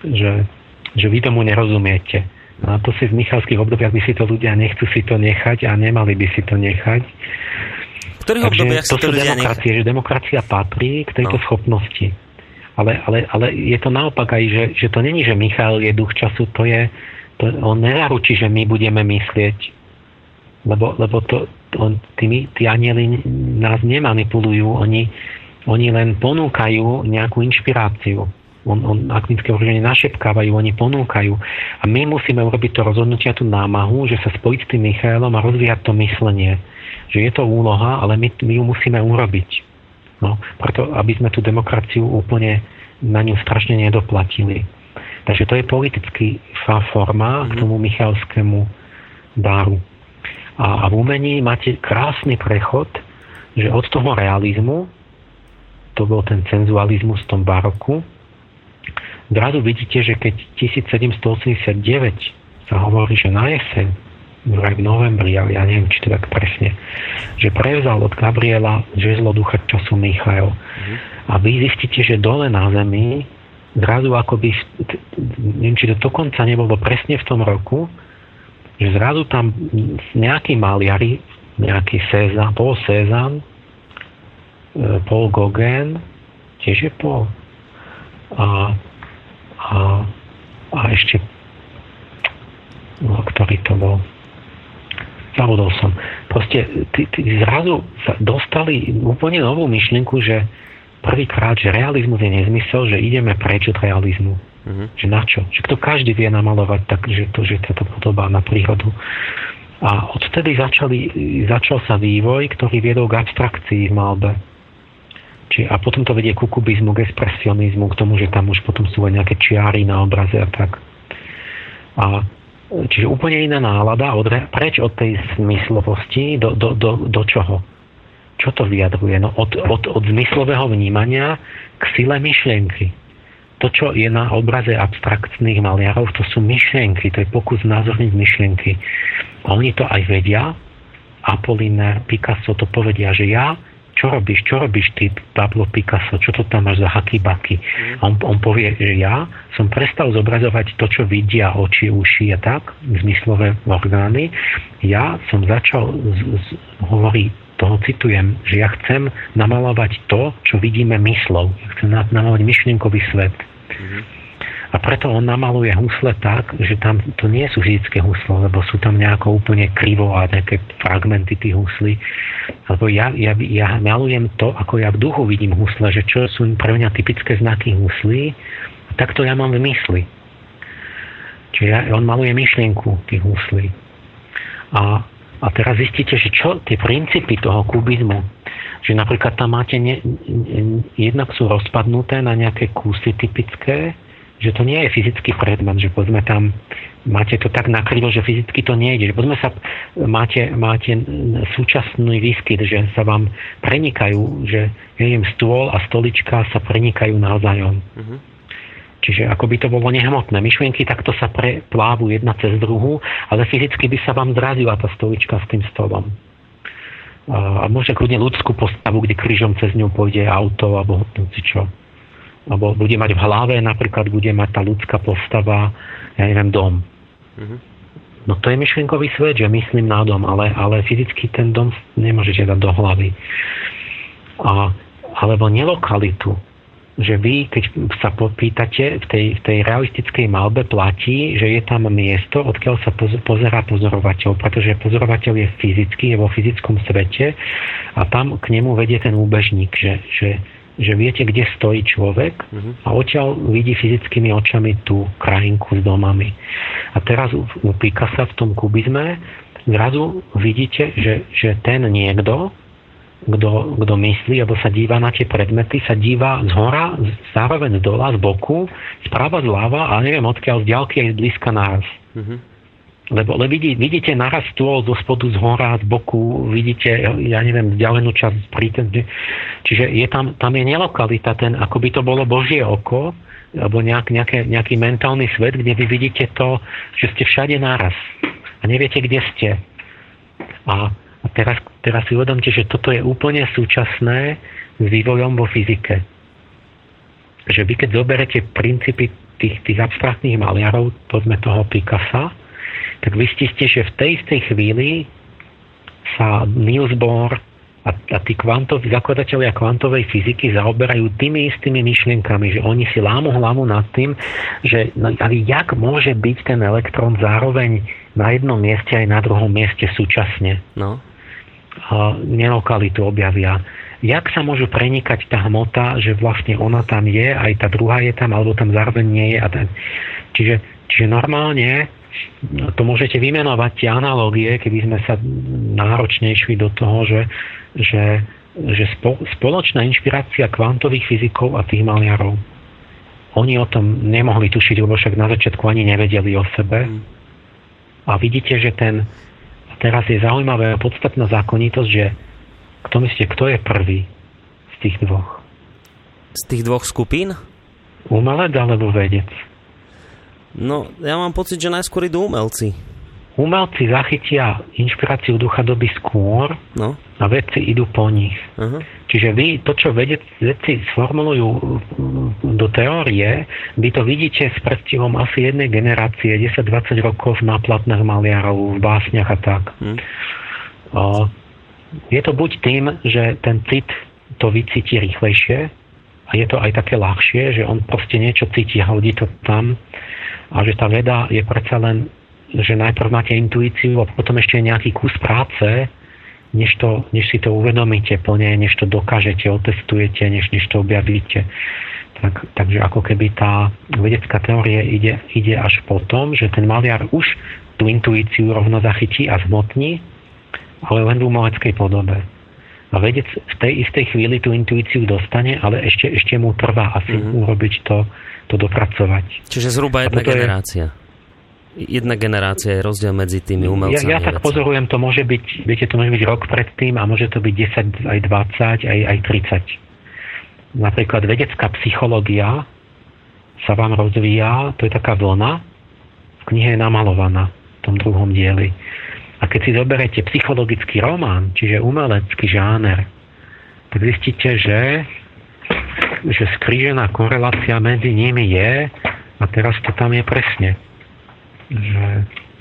B: že, že vy tomu nerozumiete. No a to si v Michalských obdobiach by si to ľudia nechcú si to nechať a nemali by si to nechať.
A: V ktorých Takže obdobiach
B: to sú demokracie, nech... že demokracia patrí k tejto no. schopnosti. Ale, ale, ale je to naopak aj, že, že to není, že Michal je duch času, to je, to, on nezaručí, že my budeme myslieť, lebo, lebo to, on, tí, tí anieli nás nemanipulujú, oni, oni len ponúkajú nejakú inšpiráciu. On, on, akvinské organizácie našepkávajú, oni ponúkajú. A my musíme urobiť to rozhodnutie, tú námahu, že sa spojiť s tým Michaelom a rozvíjať to myslenie. Že je to úloha, ale my, my ju musíme urobiť. No, preto, aby sme tú demokraciu úplne na ňu strašne nedoplatili. Takže to je politická forma k mhm. tomu michalskému dáru. A, a v umení máte krásny prechod, že od toho realizmu, to bol ten senzualizmus v tom baroku, zrazu vidíte, že keď 1789 sa hovorí, že na jeseň, vraj v novembri, ale ja neviem, či to tak presne, že prevzal od Gabriela žezlo ducha času Michael. Mm. A vy zistíte, že dole na zemi zrazu akoby, neviem, či to dokonca nebolo presne v tom roku, že zrazu tam nejakí maliari, nejaký Cézanne, Paul Cézanne, e, Paul Gauguin, tiež je Paul, a a, a ešte no, ktorý to bol zabudol som. Proste tí, tí zrazu dostali úplne novú myšlienku, že prvýkrát, že realizmus je nezmysel, že ideme preč od realizmu. Mm-hmm. Že na čo? Že to každý vie namalovať tak, že to, že to podobá na prírodu. A odtedy začali, začal sa vývoj, ktorý viedol k abstrakcii v malbe. Či, a potom to vedie ku kubizmu, k expresionizmu, k tomu, že tam už potom sú aj nejaké čiary na obraze a tak. A, čiže úplne iná nálada, od, preč od tej smyslovosti do, do, do, do čoho? Čo to vyjadruje? No od, od, od zmyslového vnímania k sile myšlienky. To, čo je na obraze abstraktných maliarov, to sú myšlienky, to je pokus názorniť myšlienky. Oni to aj vedia, Apollinaire, Picasso to povedia, že ja čo robíš, čo robíš ty, Pablo Picasso, čo to tam máš za haky-baky. Mm. On, on povie, že ja som prestal zobrazovať to, čo vidia oči, uši a tak, zmyslové orgány. Ja som začal, z, z, hovorí, toho citujem, že ja chcem namalovať to, čo vidíme myslou. Ja chcem namalovať myšlienkový svet. Mm. A preto on namaluje husle tak, že tam to nie sú fyzické husle, lebo sú tam nejako úplne krivo a nejaké fragmenty tých huslí. Lebo ja, ja, ja malujem to, ako ja v duchu vidím husle, že čo sú pre mňa typické znaky huslí, tak to ja mám v mysli. Čiže ja, on maluje myšlienku tých huslí. A, a teraz zistíte, že čo tie princípy toho kubizmu, že napríklad tam máte, ne, jednak sú rozpadnuté na nejaké kusy typické, že to nie je fyzický predmet, že povedzme tam máte to tak nakrylo, že fyzicky to nejde. Že povedzme sa, máte, máte súčasný výskyt, že sa vám prenikajú, že neviem, stôl a stolička sa prenikajú navzájom. Uh-huh. Čiže ako by to bolo nehmotné. Myšlienky takto sa preplávu jedna cez druhú, ale fyzicky by sa vám zrazila tá stolička s tým stolom. A môže kľudne ľudskú postavu, kde krížom cez ňu pôjde auto alebo hoci čo alebo bude mať v hlave napríklad, bude mať tá ľudská postava, ja neviem, dom. Mm-hmm. No to je myšlienkový svet, že myslím na dom, ale, ale fyzicky ten dom nemôžete dať do hlavy. A, alebo nelokalitu, že vy, keď sa popýtate, v tej, v tej realistickej malbe platí, že je tam miesto, odkiaľ sa pozerá pozorovateľ, pretože pozorovateľ je fyzický, je vo fyzickom svete a tam k nemu vedie ten úbežník, že, že že viete, kde stojí človek uh-huh. a odtiaľ vidí fyzickými očami tú krajinku s domami. A teraz u, Picasso v tom kubizme zrazu vidíte, že, že ten niekto, kto, kto myslí alebo sa díva na tie predmety, sa díva z hora, zároveň z dola, z boku, správa, zľava a neviem odkiaľ z ďalky aj z blízka nás. Uh-huh. Lebo le vidí, vidíte naraz stôl zo spodu, z hora, z boku, vidíte, ja neviem, vzdialenú časť prítomne. Čiže je tam, tam je nelokalita, ten, ako by to bolo Božie oko, alebo nejak, nejaké, nejaký mentálny svet, kde vy vidíte to, že ste všade naraz a neviete, kde ste. A teraz, teraz si uvedomte, že toto je úplne súčasné s vývojom vo fyzike. Že vy keď zoberete princípy tých, tých abstraktných maliarov, povedzme toho Picasa, tak ste, že v tej istej chvíli sa Niels Bohr a, a tí kvantoví, zakladatelia kvantovej fyziky zaoberajú tými istými myšlienkami, že oni si lámu hlavu nad tým, že no, ale jak môže byť ten elektrón zároveň na jednom mieste aj na druhom mieste súčasne. No. A nelokalitu objavia. Jak sa môžu prenikať tá hmota, že vlastne ona tam je, aj tá druhá je tam, alebo tam zároveň nie je. A ten... čiže, čiže normálne to môžete vymenovať tie analogie, keby sme sa náročne išli do toho, že, že, že spo, spoločná inšpirácia kvantových fyzikov a tých maliarov. Oni o tom nemohli tušiť, lebo však na začiatku ani nevedeli o sebe. Mm. A vidíte, že ten, teraz je zaujímavá a podstatná zákonitosť, že kto myslíte, kto je prvý z tých dvoch?
A: Z tých dvoch skupín?
B: Umelec alebo vedec?
A: No, ja mám pocit, že najskôr idú umelci.
B: Umelci zachytia inšpiráciu ducha doby skôr no. a vedci idú po nich. Uh-huh. Čiže vy to, čo vedec, vedci sformulujú do teórie, vy to vidíte s predstihom asi jednej generácie, 10-20 rokov na platných maliarov, v básniach a tak. Uh-huh. O, je to buď tým, že ten cit to vycíti rýchlejšie a je to aj také ľahšie, že on proste niečo cíti a hodí to tam a že tá veda je predsa len, že najprv máte intuíciu a potom ešte nejaký kus práce, než, to, než si to uvedomíte plne, než to dokážete, otestujete, než, než to objavíte. Tak, takže ako keby tá vedecká teória ide, ide až potom, že ten maliar už tú intuíciu rovno zachytí a zmotní, ale len v umeleckej podobe. A vedec v tej istej chvíli tú intuíciu dostane, ale ešte, ešte mu trvá asi mm-hmm. urobiť to, to dopracovať.
A: Čiže zhruba jedna generácia. Je... Jedna generácia je rozdiel medzi tými umelcami.
B: Ja, ja tak pozorujem, to môže byť, viete, to môže byť rok predtým a môže to byť 10, aj 20, aj, aj 30. Napríklad vedecká psychológia sa vám rozvíja, to je taká vlna, v knihe je namalovaná v tom druhom dieli. A keď si zoberete psychologický román, čiže umelecký žáner, tak zistíte, že že skrížená korelácia medzi nimi je a teraz to tam je presne. Že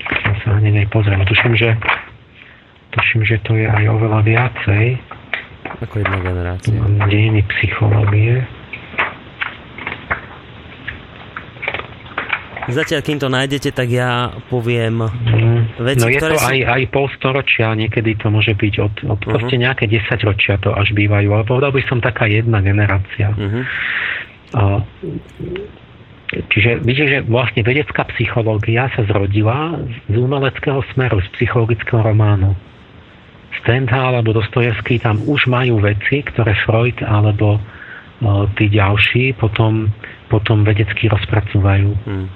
B: ja sa ani nepozriem. Tuším, že tuším, že to je aj oveľa viacej.
A: Ako jedna generácia.
B: Dejiny psychológie.
A: Zatiaľ, kým to nájdete, tak ja poviem mm, veci,
B: No je
A: ktoré
B: to aj, aj pol storočia, niekedy to môže byť od, od uh-huh. proste nejaké 10 ročia to až bývajú, ale povedal by som taká jedna generácia. Uh-huh. Uh, Čiže vidíte, že vlastne vedecká psychológia sa zrodila z umeleckého smeru, z psychologického románu. Stendhal alebo Dostojevský tam už majú veci, ktoré Freud alebo uh, tí ďalší potom, potom vedecky rozpracúvajú. Hmm.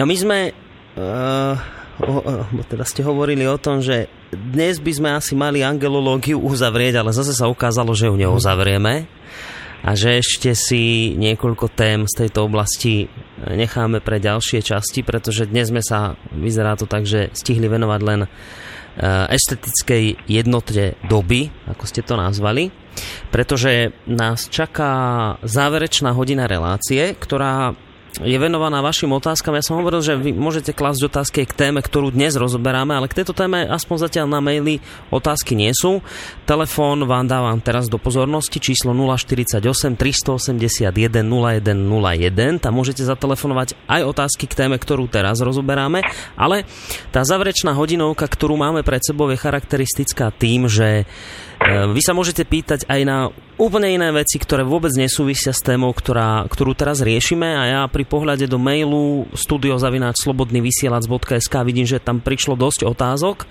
A: No my sme, uh, uh, teda ste hovorili o tom, že dnes by sme asi mali angelológiu uzavrieť, ale zase sa ukázalo, že ju neuzavrieme. A že ešte si niekoľko tém z tejto oblasti necháme pre ďalšie časti, pretože dnes sme sa, vyzerá to tak, že stihli venovať len estetickej jednote doby, ako ste to nazvali, pretože nás čaká záverečná hodina relácie, ktorá je venovaná vašim otázkam. Ja som hovoril, že vy môžete klásť otázky k téme, ktorú dnes rozoberáme, ale k tejto téme aspoň zatiaľ na maili otázky nie sú. Telefón vám dávam teraz do pozornosti číslo 048 381 0101. Tam môžete zatelefonovať aj otázky k téme, ktorú teraz rozoberáme, ale tá záverečná hodinovka, ktorú máme pred sebou, je charakteristická tým, že Ehm, vy sa môžete pýtať aj na úplne iné veci, ktoré vôbec nesúvisia s témou, ktorá, ktorú teraz riešime. A ja pri pohľade do mailu studiozavináčslobodnyvysielac.sk vidím, že tam prišlo dosť otázok.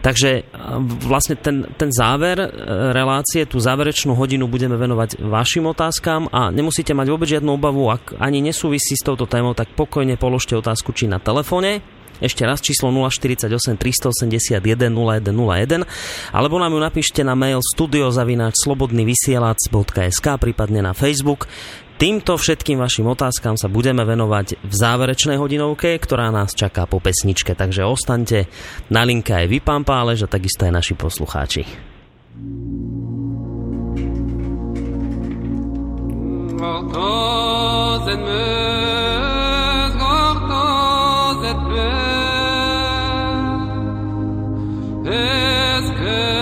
A: Takže ehm, vlastne ten, ten záver e, relácie, tú záverečnú hodinu budeme venovať vašim otázkam a nemusíte mať vôbec žiadnu obavu, ak ani nesúvisí s touto témou, tak pokojne položte otázku či na telefóne ešte raz číslo 048 381 0101 alebo nám ju napíšte na mail studiozavináč.slobodnyvysielac.sk prípadne na Facebook. Týmto všetkým vašim otázkam sa budeme venovať v záverečnej hodinovke, ktorá nás čaká po pesničke, takže ostaňte na linke aj vy, pán Pálež, a takisto aj naši poslucháči.
C: Es que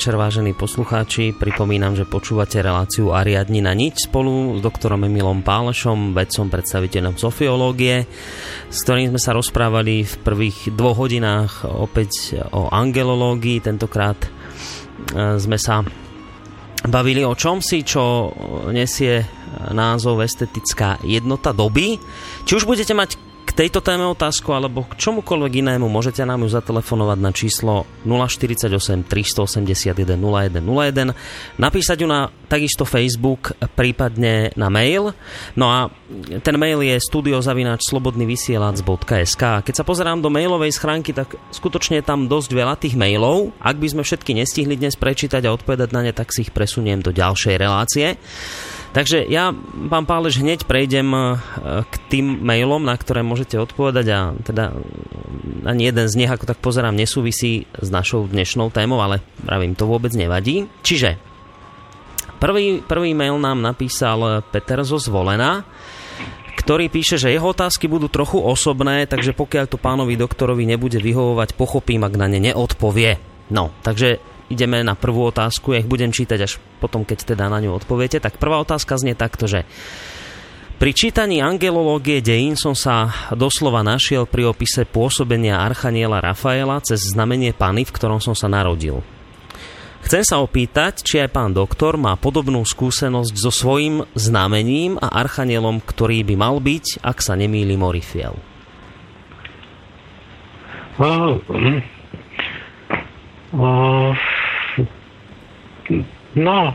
A: podvečer, vážení poslucháči. Pripomínam, že počúvate reláciu Ariadni na nič spolu s doktorom Emilom Pálešom, vedcom, predstaviteľom sofiológie, s ktorým sme sa rozprávali v prvých dvoch hodinách opäť o angelológii. Tentokrát e, sme sa bavili o čomsi, čo nesie názov estetická jednota doby. Či už budete mať k tejto téme otázku alebo k čomukoľvek inému môžete nám ju zatelefonovať na číslo 048 381 0101, napísať ju na takisto Facebook, prípadne na mail. No a ten mail je studiozavináč.slobodnyvysielac.sk Keď sa pozerám do mailovej schránky, tak skutočne je tam dosť veľa tých mailov. Ak by sme všetky nestihli dnes prečítať a odpovedať na ne, tak si ich presuniem do ďalšej relácie. Takže ja, pán Páleš, hneď prejdem e, k tým mailom, na ktoré môžete odpovedať a teda ani jeden z nich, ako tak pozerám, nesúvisí s našou dnešnou témou, ale pravím, to vôbec nevadí. Čiže prvý, prvý mail nám napísal Peter zo Zvolena, ktorý píše, že jeho otázky budú trochu osobné, takže pokiaľ to pánovi doktorovi nebude vyhovovať, pochopím, ak na ne neodpovie. No, takže ideme na prvú otázku, ja ich budem čítať až potom, keď teda na ňu odpoviete. Tak prvá otázka znie takto, že pri čítaní angelológie dejín som sa doslova našiel pri opise pôsobenia Archaniela Rafaela cez znamenie Pany, v ktorom som sa narodil. Chcem sa opýtať, či aj pán doktor má podobnú skúsenosť so svojím znamením a archanielom, ktorý by mal byť, ak sa nemýli Morifiel.
B: Uh, No,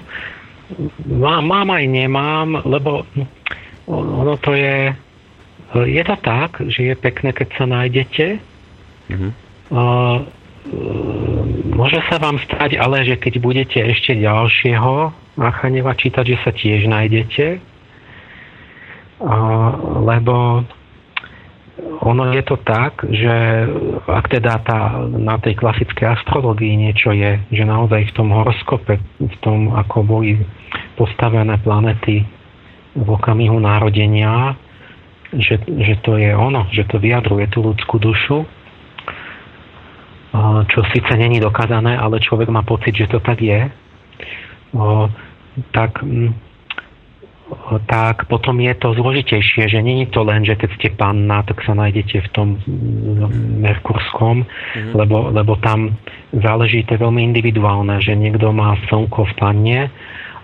B: mám, aj nemám, lebo ono to je... Je to tak, že je pekné, keď sa nájdete. Mm-hmm. Môže sa vám stať, ale že keď budete ešte ďalšieho Archaneva čítať, že sa tiež nájdete. Lebo ono je to tak, že ak teda tá, na tej klasickej astrologii niečo je, že naozaj v tom horoskope, v tom, ako boli postavené planety v okamihu narodenia, že, že to je ono, že to vyjadruje tú ľudskú dušu, čo síce není dokázané, ale človek má pocit, že to tak je, tak tak potom je to zložitejšie, že není to len, že keď ste panna, tak sa nájdete v tom Merkurskom, mm-hmm. lebo, lebo tam záleží, to veľmi individuálne, že niekto má slnko v panne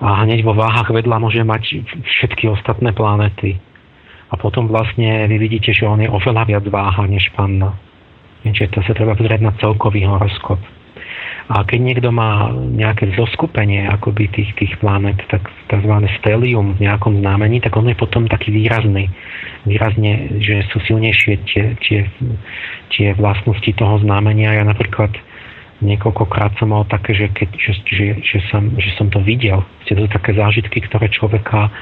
B: a hneď vo váhach vedľa môže mať všetky ostatné planety. A potom vlastne vy vidíte, že on je oveľa viac váha než panna. Čiže to sa treba pozrieť na celkový horoskop. A keď niekto má nejaké zoskupenie akoby tých, tých planet, tak tzv. stelium v nejakom znamení, tak on je potom taký výrazný. Výrazne, že sú silnejšie tie, tie, tie vlastnosti toho znamenia. Ja napríklad niekoľkokrát som mal také, že, keď, že, že, že, som, že som to videl. Ste to také zážitky, ktoré človeka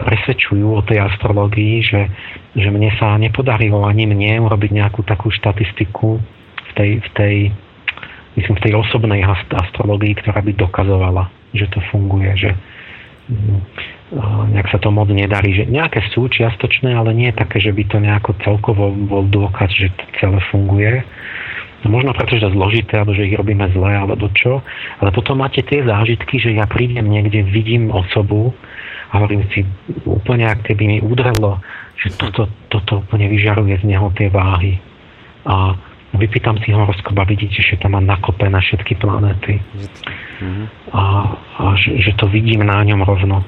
B: presvedčujú o tej astrologii, že, že mne sa nepodarilo ani mne urobiť nejakú takú štatistiku v tej, v tej myslím, v tej osobnej astrologii, ktorá by dokazovala, že to funguje, že mm, nejak sa to moc nedarí, že nejaké sú čiastočné, ale nie také, že by to nejako celkovo bol dôkaz, že to celé funguje. No možno preto, že zložité, alebo že ich robíme zle, alebo čo. Ale potom máte tie zážitky, že ja prídem niekde, vidím osobu a hovorím si úplne, ak keby mi udrelo, že toto, toto úplne vyžaruje z neho tie váhy. A vypýtam si horoskop a vidíte, že tam má nakopené všetky planéty. A, a že, že to vidím na ňom rovno.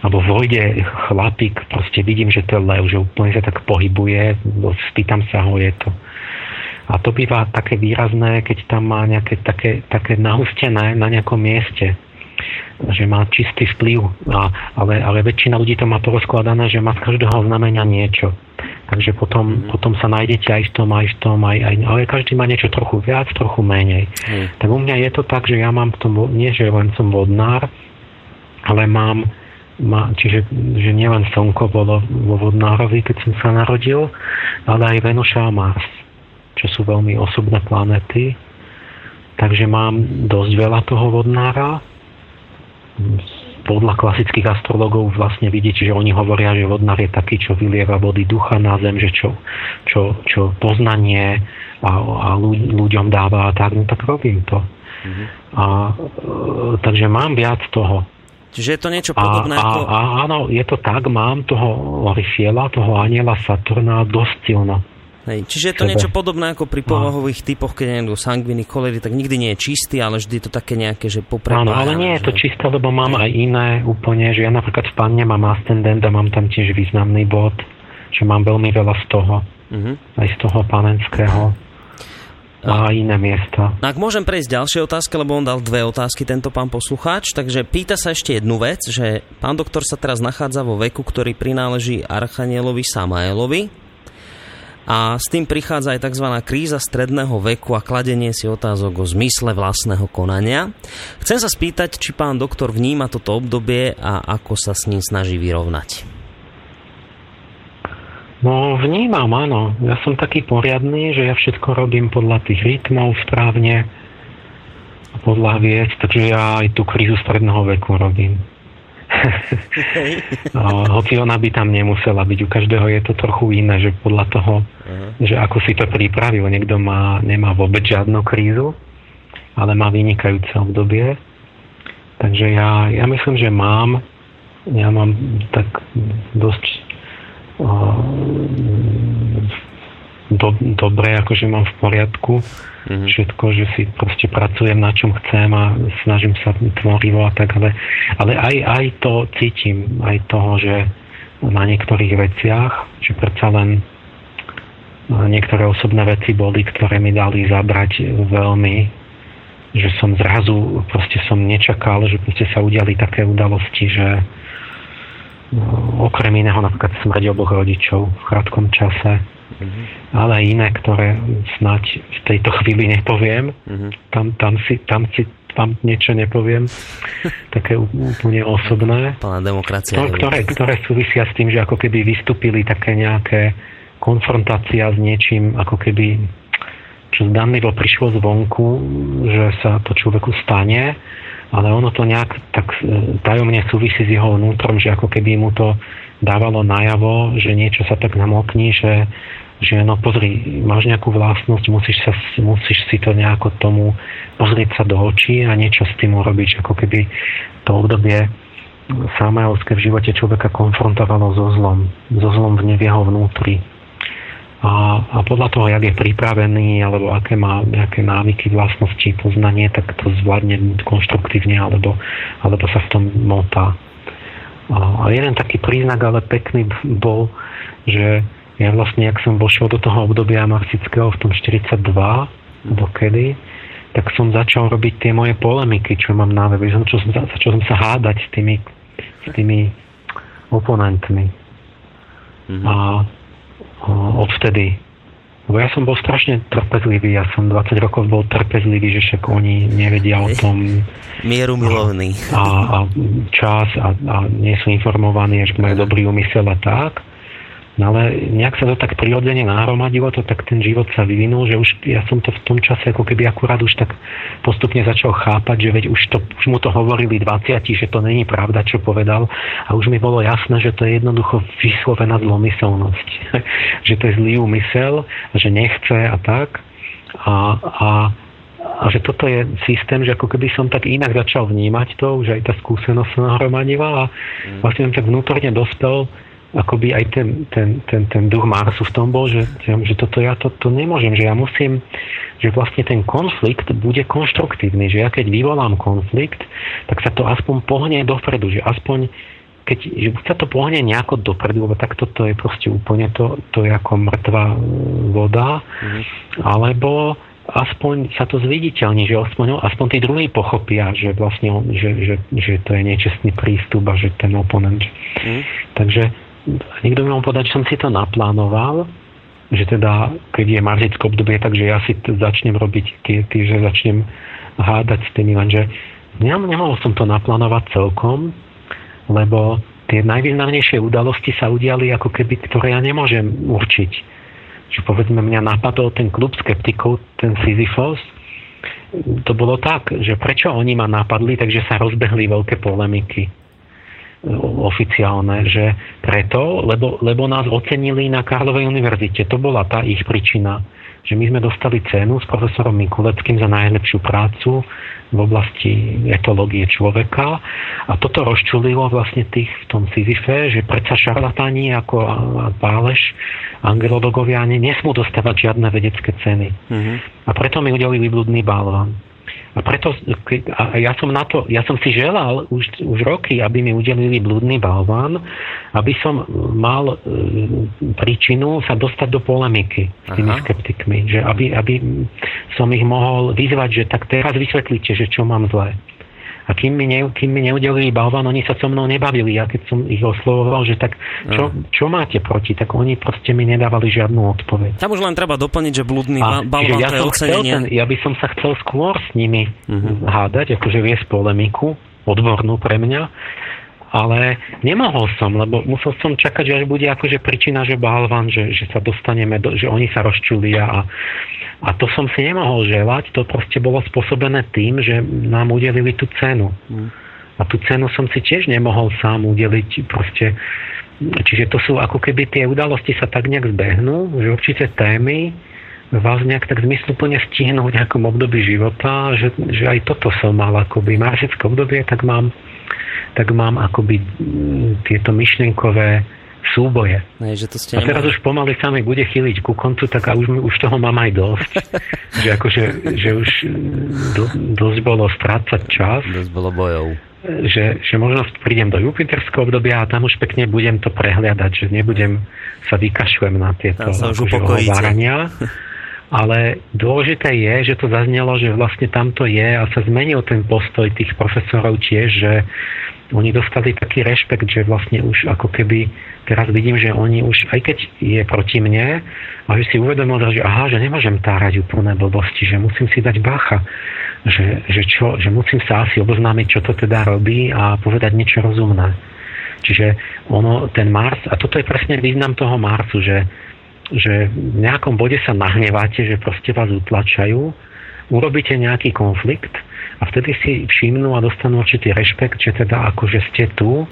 B: Alebo vojde chlapík, proste vidím, že to je lev, že úplne sa tak pohybuje, spýtam sa ho, je to. A to býva také výrazné, keď tam má nejaké také, také nahustené na nejakom mieste že má čistý vplyv, a, ale, ale väčšina ľudí to má porozkladané, že má z každého znamenia niečo. Takže potom, mm. potom sa nájdete aj v tom, aj v tom, aj, aj, ale každý má niečo trochu viac, trochu menej. Mm. Tak u mňa je to tak, že ja mám v tom, nie že len som vodnár, ale mám, má, čiže že nielen Slnko bolo vo vodnárovi, keď som sa narodil, ale aj Venuša a Mars, čo sú veľmi osobné planety. Takže mám dosť veľa toho vodnára, podľa klasických astrologov vlastne vidíte, že oni hovoria, že vodnár je taký, čo vylieva vody ducha na zem, že čo, čo, čo poznanie a, a ľuďom dáva a tak, no tak robím to. Mm-hmm. A, e, takže mám viac toho.
A: Čiže je to niečo podobné
B: a,
A: ako...
B: A, a, áno, je to tak, mám toho Orifiela, toho aniela Saturna dosť silno.
A: Hej, čiže je to niečo podobné ako pri povahových typoch, keď niekto sangviny, cholery, tak nikdy nie je čistý, ale vždy je to také nejaké, že poprepájané.
B: Áno, ale nie je to čisté, lebo mám aj iné úplne, že ja napríklad v panne mám ascendent a mám tam tiež významný bod, že mám veľmi veľa z toho, uh-huh. aj z toho panenského a iné miesta.
A: No ak môžem prejsť ďalšie otázky, lebo on dal dve otázky tento pán poslucháč, takže pýta sa ešte jednu vec, že pán doktor sa teraz nachádza vo veku, ktorý prináleží Archanielovi Samaelovi a s tým prichádza aj tzv. kríza stredného veku a kladenie si otázok o zmysle vlastného konania. Chcem sa spýtať, či pán doktor vníma toto obdobie a ako sa s ním snaží vyrovnať.
B: No vnímam, áno. Ja som taký poriadný, že ja všetko robím podľa tých rytmov správne a podľa viec, takže ja aj tú krízu stredného veku robím. No, hoci ona by tam nemusela byť. U každého je to trochu iné, že podľa toho, uh-huh. že ako si to pripravil. Niekto má, nemá vôbec žiadnu krízu, ale má vynikajúce obdobie. Takže ja, ja myslím, že mám, ja mám tak dosť do, dobre, akože mám v poriadku mm-hmm. všetko, že si proste pracujem na čom chcem a snažím sa tvorivo a tak, ale, ale aj, aj to cítim, aj toho, že na niektorých veciach, že predsa len niektoré osobné veci boli, ktoré mi dali zabrať veľmi, že som zrazu, proste som nečakal, že proste sa udiali také udalosti, že okrem iného napríklad smrť oboch rodičov v krátkom čase, mm-hmm. ale aj iné, ktoré snáď v tejto chvíli nepoviem. Mm-hmm. Tam, tam, si, tam si tam niečo nepoviem, také úplne osobné.
A: Plná demokracia.
B: To, ktoré, ktoré súvisia s tým, že ako keby vystúpili také nejaké konfrontácia s niečím, ako keby čo zdanlivo prišlo zvonku, že sa to človeku stane ale ono to nejak tak e, tajomne súvisí s jeho vnútrom, že ako keby mu to dávalo najavo, že niečo sa tak namokní, že, že no pozri, máš nejakú vlastnosť, musíš, sa, musíš si to nejako tomu pozrieť sa do očí a niečo s tým urobiť, ako keby to obdobie Samaelské v živote človeka konfrontovalo so zlom, so zlom v jeho vnútri a, a podľa toho, jak je pripravený, alebo aké má nejaké návyky, vlastnosti, poznanie, tak to zvládne konštruktívne, alebo, alebo sa v tom motá. A jeden taký príznak, ale pekný bol, že ja vlastne, ak som vošiel do toho obdobia marxického v tom 42, dokedy, tak som začal robiť tie moje polemiky, čo mám na webe. Začal som, začal som sa hádať s tými, s tými oponentmi. Mm-hmm. A odvtedy. Lebo ja som bol strašne trpezlivý, ja som 20 rokov bol trpezlivý, že však oni nevedia o tom.
A: Mieru milovný.
B: A, a čas a, a nie sú informovaní, že majú dobrý úmysel a tak. No ale nejak sa to tak prirodzene nahromadilo, to tak ten život sa vyvinul, že už ja som to v tom čase ako keby akurát už tak postupne začal chápať, že veď už, to, už mu to hovorili 20, že to není pravda, čo povedal a už mi bolo jasné, že to je jednoducho vyslovená zlomyselnosť. že to je zlý úmysel, že nechce a tak. A, a a že toto je systém, že ako keby som tak inak začal vnímať to, že aj tá skúsenosť sa nahromadila a mm. vlastne tak vnútorne dospel akoby aj ten, ten, ten, ten duch Marsu v tom bol, že, že toto ja to, to nemôžem, že ja musím, že vlastne ten konflikt bude konštruktívny, že ja keď vyvolám konflikt, tak sa to aspoň pohne dopredu, že aspoň keď že sa to pohne nejako dopredu, lebo tak toto je proste úplne to, to je ako mŕtva voda, mm. alebo aspoň sa to zviditeľní, že aspoň, aspoň tí druhí pochopia, že vlastne že, že, že to je nečestný prístup a že ten oponent. Mm. Takže niekto mi mal povedať, že som si to naplánoval, že teda, keď je marzické obdobie, takže ja si t- začnem robiť tie, tie, že začnem hádať s tými, lenže nemohol som to naplánovať celkom, lebo tie najvýznamnejšie udalosti sa udiali ako keby, ktoré ja nemôžem určiť. Že povedzme, mňa napadol ten klub skeptikov, ten Sisyphos, to bolo tak, že prečo oni ma napadli, takže sa rozbehli veľké polemiky oficiálne, že preto, lebo, lebo nás ocenili na Karlovej univerzite. To bola tá ich príčina že my sme dostali cenu s profesorom Mikuleckým za najlepšiu prácu v oblasti etológie človeka a toto rozčulilo vlastne tých v tom Sisyfe, že predsa šarlatáni ako Páleš, angelologovia nesmú dostávať žiadne vedecké ceny. Mm-hmm. A preto mi udelili blúdny balván. A preto a ja som, na to, ja som si želal už, už roky, aby mi udelili blúdny balván, aby som mal e, príčinu sa dostať do polemiky s tými Aha. skeptikmi. Že aby, aby som ich mohol vyzvať, že tak teraz vysvetlíte, že čo mám zlé. A kým mi, ne, kým mi neudelili balván, oni sa so mnou nebavili. Ja keď som ich oslovoval, že tak čo, čo máte proti, tak oni proste mi nedávali žiadnu odpoveď.
A: Tam už len treba doplniť, že blúdny balván
B: ja
A: to je ocenenie.
B: Ten, ja by som sa chcel skôr s nimi uh-huh. hádať, akože viesť polemiku, odbornú pre mňa, ale nemohol som, lebo musel som čakať, že až bude akože príčina, že balvan, že, že sa dostaneme, do, že oni sa rozčulia a, a to som si nemohol želať, to proste bolo spôsobené tým, že nám udelili tú cenu. Mm. A tú cenu som si tiež nemohol sám udeliť proste Čiže to sú ako keby tie udalosti sa tak nejak zbehnú, že určite témy vás nejak tak zmysluplne stihnú v nejakom období života, že, že aj toto som mal akoby marsické obdobie, tak mám tak mám akoby mm, tieto myšlienkové súboje.
A: Nej, že to ste
B: a teraz už pomaly sa mi bude chyliť ku koncu, tak a už, už toho mám aj dosť. že akože, že už do, dosť bolo strácať čas.
A: Dosť bolo bojov.
B: Že, že možno prídem do Jupiterského obdobia a tam už pekne budem to prehliadať, že nebudem sa vykašujem na tieto akože, hovárania. ale dôležité je, že to zaznelo, že vlastne tamto je a sa zmenil ten postoj tých profesorov tiež, že oni dostali taký rešpekt, že vlastne už ako keby teraz vidím, že oni už, aj keď je proti mne, a že si uvedomil, že aha, že nemôžem tárať úplné blbosti, že musím si dať bacha, že, že, čo, že musím sa asi oboznámiť, čo to teda robí a povedať niečo rozumné. Čiže ono, ten Mars, a toto je presne význam toho Marsu, že že v nejakom bode sa nahneváte, že proste vás utlačajú, urobíte nejaký konflikt a vtedy si všimnú a dostanú určitý rešpekt, že teda akože ste tu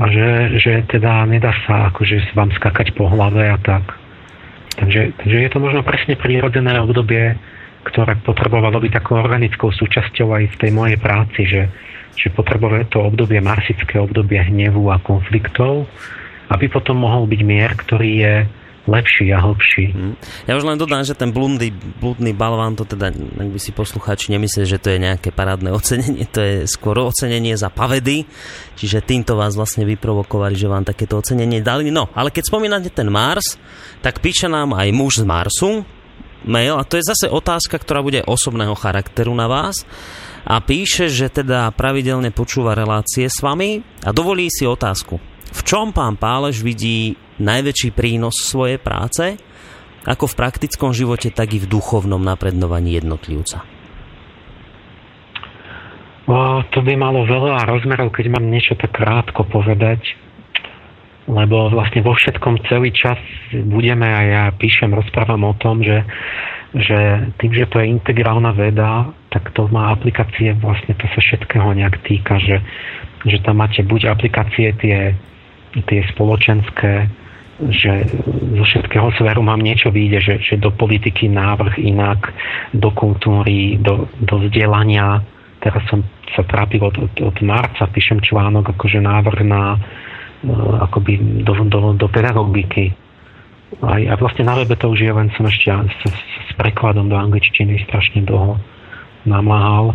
B: a že, že teda nedá sa akože vám skakať po hlave a tak. Takže, takže je to možno presne prírodzené obdobie, ktoré potrebovalo byť takou organickou súčasťou aj v tej mojej práci, že, že potrebuje to obdobie marsické obdobie hnevu a konfliktov, aby potom mohol byť mier, ktorý je lepší a hlbší. Hmm.
A: Ja už len dodám, že ten blúdny, blúdny balván, to teda, ak by si poslucháči nemysleli, že to je nejaké parádne ocenenie, to je skôr ocenenie za pavedy, čiže týmto vás vlastne vyprovokovali, že vám takéto ocenenie dali. No, ale keď spomínate ten Mars, tak píše nám aj muž z Marsu, mail, a to je zase otázka, ktorá bude osobného charakteru na vás a píše, že teda pravidelne počúva relácie s vami a dovolí si otázku. V čom pán Pálež vidí najväčší prínos svojej práce, ako v praktickom živote, tak i v duchovnom naprednovaní jednotlivca?
B: O, to by malo veľa rozmerov, keď mám niečo tak krátko povedať, lebo vlastne vo všetkom celý čas budeme a ja píšem, rozprávam o tom, že, že tým, že to je integrálna veda, tak to má aplikácie, vlastne to sa všetkého nejak týka, že, že tam máte buď aplikácie tie, tie spoločenské, že zo všetkého sféru mám niečo vyjde, že, že do politiky návrh inak, do kultúry, do, do vzdelania. Teraz som sa trápil od, od, od marca, píšem článok akože návrh na uh, akoby do, do, do pedagogiky. A, a vlastne na webe to už je, len som ešte s, s prekladom do angličtiny strašne dlho namáhal.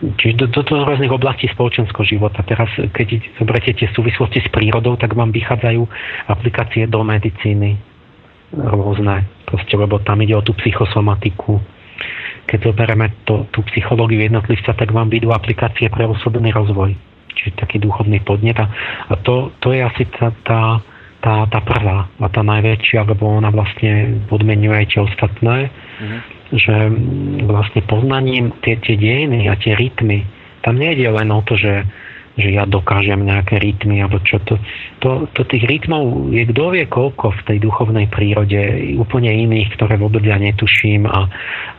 B: Čiže do, do, do rôznych oblastí spoločenského života. Teraz, keď zoberiete tie súvislosti s prírodou, tak vám vychádzajú aplikácie do medicíny rôzne, proste, lebo tam ide o tú psychosomatiku. Keď zoberieme to, tú psychológiu jednotlivca, tak vám vyjdú aplikácie pre osobný rozvoj, čiže taký duchovný podnet. A, a to, to je asi tá, tá, tá, tá prvá a tá najväčšia, lebo ona vlastne podmenuje aj tie ostatné. Mm-hmm že vlastne poznaním tie, tie dejiny a tie rytmy, tam nejde len o to, že, že ja dokážem nejaké rytmy, alebo čo to, to, to tých rytmov je kto vie koľko v tej duchovnej prírode, úplne iných, ktoré vôbec ja netuším a,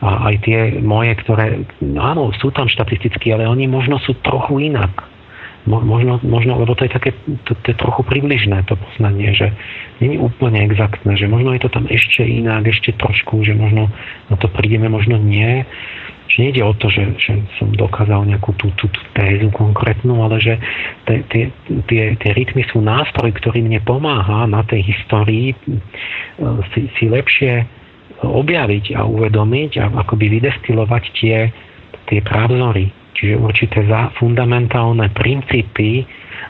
B: a aj tie moje, ktoré, áno, sú tam štatisticky, ale oni možno sú trochu inak možno, možno, lebo to je také, to, to je trochu približné to poznanie, že nie je úplne exaktné, že možno je to tam ešte inak, ešte trošku, že možno na to prídeme, možno nie. Že nejde o to, že, že som dokázal nejakú tú, tú, tú tézu konkrétnu, ale že tie, tie, tie rytmy sú nástroj, ktorý mne pomáha na tej histórii e, si, si lepšie objaviť a uvedomiť a akoby vydestilovať tie, tie právzory, čiže určité za, fundamentálne princípy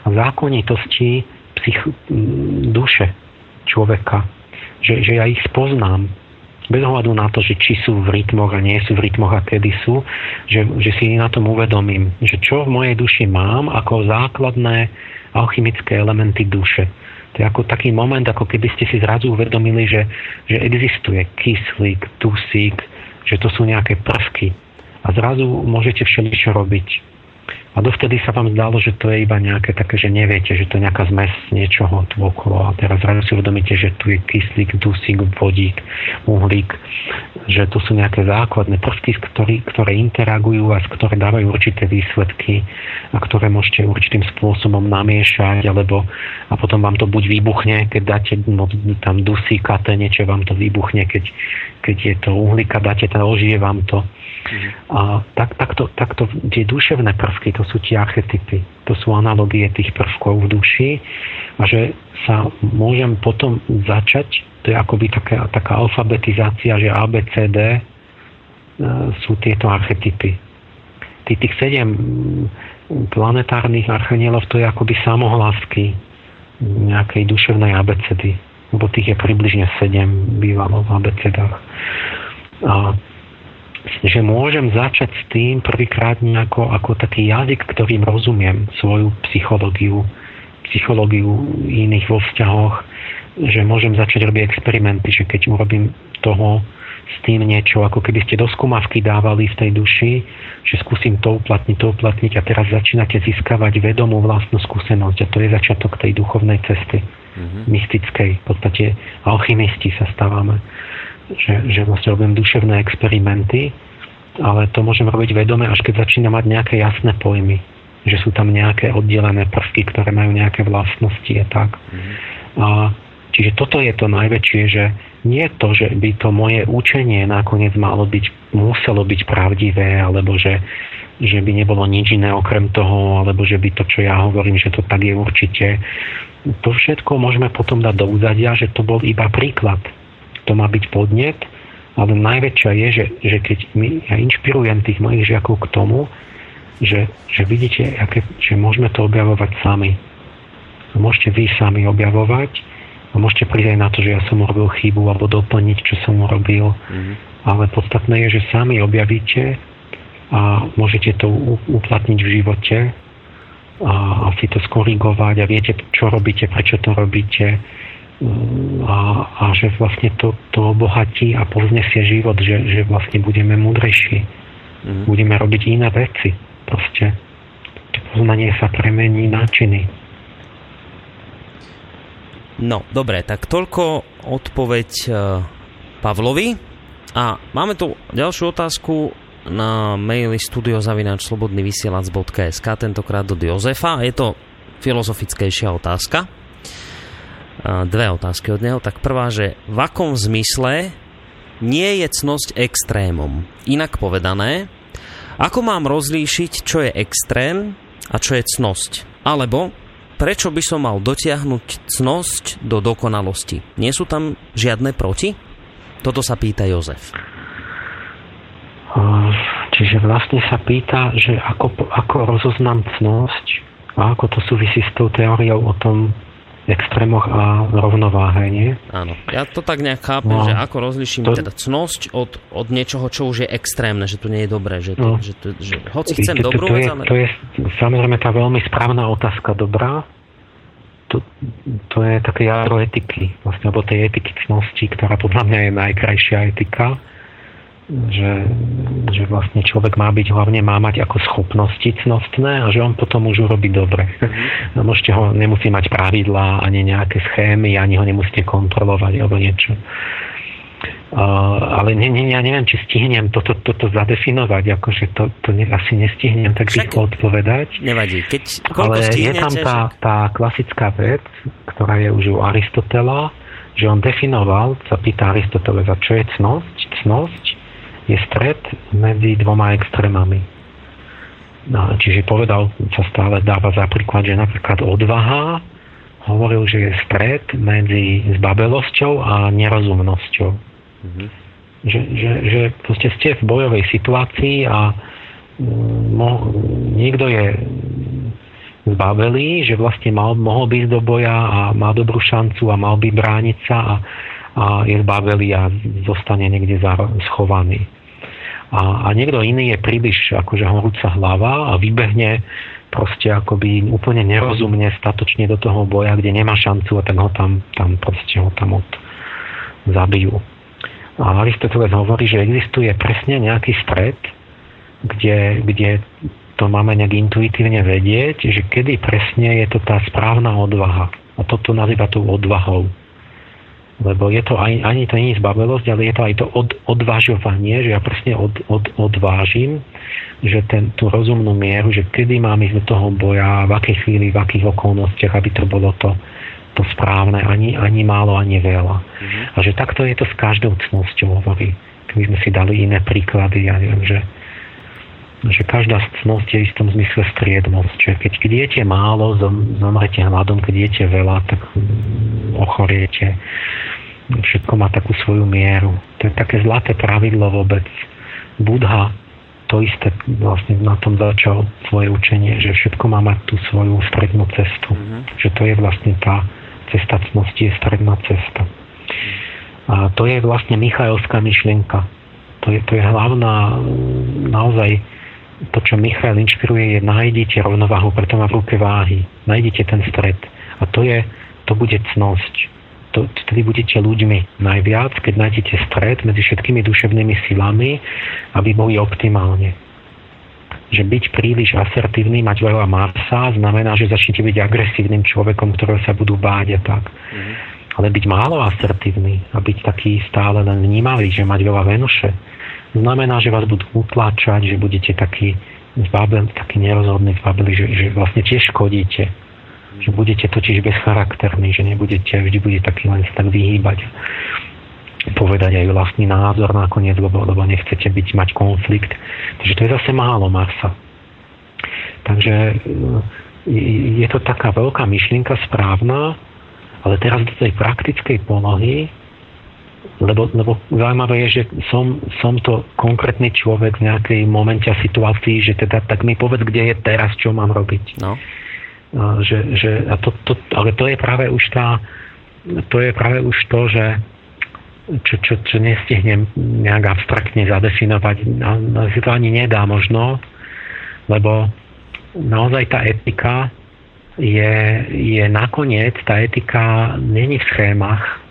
B: a zákonitosti psych, duše človeka. Že, že ja ich spoznám. Bez ohľadu na to, že či sú v rytmoch a nie sú v rytmoch a kedy sú, že, že si na tom uvedomím, že čo v mojej duši mám ako základné alchymické elementy duše. To je ako taký moment, ako keby ste si zrazu uvedomili, že, že existuje kyslík, dusík, že to sú nejaké prvky, a zrazu môžete všeličo robiť. A dovtedy sa vám zdalo, že to je iba nejaké také, že neviete, že to je nejaká zmes niečoho tu okolo. A teraz zrazu si uvedomíte, že tu je kyslík, dusík, vodík, uhlík, že to sú nejaké základné prvky, ktoré, ktoré interagujú a ktoré dávajú určité výsledky a ktoré môžete určitým spôsobom namiešať, alebo a potom vám to buď vybuchne, keď dáte no, tam dusíka, niečo vám to vybuchne, keď, keď je to uhlíka, dáte to, ožije vám to a tak, takto, takto tie duševné prvky, to sú tie archetypy, to sú analogie tých prvkov v duši a že sa môžem potom začať, to je akoby taká, taká alfabetizácia, že ABCD e, sú tieto archetypy. Tí, tých sedem planetárnych archanielov to je akoby samohlásky nejakej duševnej abecedy, lebo tých je približne sedem bývalo v abecedách. A že môžem začať s tým prvýkrát nejako ako taký jazyk, ktorým rozumiem svoju psychológiu, psychológiu iných vo vzťahoch, že môžem začať robiť experimenty, že keď urobím toho s tým niečo, ako keby ste do skúmavky dávali v tej duši, že skúsim to uplatniť, to uplatniť a teraz začínate získavať vedomú vlastnú skúsenosť a to je začiatok tej duchovnej cesty, mm-hmm. mystickej. V podstate alchymisti sa stávame že, že vlastne robím duševné experimenty, ale to môžem robiť vedome, až keď začína mať nejaké jasné pojmy, že sú tam nejaké oddelené prvky, ktoré majú nejaké vlastnosti a tak. Mm-hmm. A, čiže toto je to najväčšie, že nie to, že by to moje učenie nakoniec malo byť, muselo byť pravdivé, alebo že, že by nebolo nič iné okrem toho, alebo že by to, čo ja hovorím, že to tak je určite. To všetko môžeme potom dať do úzadia, že to bol iba príklad to má byť podnet, ale najväčšia je, že, že keď my, ja inšpirujem tých mojich žiakov k tomu, že, že vidíte, aké, že môžeme to objavovať sami. Môžete vy sami objavovať a môžete prísť aj na to, že ja som urobil chybu alebo doplniť, čo som urobil. Mm-hmm. Ale podstatné je, že sami objavíte a môžete to uplatniť v živote a, a si to skorigovať a viete, čo robíte, prečo to robíte a, a že vlastne to, to obohatí a povznesie život, že, že vlastne budeme múdrejší. Mm. Budeme robiť iné veci. Proste poznanie sa premení na činy.
A: No, dobre, tak toľko odpoveď uh, Pavlovi. A máme tu ďalšiu otázku na maili studiozavinačslobodnyvysielac.sk tentokrát od Jozefa. Je to filozofickejšia otázka dve otázky od neho. Tak prvá, že v akom zmysle nie je cnosť extrémom? Inak povedané, ako mám rozlíšiť, čo je extrém a čo je cnosť? Alebo prečo by som mal dotiahnuť cnosť do dokonalosti? Nie sú tam žiadne proti? Toto sa pýta Jozef.
B: Čiže vlastne sa pýta, že ako, ako rozoznám cnosť a ako to súvisí s tou teóriou o tom, extrémoch a rovnováhe, nie?
A: Áno. Ja to tak nejak chápem, no, že ako rozliším to... teda cnosť od, od niečoho, čo už je extrémne, že to nie je dobré, že, to, no. že, to, že hoci chcem to, dobrú
B: to, vec, ale... To je samozrejme tá veľmi správna otázka dobrá. To, to je také jadro etiky, vlastne, alebo tej etiky cnosti, ktorá podľa mňa je najkrajšia etika že, že vlastne človek má byť, hlavne má mať ako schopnosti cnostné a že on potom už urobí dobre. Mm-hmm. No, môžete ho, nemusí mať pravidlá, ani nejaké schémy, ani ho nemusíte kontrolovať alebo niečo. Uh, ale ne, ne, ja neviem, či stihnem toto, toto zadefinovať, akože to, to ne, asi nestihnem tak rýchlo odpovedať.
A: Nevadí, keď
B: ale je tam tá, tá klasická vec, ktorá je už u Aristotela, že on definoval, sa pýta Aristotelesa, čo je cnosť. Cnosť je stred medzi dvoma extrémami. No, čiže povedal, sa stále dáva za príklad, že napríklad odvaha hovoril, že je stred medzi zbabelosťou a nerozumnosťou Mm-hmm. Že, že, že proste ste v bojovej situácii a mm, mo, niekto je zbabelý, že vlastne mal, mohol byť do boja a má dobrú šancu a mal by brániť sa a, a je zbabelý a zostane niekde schovaný. A, a niekto iný je príliš akože horúca hlava a vybehne proste akoby úplne nerozumne statočne do toho boja, kde nemá šancu a tak ho tam, tam proste ho tam od zabijú. A Aristoteles hovorí, že existuje presne nejaký stred, kde, kde to máme nejak intuitívne vedieť, že kedy presne je to tá správna odvaha. A toto nazýva tou odvahou. Lebo je to aj, ani to nie je zbabelosť, ale je to aj to od, odvážovanie, že ja presne od, od, odvážim, že ten, tú rozumnú mieru, že kedy mám ísť do toho boja, v akej chvíli, v akých okolnostiach, aby to bolo to, to správne, ani, ani málo, ani veľa. Mm-hmm. A že takto je to s každou cnosťou, hovorí. Keby sme si dali iné príklady, ja neviem, že, že každá cnosť je v istom zmysle striednosť. Že keď, keď jete málo, zom, zomrete hladom, keď jete veľa, tak ochoriete. Všetko má takú svoju mieru. To je také zlaté pravidlo vôbec. Budha to isté vlastne na tom začal svoje učenie, že všetko má mať tú svoju strednú cestu. Mm-hmm. Že to je vlastne tá cesta cnosti je stredná cesta. A to je vlastne Michailská myšlienka. To je, to je hlavná, naozaj to, čo Michail inšpiruje, je nájdite rovnováhu, preto má v ruke váhy. Nájdite ten stred. A to je, to bude cnosť. To, vtedy budete ľuďmi najviac, keď nájdete stred medzi všetkými duševnými silami, aby boli optimálne že byť príliš asertívny, mať veľa Marsa, znamená, že začnete byť agresívnym človekom, ktorého sa budú báť a tak. Mm. Ale byť málo asertívny a byť taký stále len vnímavý, že mať veľa Venuše, znamená, že vás budú utláčať, že budete taký zbabel, taký nerozhodný zbabeli, že, že vlastne tiež škodíte. Že budete totiž bezcharakterní, že nebudete, vždy bude taký len tak vyhýbať povedať aj vlastný názor nakoniec, lebo, lebo nechcete byť, mať konflikt. Takže to je zase málo Marsa. Takže e, je to taká veľká myšlienka správna, ale teraz do tej praktickej polohy, lebo, lebo zaujímavé je, že som, som to konkrétny človek v nejakej momente a situácii, že teda tak mi povedz, kde je teraz, čo mám robiť. No. A, že, že, a to, to, ale to je práve už tá, to je práve už to, že čo, čo, čo nestihnem nejak abstraktne zadefinovať. No, si to ani nedá možno, lebo naozaj tá etika je, je nakoniec, tá etika není v schémach,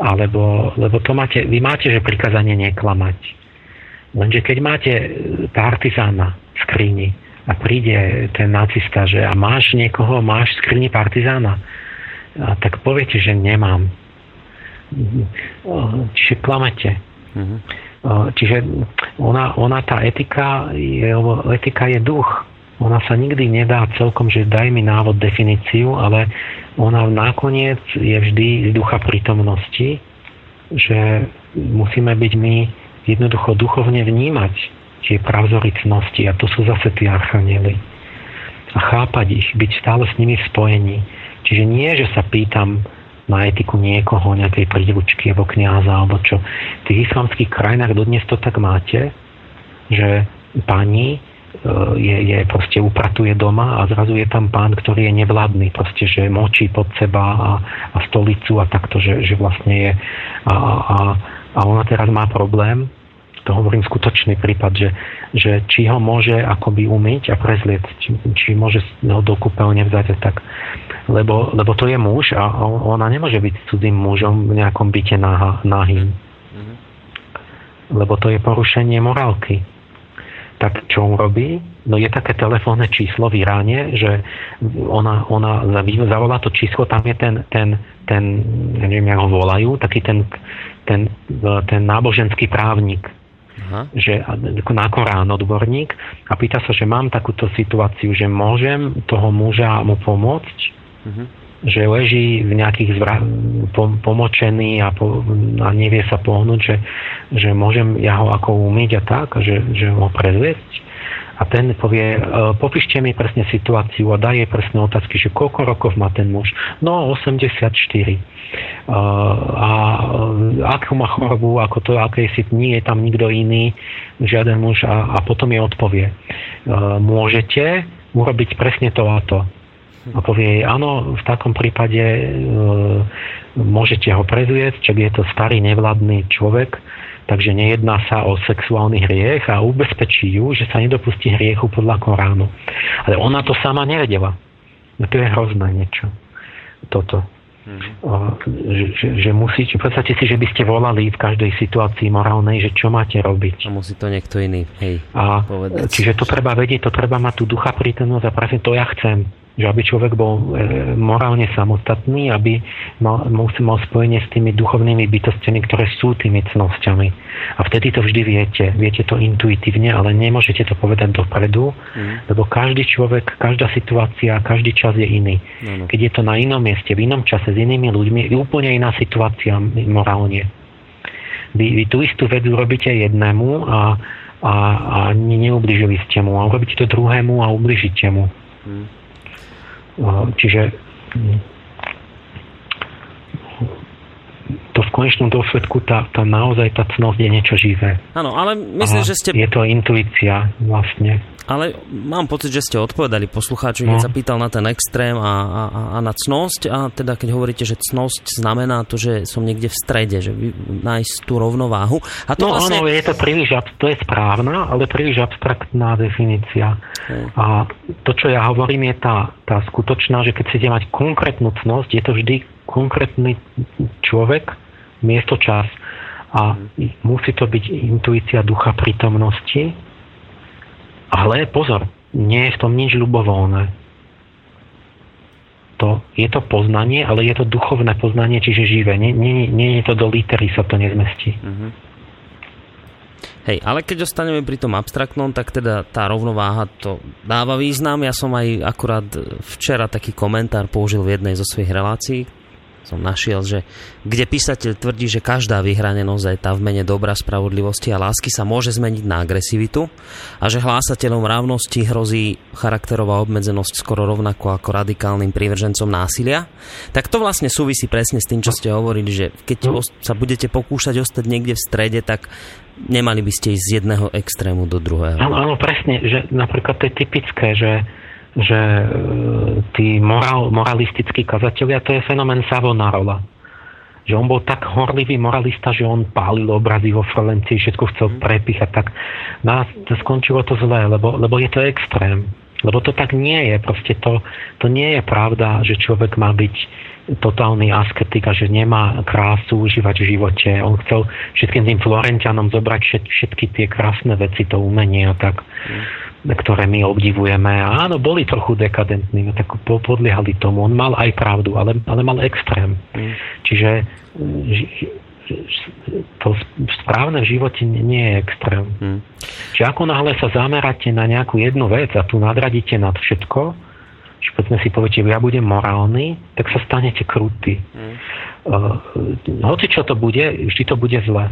B: alebo, lebo to máte, vy máte, že prikázanie neklamať. Lenže keď máte partizána v skrini a príde ten nacista, že a máš niekoho, máš v skrini partizána, a tak poviete, že nemám čiže klamete. Mm-hmm. Čiže ona, ona tá etika je, etika je duch. Ona sa nikdy nedá celkom, že daj mi návod, definíciu, ale ona nakoniec je vždy z ducha prítomnosti, že musíme byť my jednoducho duchovne vnímať tie pravzoricnosti a to sú zase tie archaniely. A chápať ich, byť stále s nimi v spojení. Čiže nie, že sa pýtam, na etiku niekoho, nejakej príručky alebo kniaza alebo čo. V tých islamských krajinách dodnes to tak máte, že pani je, je proste upratuje doma a zrazu je tam pán, ktorý je nevládny, proste, že močí pod seba a, a stolicu a takto, že, že vlastne je a, a, a ona teraz má problém, to hovorím skutočný prípad, že, že či ho môže akoby umyť a prezlieť, či, či môže ho do kúpeľne vzať a tak lebo, lebo to je muž a ona nemôže byť cudzým mužom v nejakom byte nahým. Mm-hmm. Lebo to je porušenie morálky. Tak čo on robí? No je také telefónne číslo v Iráne, že ona, ona zavolá to číslo, tam je ten, ten, ten ja neviem, jak ho volajú, taký ten, ten, ten náboženský právnik, Aha. že na Korán odborník a pýta sa, že mám takúto situáciu, že môžem toho muža mu pomôcť, uh-huh. Že leží v nejakých zvra- pom- pomočený a, po- a nevie sa pohnúť, že, že môžem ja ho ako umyť a tak, že, že ho prezviesť a ten povie, e, popíšte mi presne situáciu a daje presné otázky, že koľko rokov má ten muž. No, 84. E, a akú má chorobu, ako to, aké si, nie je tam nikto iný, žiaden muž a, a potom je odpovie. E, môžete urobiť presne to a to. A povie, áno, v takom prípade e, môžete ho prezvieť, čak je to starý nevladný človek, takže nejedná sa o sexuálny hriech a ubezpečí ju, že sa nedopustí hriechu podľa Koránu. Ale ona to sama nevedela. No to je hrozné niečo. Toto. Mm-hmm. Že, že, že musíte, predstavte si, že by ste volali v každej situácii morálnej, že čo máte robiť.
A: A musí to niekto iný, hej,
B: a, povedať. Čiže to treba vedieť, to treba mať tú ducha prítomnosť a presne to ja chcem že aby človek bol e, morálne samostatný, aby mal, mal, spojenie s tými duchovnými bytostiami, ktoré sú tými cnosťami. A vtedy to vždy viete, viete to intuitívne, ale nemôžete to povedať dopredu, mm. lebo každý človek, každá situácia, každý čas je iný. Mm. Keď je to na inom mieste, v inom čase, s inými ľuďmi, je úplne iná situácia morálne. Vy, vy tú istú vedu robíte jednému a, a, a neubližili ste mu, a robíte to druhému a ubližíte mu. Mm. Čiže to v konečnom dôsledku tá, tá naozaj tá cnosť je niečo živé.
A: Áno, ale myslím,
B: a
A: že ste...
B: Je to intuícia vlastne.
A: Ale mám pocit, že ste odpovedali poslucháčovi, keď no. sa pýtal na ten extrém a, a, a na cnosť. A teda keď hovoríte, že cnosť znamená to, že som niekde v strede, že nájsť tú rovnováhu. A to
B: no
A: vlastne...
B: áno, je to príliš, to je správna, ale príliš abstraktná definícia. Hmm. A to, čo ja hovorím, je tá, tá skutočná, že keď chcete mať konkrétnu cnosť, je to vždy konkrétny človek, miesto, čas. A hmm. musí to byť intuícia ducha prítomnosti, ale pozor, nie je v tom nič ľubovoľné. To, je to poznanie, ale je to duchovné poznanie, čiže živé. Nie, nie, nie je to do litery, sa to nezmestí. Mm-hmm.
A: Hej, ale keď ostaneme pri tom abstraktnom, tak teda tá rovnováha to dáva význam. Ja som aj akurát včera taký komentár použil v jednej zo svojich relácií, som našiel, že kde písateľ tvrdí, že každá vyhranenosť aj tá v mene dobra, spravodlivosti a lásky sa môže zmeniť na agresivitu a že hlásateľom rávnosti hrozí charakterová obmedzenosť skoro rovnako ako radikálnym prívržencom násilia, tak to vlastne súvisí presne s tým, čo ste hovorili, že keď no. sa budete pokúšať ostať niekde v strede, tak nemali by ste ísť z jedného extrému do druhého.
B: Áno, áno, presne, že napríklad to je typické, že že e, tí moral, moralistickí kazatelia, to je fenomén Savonarola. Že on bol tak horlivý moralista, že on pálil obrazy vo Florencii, všetko chcel mhm. prepíchať, tak nás to skončilo to zlé, lebo, lebo je to extrém. Lebo to tak nie je. Proste to, to nie je pravda, že človek má byť totálny asketik a že nemá krásu užívať v živote. On chcel všetkým tým Florentianom zobrať všetky tie krásne veci, to umenie a tak. Mm ktoré my obdivujeme. A áno, boli trochu dekadentní, no tak podliehali tomu. On mal aj pravdu, ale, ale mal extrém. Mm. Čiže to správne v živote nie je extrém. Mm. Čiže ako náhle sa zameráte na nejakú jednu vec a tu nadradíte nad všetko, že povedzme si poviete, ja budem morálny, tak sa stanete krutý. Mm. Uh, hoci čo to bude, vždy to bude zle.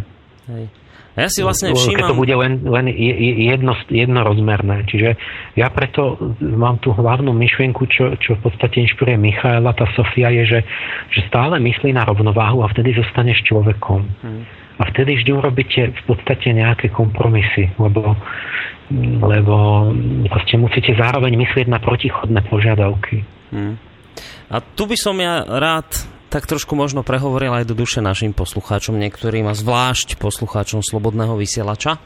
B: Hej.
A: Ja si vlastne všímam...
B: Keď to bude len, len jedno, jednorozmerné. Čiže ja preto mám tú hlavnú myšlienku, čo, čo v podstate inšpiruje Michaela, tá Sofia, je, že, že stále myslí na rovnováhu a vtedy zostaneš človekom. Hmm. A vtedy vždy urobíte v podstate nejaké kompromisy, lebo, lebo proste musíte zároveň myslieť na protichodné požiadavky. Hmm.
A: A tu by som ja rád tak trošku možno prehovoril aj do duše našim poslucháčom, niektorým a zvlášť poslucháčom Slobodného vysielača,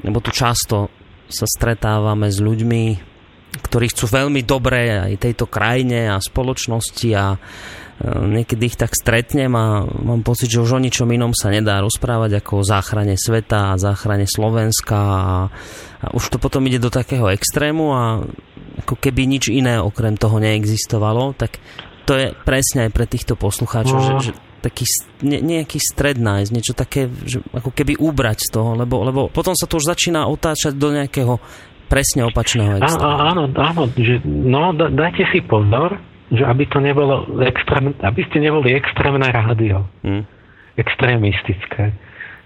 A: lebo tu často sa stretávame s ľuďmi, ktorí chcú veľmi dobre aj tejto krajine a spoločnosti a niekedy ich tak stretnem a mám pocit, že už o ničom inom sa nedá rozprávať ako o záchrane sveta a záchrane Slovenska a, a už to potom ide do takého extrému a ako keby nič iné okrem toho neexistovalo, tak to je presne aj pre týchto poslucháčov, no. že, že taký ne, nejaký stred nájsť, niečo také, že ako keby úbrať z toho, lebo, lebo potom sa to už začína otáčať do nejakého presne opačného
B: extrému. Áno, áno, že, no dajte si pozor, že aby to nebolo extrém, aby ste neboli extrémne rádio. Hmm. Extrémistické.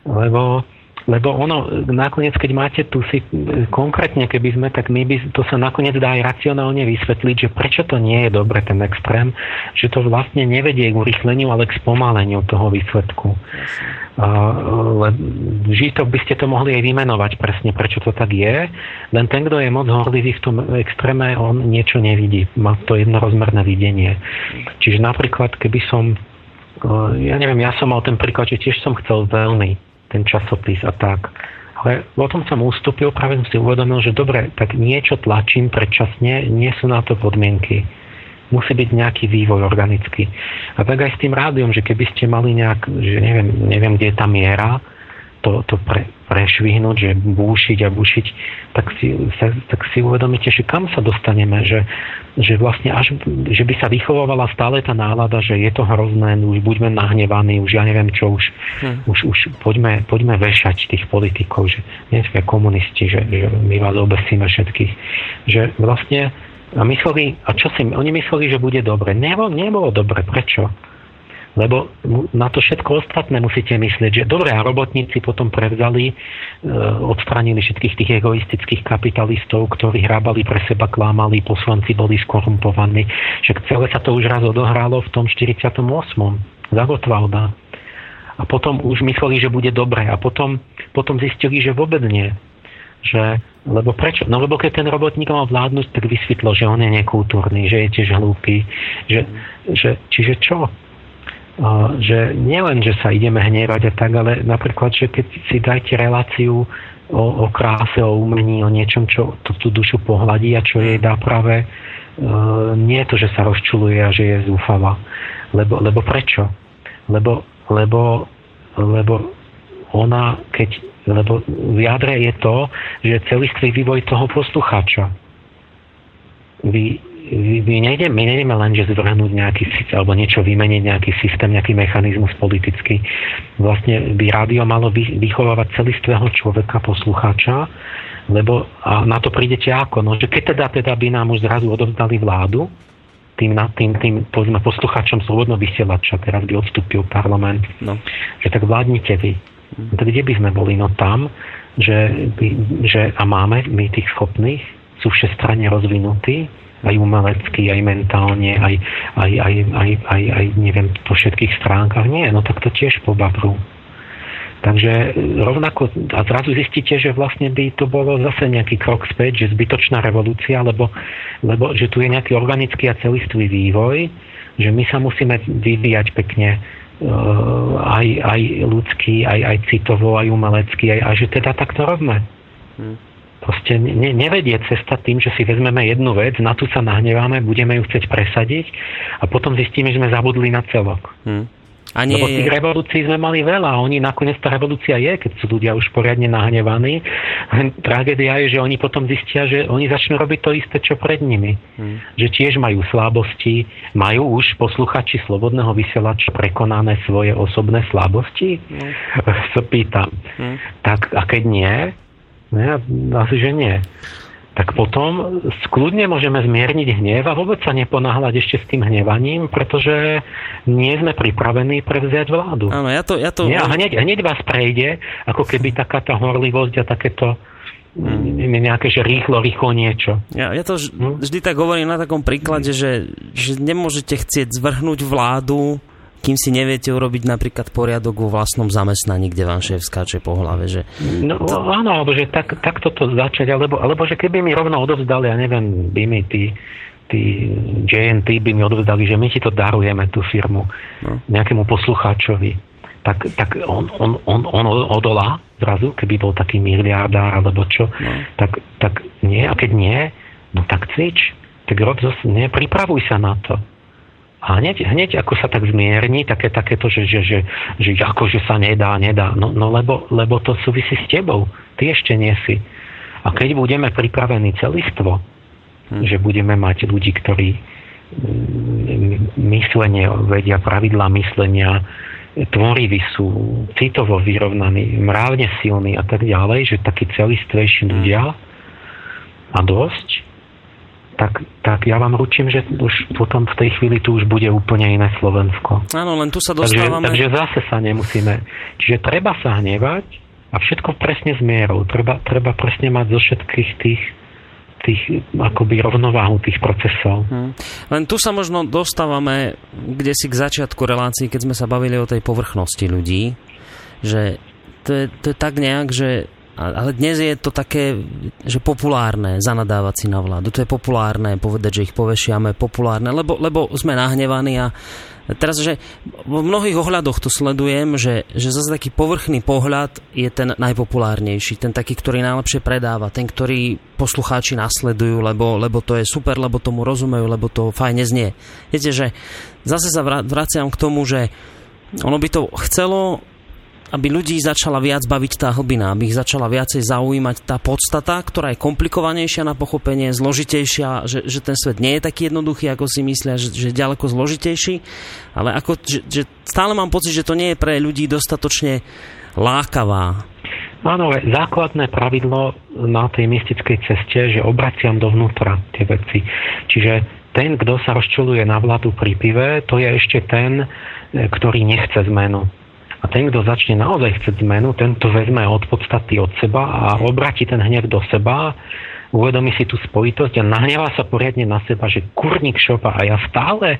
B: Lebo lebo ono, nakoniec, keď máte tu si, konkrétne, keby sme, tak my by, to sa nakoniec dá aj racionálne vysvetliť, že prečo to nie je dobre, ten extrém, že to vlastne nevedie k urychleniu, ale k spomaleniu toho výsledku. Uh, to by ste to mohli aj vymenovať presne, prečo to tak je, len ten, kto je moc horlivý v tom extréme, on niečo nevidí, má to jednorozmerné videnie. Čiže napríklad, keby som, uh, ja neviem, ja som mal ten príklad, že tiež som chcel veľmi ten časopis a tak. Ale potom som ustúpil, práve som si uvedomil, že dobre, tak niečo tlačím predčasne, nie sú na to podmienky. Musí byť nejaký vývoj organický. A tak aj s tým rádiom, že keby ste mali nejak, že neviem, neviem kde je tá miera, to, to pre, prešvihnúť, že búšiť a búšiť, tak si, sa, tak si uvedomíte, že kam sa dostaneme, že, že vlastne až, že by sa vychovávala stále tá nálada, že je to hrozné, už buďme nahnevaní, už ja neviem čo, už, hm. už, už poďme, poďme vešať tých politikov, že nie sme komunisti, že, že my vás obesíme všetkých. Že vlastne a mysleli, a čo si, oni mysleli, že bude dobre. Nebolo, nebolo dobre. Prečo? Lebo na to všetko ostatné musíte myslieť, že dobré a robotníci potom prevzali, e, odstránili všetkých tých egoistických kapitalistov, ktorí hrábali pre seba, klámali, poslanci boli skorumpovaní. Však celé sa to už raz odohralo v tom 48. za Gotwalda. A potom už mysleli, že bude dobre. A potom, potom zistili, že vôbec nie. Že, lebo prečo? No lebo keď ten robotník mal vládnuť, tak vysvetlo, že on je nekultúrny, že je tiež hlúpy. Že, že, čiže čo? Že nielen, že sa ideme hnievať a tak, ale napríklad, že keď si dajte reláciu o, o kráse, o umení, o niečom, čo tú, tú dušu pohľadí a čo jej dá práve, e, nie je to, že sa rozčuluje a že je zúfava. Lebo, lebo prečo? Lebo, lebo, lebo ona, keď, lebo v jadre je to, že celistvý vývoj toho poslucháča. Vy, my nejdeme, my nejdeme len, že zvrhnúť nejaký alebo niečo vymeniť, nejaký systém, nejaký mechanizmus politický. Vlastne by rádio malo vychovávať celistvého človeka, poslucháča, lebo a na to prídete ako? No, že keď teda, teda by nám už zrazu odovzdali vládu, tým, tým, tým povedzme, poslucháčom slobodno vysielača, teraz by odstúpil parlament, no. že tak vládnite vy. Mm. Tak kde by sme boli? No tam, že, že a máme my tých schopných, sú všestranne rozvinutí, aj umelecky, aj mentálne, aj, aj, aj, aj, aj, aj neviem, po všetkých stránkach. Nie, no tak to tiež pobabru. Takže rovnako, a zrazu zistíte, že vlastne by to bolo zase nejaký krok späť, že zbytočná revolúcia, lebo, lebo že tu je nejaký organický a celistvý vývoj, že my sa musíme vyvíjať pekne uh, aj, aj ľudský, aj, aj citovo, aj umelecký, aj, a že teda tak to robme. Hmm proste ne, nevedie cesta tým, že si vezmeme jednu vec, na tú sa nahneváme, budeme ju chcieť presadiť a potom zistíme, že sme zabudli na celok. Hmm. A nie Lebo tých je... revolúcií sme mali veľa. Oni nakoniec tá revolúcia je, keď sú ľudia už poriadne nahnevaní. Tragédia je, že oni potom zistia, že oni začnú robiť to isté, čo pred nimi. Hmm. Že tiež majú slabosti, majú už posluchači slobodného vysielača prekonané svoje osobné slabosti? Hmm. Sa pýtam. Hmm. Tak a keď nie, Ne? Asi, že nie. Tak potom skľudne môžeme zmierniť hnev a vôbec sa neponáhľať ešte s tým hnevaním, pretože nie sme pripravení prevziať vládu.
A: Áno, ja to... Ja to...
B: Nie, a hneď, hneď vás prejde, ako keby taká tá horlivosť a takéto hmm. nejaké, že rýchlo, rýchlo niečo.
A: Ja, ja to hm? vždy tak hovorím na takom príklade, že, že nemôžete chcieť zvrhnúť vládu kým si neviete urobiť napríklad poriadok vo vlastnom zamestnaní, kde vám šéf skáče po hlave. Že
B: no to... áno, alebo že tak, tak toto začať, alebo, alebo že keby mi rovno odovzdali, ja neviem, by mi tí, tí JNT by mi odovzdali, že my ti to darujeme, tú firmu, no. nejakému poslucháčovi. Tak, tak on, on, on, on odolá zrazu, keby bol taký miliardár alebo čo, no. tak, tak nie, a keď nie, no tak cvič, tak rob zase, nie, pripravuj sa na to A hneď, hneď ako sa tak zmierni, také, také to, že, že, že, že akože sa nedá, nedá. No, no lebo, lebo to súvisí s tebou. Ty ešte nie si. A keď budeme pripravení celistvo, hm. že budeme mať ľudí, ktorí mm, myslenie vedia, pravidlá myslenia, tvoriví sú, citovo vyrovnaní, mravne silní a tak ďalej, že takí celistvejší hm. ľudia a dosť, tak, tak ja vám ručím, že už potom v tej chvíli tu už bude úplne iné Slovensko.
A: Áno, len tu sa dostávame...
B: Takže, takže zase sa nemusíme... Čiže treba sa hnevať a všetko presne s mierou. Treba, treba presne mať zo všetkých tých tých akoby rovnováhu tých procesov. Hmm.
A: Len tu sa možno dostávame kde si k začiatku relácií, keď sme sa bavili o tej povrchnosti ľudí, že to je, to je tak nejak, že ale dnes je to také, že populárne zanadávať si na vládu. To je populárne povedať, že ich povešiame, populárne, lebo, lebo sme nahnevaní a teraz, že v mnohých ohľadoch to sledujem, že, že zase taký povrchný pohľad je ten najpopulárnejší, ten taký, ktorý najlepšie predáva, ten, ktorý poslucháči nasledujú, lebo, lebo to je super, lebo tomu rozumejú, lebo to fajne znie. Viete, že zase sa vraciam k tomu, že ono by to chcelo aby ľudí začala viac baviť tá hlbina, aby ich začala viacej zaujímať tá podstata, ktorá je komplikovanejšia na pochopenie, zložitejšia, že, že ten svet nie je taký jednoduchý, ako si myslia, že, že je ďaleko zložitejší, ale ako, že, že stále mám pocit, že to nie je pre ľudí dostatočne lákavá.
B: Áno, základné pravidlo na tej mystickej ceste, že obraciam dovnútra tie veci. Čiže ten, kto sa rozčuluje na vládu pri pive, to je ešte ten, ktorý nechce zmenu a ten, kto začne naozaj chcieť zmenu, ten to vezme od podstaty od seba a obráti ten hnev do seba, uvedomí si tú spojitosť a nahnevá sa poriadne na seba, že kurník šopa a ja stále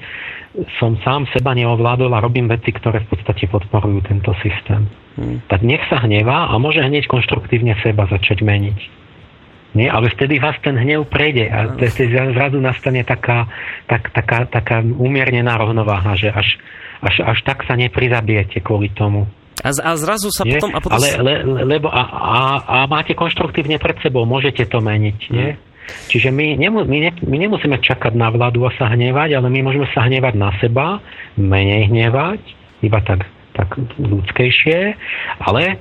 B: som sám seba neovládol a robím veci, ktoré v podstate podporujú tento systém. Hmm. Tak nech sa hnevá a môže hneď konštruktívne seba začať meniť. Nie? Ale vtedy vás ten hnev prejde a vtedy zrazu nastane taká, tak, taká, taká umiernená rovnováha, že až, až, až tak sa neprizabijete kvôli tomu.
A: A, a zrazu sa nie? potom... A potom...
B: Ale, le, lebo a, a, a máte konštruktívne pred sebou, môžete to meniť. Nie? Hmm. Čiže my, nemu, my, ne, my nemusíme čakať na vládu a sa hnevať, ale my môžeme sa hnevať na seba, menej hnevať, iba tak, tak ľudskejšie, ale e,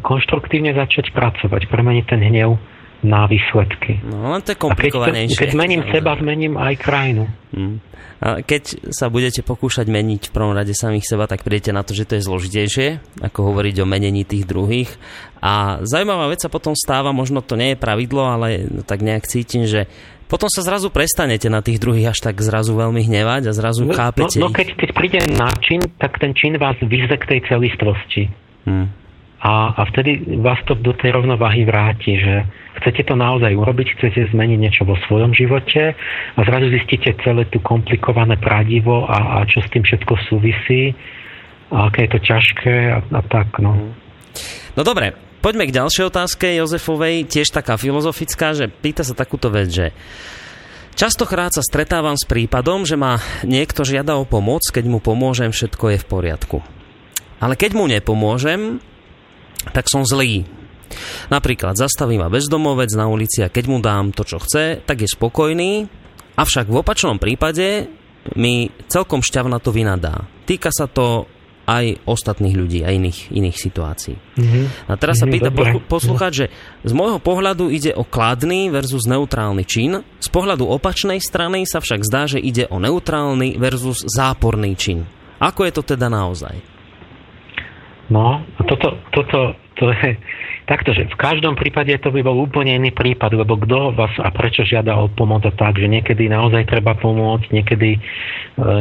B: konštruktívne začať pracovať, premeniť ten hnev na výsledky.
A: No len to je komplikovanejšie.
B: Keď, keď zmením seba, zmením aj krajinu. Hmm.
A: A keď sa budete pokúšať meniť v prvom rade samých seba, tak prídete na to, že to je zložitejšie, ako hovoriť o menení tých druhých. A zaujímavá vec sa potom stáva, možno to nie je pravidlo, ale tak nejak cítim, že potom sa zrazu prestanete na tých druhých až tak zrazu veľmi hnevať a zrazu no, chápete
B: No, no keď, keď príde na čin, tak ten čin vás vyzve k tej celistvosti. Hmm. A, a vtedy vás to do tej rovnováhy vráti, že chcete to naozaj urobiť, chcete zmeniť niečo vo svojom živote a zrazu zistíte celé tu komplikované pradivo a, a čo s tým všetko súvisí a aké je to ťažké a, a tak. No.
A: no dobre, poďme k ďalšej otázke Jozefovej, tiež taká filozofická, že pýta sa takúto vec, že Častokrát sa stretávam s prípadom, že ma niekto žiada o pomoc, keď mu pomôžem, všetko je v poriadku. Ale keď mu nepomôžem, tak som zlý. Napríklad zastaví ma bezdomovec na ulici a keď mu dám to, čo chce, tak je spokojný, avšak v opačnom prípade mi celkom šťavna to vynadá. Týka sa to aj ostatných ľudí a iných, iných situácií. Mm-hmm. A teraz sa mhm, pýta mm-hmm, poslúchať, že z môjho pohľadu ide o kladný versus neutrálny čin, z pohľadu opačnej strany sa však zdá, že ide o neutrálny versus záporný čin. Ako je to teda naozaj?
B: No, a toto, toto to je takto, že v každom prípade to by bol úplne iný prípad, lebo kto vás a prečo žiada o pomoc a tak, že niekedy naozaj treba pomôcť, niekedy, e,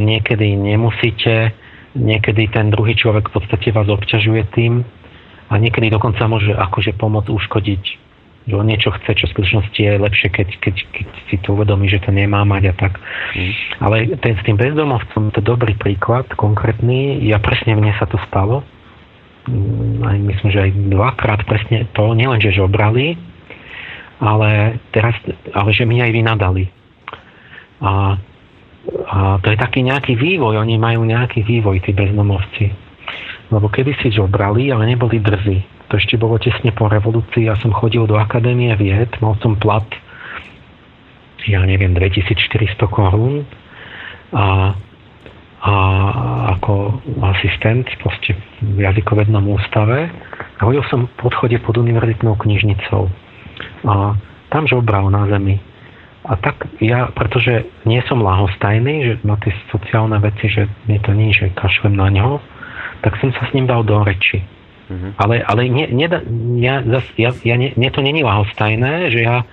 B: niekedy nemusíte, niekedy ten druhý človek v podstate vás obťažuje tým a niekedy dokonca môže akože pomoc uškodiť že on niečo chce, čo v skutočnosti je lepšie, keď, keď, keď si to uvedomí, že to nemá mať a tak. Mm. Ale ten s tým bezdomovcom, to je dobrý príklad, konkrétny, ja presne mne sa to stalo aj myslím, že aj dvakrát presne to, nielen, že žobrali, ale, teraz, ale že mi aj vynadali. A, a to je taký nejaký vývoj, oni majú nejaký vývoj, tí bezdomovci. Lebo kedy si žobrali, ale neboli drzí. To ešte bolo tesne po revolúcii, ja som chodil do Akadémie vied, mal som plat, ja neviem, 2400 korún a a ako asistent proste v jazykovednom ústave. Hodil som v podchode pod univerzitnou knižnicou. A tam žobral na zemi. A tak ja, pretože nie som lahostajný, že na tie sociálne veci, že mi to nie, že kašlem na ňo, tak som sa s ním dal do reči. Mm-hmm. Ale, ale nie, nie, ja, ja, ja, nie, nie to není lahostajné, že ja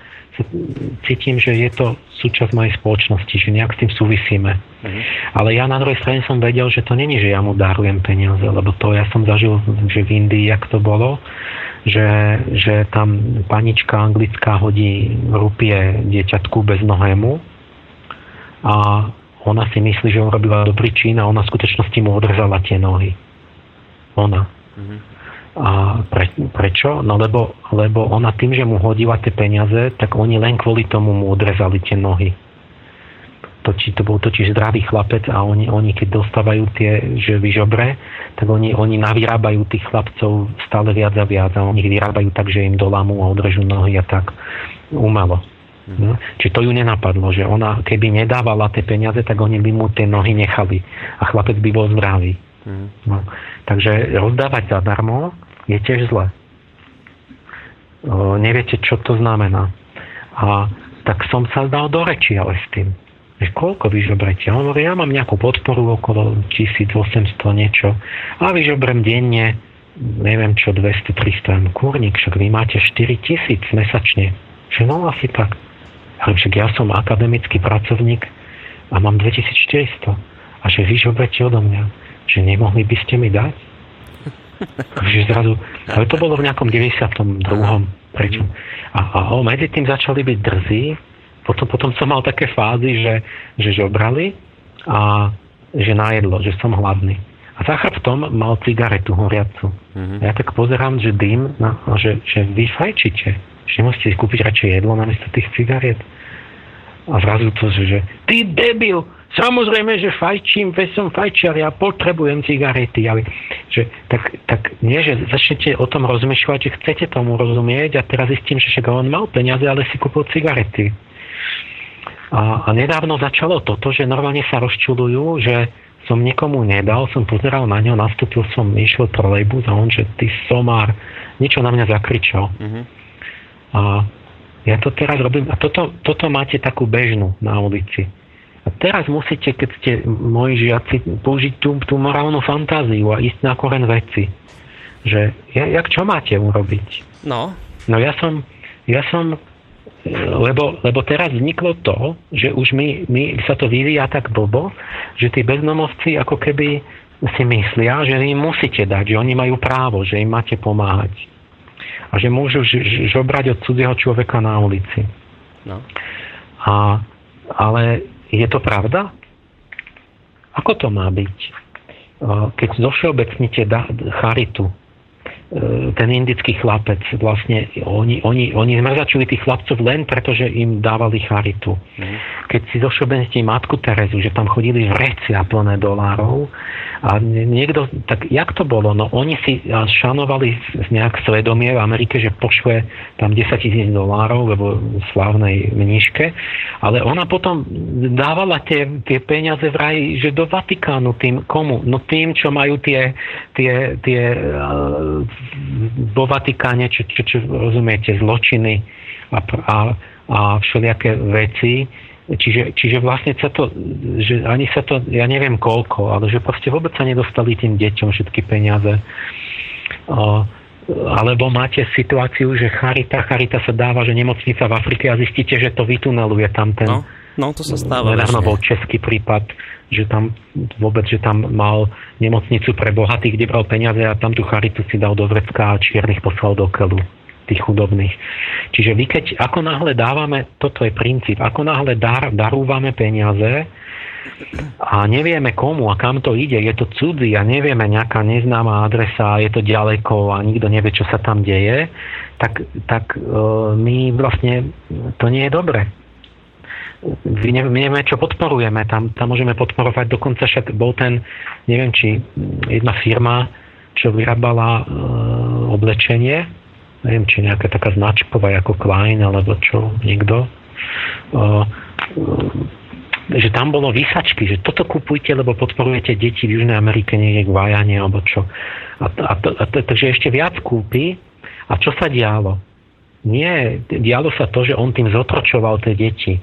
B: cítim, že je to súčasť mojej spoločnosti, že nejak s tým súvisíme. Mm-hmm. Ale ja na druhej strane som vedel, že to není, že ja mu darujem peniaze, lebo to ja som zažil, že v Indii, jak to bolo, že, že tam panička anglická hodí rupie dieťatku bez nohému a ona si myslí, že urobila dobrý čin a ona v skutočnosti mu odrzala tie nohy. Ona. Mm-hmm. A pre, prečo? No lebo, lebo ona tým, že mu hodila tie peniaze, tak oni len kvôli tomu mu odrezali tie nohy. To, či, to bol totiž zdravý chlapec a oni, oni keď dostávajú tie, že vyžobre, tak oni, oni navyrábajú tých chlapcov stále viac a viac a oni ich vyrábajú tak, že im dolamú a odrežú nohy a tak umelo. Mm. Čiže to ju nenapadlo, že ona keby nedávala tie peniaze, tak oni by mu tie nohy nechali a chlapec by bol zdravý. Mm. No. Takže rozdávať zadarmo je tiež zle. Neviete, čo to znamená. A tak som sa dal do reči ale s tým. Že koľko vyžobrete? On hovorí, ja mám nejakú podporu okolo 1800 niečo a vyžobrem denne neviem čo, 200-300 kurník, však vy máte 4000 mesačne. Že no asi tak. Ale však ja som akademický pracovník a mám 2400. A že vy žobrete odo mňa. Že nemohli by ste mi dať? Takže zrazu, ale to bolo v nejakom 92. Prečo? A, a o, medzi tým začali byť drzí, potom, potom som mal také fázy, že, že žobrali a že najedlo, že som hladný. A za chrbtom mal cigaretu horiacu. Mm-hmm. Ja tak pozerám, že dým, no, že, že vy fajčíte. Že musíte kúpiť radšej jedlo namiesto tých cigariet. A zrazu to, že, že ty debil, Samozrejme, že fajčím, veď som fajčiar, ja potrebujem cigarety. Ale, že, tak, tak nie, že začnete o tom rozmýšľať, že chcete tomu rozumieť a teraz zistím, že však on mal peniaze, ale si kúpil cigarety. A, a nedávno začalo toto, že normálne sa rozčulujú, že som nikomu nedal, som pozeral na ňo, nastúpil som, išiel trolejbus a on, že ty somár, niečo na mňa zakričal. Mm-hmm. A ja to teraz robím, a toto, toto máte takú bežnú na ulici teraz musíte, keď ste moji žiaci, použiť tú, tú morálnu fantáziu a ísť na koren veci. Že, jak čo máte urobiť?
A: No.
B: No ja som, ja som lebo, lebo teraz vzniklo to, že už my, my sa to vyvíja tak blbo, že tí beznomovci ako keby si myslia, že im musíte dať, že oni majú právo, že im máte pomáhať. A že môžu žobrať od cudzieho človeka na ulici. No. A, ale je to pravda? Ako to má byť? Keď zovšeobecnite charitu, ten indický chlapec, vlastne oni, oni, oni zmrzačili tých chlapcov len preto, že im dávali charitu. Mm. Keď si zošobenete matku Terezu, že tam chodili vrecia plné dolárov a niekto, tak jak to bolo? No oni si šanovali nejak svedomie v Amerike, že pošle tam 10 tisíc dolárov, lebo slávnej mníške, ale ona potom dávala tie, tie peniaze vraj, že do Vatikánu tým komu? No tým, čo majú tie, tie, tie vo Vatikáne, čo, čo, čo rozumiete, zločiny a, a, a všelijaké veci. Čiže, čiže vlastne sa to, že ani sa to, ja neviem koľko, ale že proste vôbec sa nedostali tým deťom všetky peniaze. Uh, alebo máte situáciu, že charita, charita sa dáva, že nemocnica v Afrike a zistíte, že to vytuneluje tam ten...
A: No, no to sa stáva.
B: Nedávno bol český prípad, že tam vôbec, že tam mal nemocnicu pre bohatých, kde bral peniaze a tam tú charitu si dal do vrecka a čiernych poslal do kelu tých chudobných. Čiže vy keď, ako náhle dávame, toto je princíp, ako náhle dar, darúvame peniaze a nevieme komu a kam to ide, je to cudzí a nevieme nejaká neznáma adresa, je to ďaleko a nikto nevie, čo sa tam deje, tak, tak e, my vlastne, to nie je dobre my nevieme, čo podporujeme. Tam, tam môžeme podporovať, dokonca však bol ten, neviem, či jedna firma, čo vyrábala e, oblečenie, neviem, či nejaká taká značková ako Klein, alebo čo, niekto, e, že tam bolo vysačky, že toto kupujte, lebo podporujete deti v Južnej Amerike niekde k vajanie alebo čo. A, a, a to, takže ešte viac kúpi. A čo sa dialo? Nie, dialo sa to, že on tým zotročoval tie deti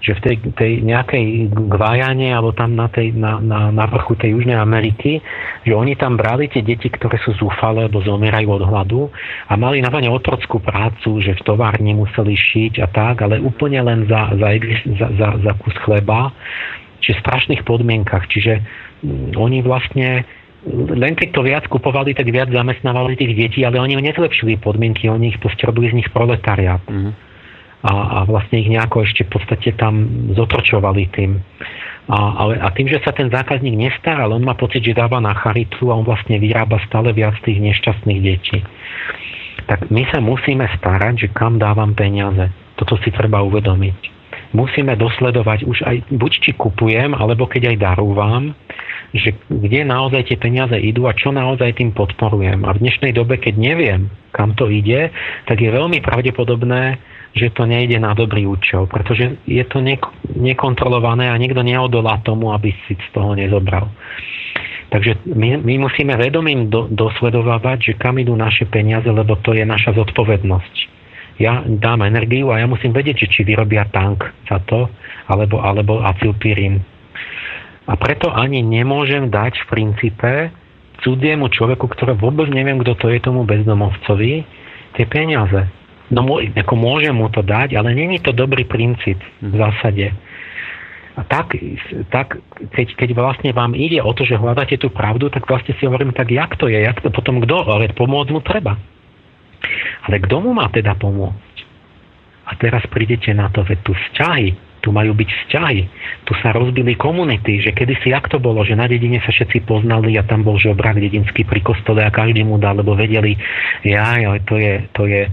B: že v tej, tej nejakej Gvajane alebo tam na, tej, na, na, na vrchu tej Južnej Ameriky, že oni tam brali tie deti, ktoré sú zúfale alebo zomierajú od hladu a mali na otrockú prácu, že v továrni museli šiť a tak, ale úplne len za, za, za, za, za kus chleba, či v strašných podmienkach. Čiže mm, oni vlastne len keď to viac kupovali, tak viac zamestnávali tých detí, ale oni nezlepšili podmienky, oni ich proste robili z nich proletariat. Mm-hmm a, a vlastne ich nejako ešte v podstate tam zotročovali tým. A, ale, a tým, že sa ten zákazník nestaral, on má pocit, že dáva na charitu a on vlastne vyrába stále viac tých nešťastných detí. Tak my sa musíme starať, že kam dávam peniaze. Toto si treba uvedomiť. Musíme dosledovať už aj, buď či kupujem, alebo keď aj darúvam, že kde naozaj tie peniaze idú a čo naozaj tým podporujem. A v dnešnej dobe, keď neviem, kam to ide, tak je veľmi pravdepodobné, že to nejde na dobrý účel, pretože je to nekontrolované a nikto neodolá tomu, aby si z toho nezobral. Takže my, my musíme vedomým do, dosledovať, že kam idú naše peniaze, lebo to je naša zodpovednosť. Ja dám energiu a ja musím vedieť, či vyrobia tank za to, alebo, alebo acylpyrín. A preto ani nemôžem dať v princípe cudziemu človeku, ktoré vôbec neviem, kto to je tomu bezdomovcovi, tie peniaze. No ako môžem mu to dať, ale není to dobrý princíp v zásade. A tak, tak keď, keď vlastne vám ide o to, že hľadáte tú pravdu, tak vlastne si hovorím, tak jak to je, jak to potom kto, ale pomôcť mu treba. Ale kto mu má teda pomôcť? A teraz prídete na to, že tu vzťahy, tu majú byť vzťahy. Tu sa rozbili komunity, že kedysi jak to bolo, že na dedine sa všetci poznali a tam bol žobrak dedinský pri kostole a každý mu dal, lebo vedeli, ja, ale to je, to je,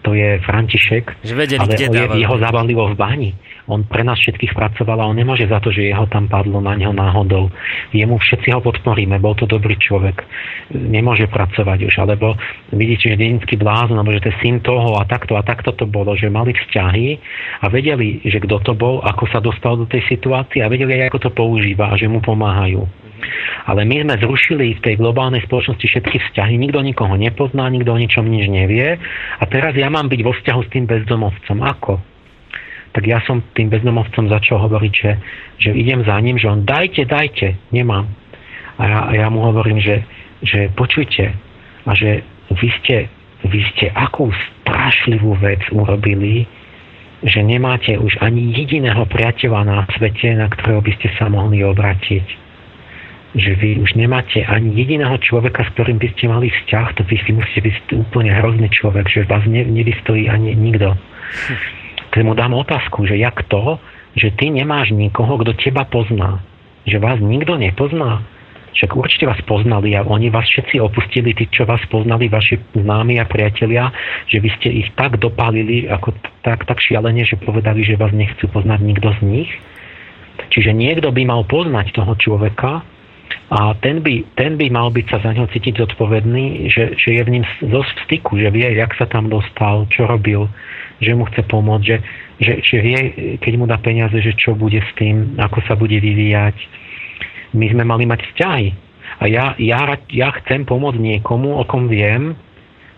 B: to je František,
A: že vedeli,
B: ale
A: kde
B: je, jeho zabalilo v bani on pre nás všetkých pracoval a on nemôže za to, že jeho tam padlo na neho náhodou. Jemu všetci ho podporíme, bol to dobrý človek. Nemôže pracovať už, alebo vidíte, že dedinský blázon, alebo že to je syn toho a takto a takto to bolo, že mali vzťahy a vedeli, že kto to bol, ako sa dostal do tej situácie a vedeli aj, ako to používa a že mu pomáhajú. Ale my sme zrušili v tej globálnej spoločnosti všetky vzťahy, nikto nikoho nepozná, nikto o ničom nič nevie a teraz ja mám byť vo vzťahu s tým bezdomovcom. Ako? Tak ja som tým bezdomovcom začal hovoriť, že, že idem za ním, že on dajte, dajte, nemám. A ja, a ja mu hovorím, že, že počujte, a že vy ste, vy ste akú strašlivú vec urobili, že nemáte už ani jediného priateľa na svete, na ktorého by ste sa mohli obratiť. Že vy už nemáte ani jediného človeka, s ktorým by ste mali vzťah, to vy si musíte byť úplne hrozný človek, že vás ne, nevystojí ani nikto. Hm keď mu dám otázku, že jak to, že ty nemáš nikoho, kto teba pozná. Že vás nikto nepozná. Však určite vás poznali a oni vás všetci opustili, tí, čo vás poznali, vaši známi a priatelia, že vy ste ich tak dopálili, ako tak, tak šialene, že povedali, že vás nechcú poznať nikto z nich. Čiže niekto by mal poznať toho človeka a ten by, ten by mal byť sa za neho cítiť zodpovedný, že, že je v ním zo styku, že vie, jak sa tam dostal, čo robil, že mu chce pomôcť, že, že, že vie, keď mu dá peniaze, že čo bude s tým, ako sa bude vyvíjať. My sme mali mať vzťahy. A ja, ja, ja chcem pomôcť niekomu, o kom viem,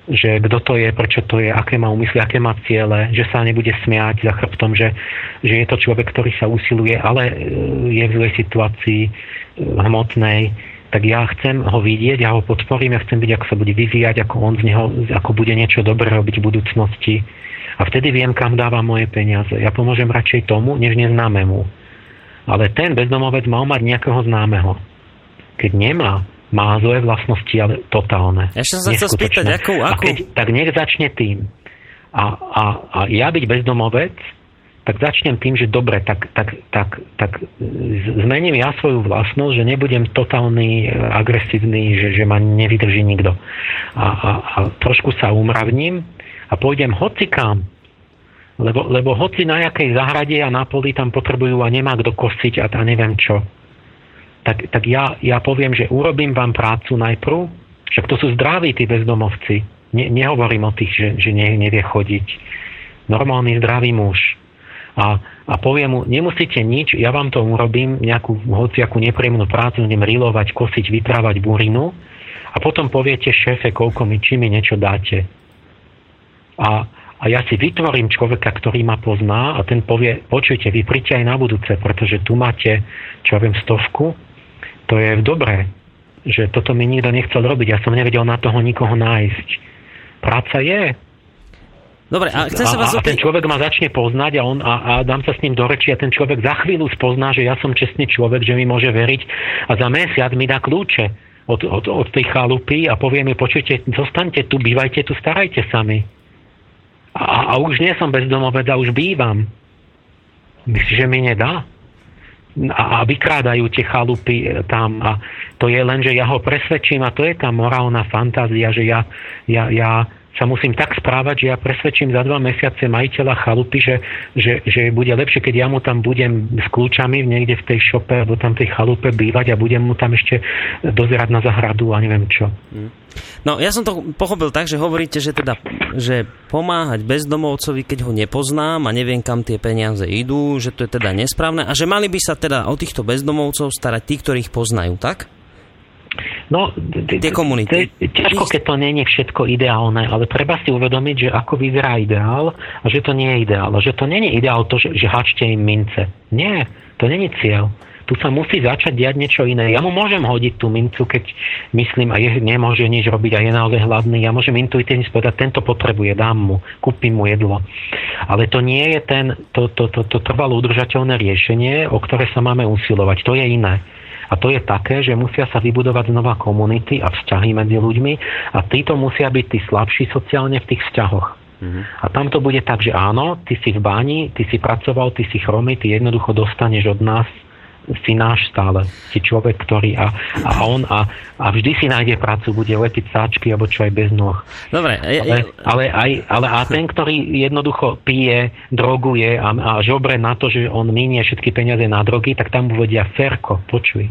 B: že kto to je, prečo to je, aké má úmysly, aké má ciele, že sa nebude smiať za chrbtom, že, že je to človek, ktorý sa usiluje, ale e, je v zlej situácii e, hmotnej, tak ja chcem ho vidieť, ja ho podporím, ja chcem vidieť, ako sa bude vyvíjať, ako on z neho, ako bude niečo dobré robiť v budúcnosti a vtedy viem, kam dávam moje peniaze. Ja pomôžem radšej tomu, než neznámemu. Ale ten bezdomovec mal mať nejakého známeho. Keď nemá, má zlé vlastnosti, ale totálne.
A: Ešte som sa chcel spýtať, akú, akú...
B: keď, tak nech začne tým. A, a, a ja byť bezdomovec, tak začnem tým, že dobre, tak, tak, tak, tak zmením ja svoju vlastnosť, že nebudem totálny, agresívny, že, že ma nevydrží nikto. A, a, a trošku sa umravním a pôjdem hocikám, lebo, lebo hoci na jakej zahrade a na poli tam potrebujú a nemá kto kosiť a, a neviem čo, tak, tak ja, ja poviem, že urobím vám prácu najprv, však to sú zdraví tí bezdomovci. Ne, nehovorím o tých, že, že ne, nevie chodiť. Normálny zdravý muž. A, a povie mu, nemusíte nič, ja vám to urobím, nejakú hociakú nepríjemnú prácu, budem rilovať, kosiť, vyprávať burinu a potom poviete šéfe, koľko mi, či mi niečo dáte. A, a ja si vytvorím človeka, ktorý ma pozná a ten povie, počujte, vy príďte aj na budúce, pretože tu máte, čo ja viem, stovku, to je dobré, že toto mi nikto nechcel robiť, ja som nevedel na toho nikoho nájsť. Práca je,
A: Dobre, a chcem sa vás
B: a, a ten človek ma začne poznať a, on, a, a dám sa s ním do reči a ten človek za chvíľu spozná, že ja som čestný človek, že mi môže veriť a za mesiac mi dá kľúče od, od, od tej chalupy a povie mi, počujte, zostaňte tu, bývajte tu, starajte sami. A, a už nie som bezdomovec a už bývam. Myslíš, že mi nedá? A, a vykrádajú tie chalupy e, tam a to je len, že ja ho presvedčím a to je tá morálna fantázia, že ja, ja, ja sa musím tak správať, že ja presvedčím za dva mesiace majiteľa chalupy, že, že, že bude lepšie, keď ja mu tam budem s kľúčami niekde v tej šope alebo tam tej chalupe bývať a budem mu tam ešte dozerať na zahradu a neviem čo.
A: No ja som to pochopil tak, že hovoríte, že teda že pomáhať bezdomovcovi, keď ho nepoznám a neviem, kam tie peniaze idú, že to je teda nesprávne a že mali by sa teda o týchto bezdomovcov starať tí, ktorých poznajú, tak?
B: No,
A: tie komunity.
B: Ťažko, keď to nie je všetko ideálne, ale treba si uvedomiť, že ako vyzerá ideál a že to nie je ideál. A že to nie je ideál to, že, že hačte im mince. Nie, to nie je cieľ. Tu sa musí začať diať niečo iné. Ja mu môžem hodiť tú mincu, keď myslím a je, nemôže nič robiť a je naozaj hladný. Ja môžem intuitívne povedať, tento potrebuje, dám mu, kúpim mu jedlo. Ale to nie je ten, to, to, to, to trvalo udržateľné riešenie, o ktoré sa máme usilovať. To je iné. A to je také, že musia sa vybudovať znova komunity a vzťahy medzi ľuďmi a títo musia byť tí slabší sociálne v tých vzťahoch. Mm-hmm. A tam to bude tak, že áno, ty si v báni, ty si pracoval, ty si chromý, ty jednoducho dostaneš od nás si náš stále, si človek, ktorý a, a on a, a vždy si nájde prácu, bude lepiť sáčky alebo čo aj bez noh.
A: Dobre.
B: Ale, ale, aj, ale a ten, ktorý jednoducho pije, droguje a, a žobre na to, že on minie všetky peniaze na drogy, tak tam povedia Ferko, počuj.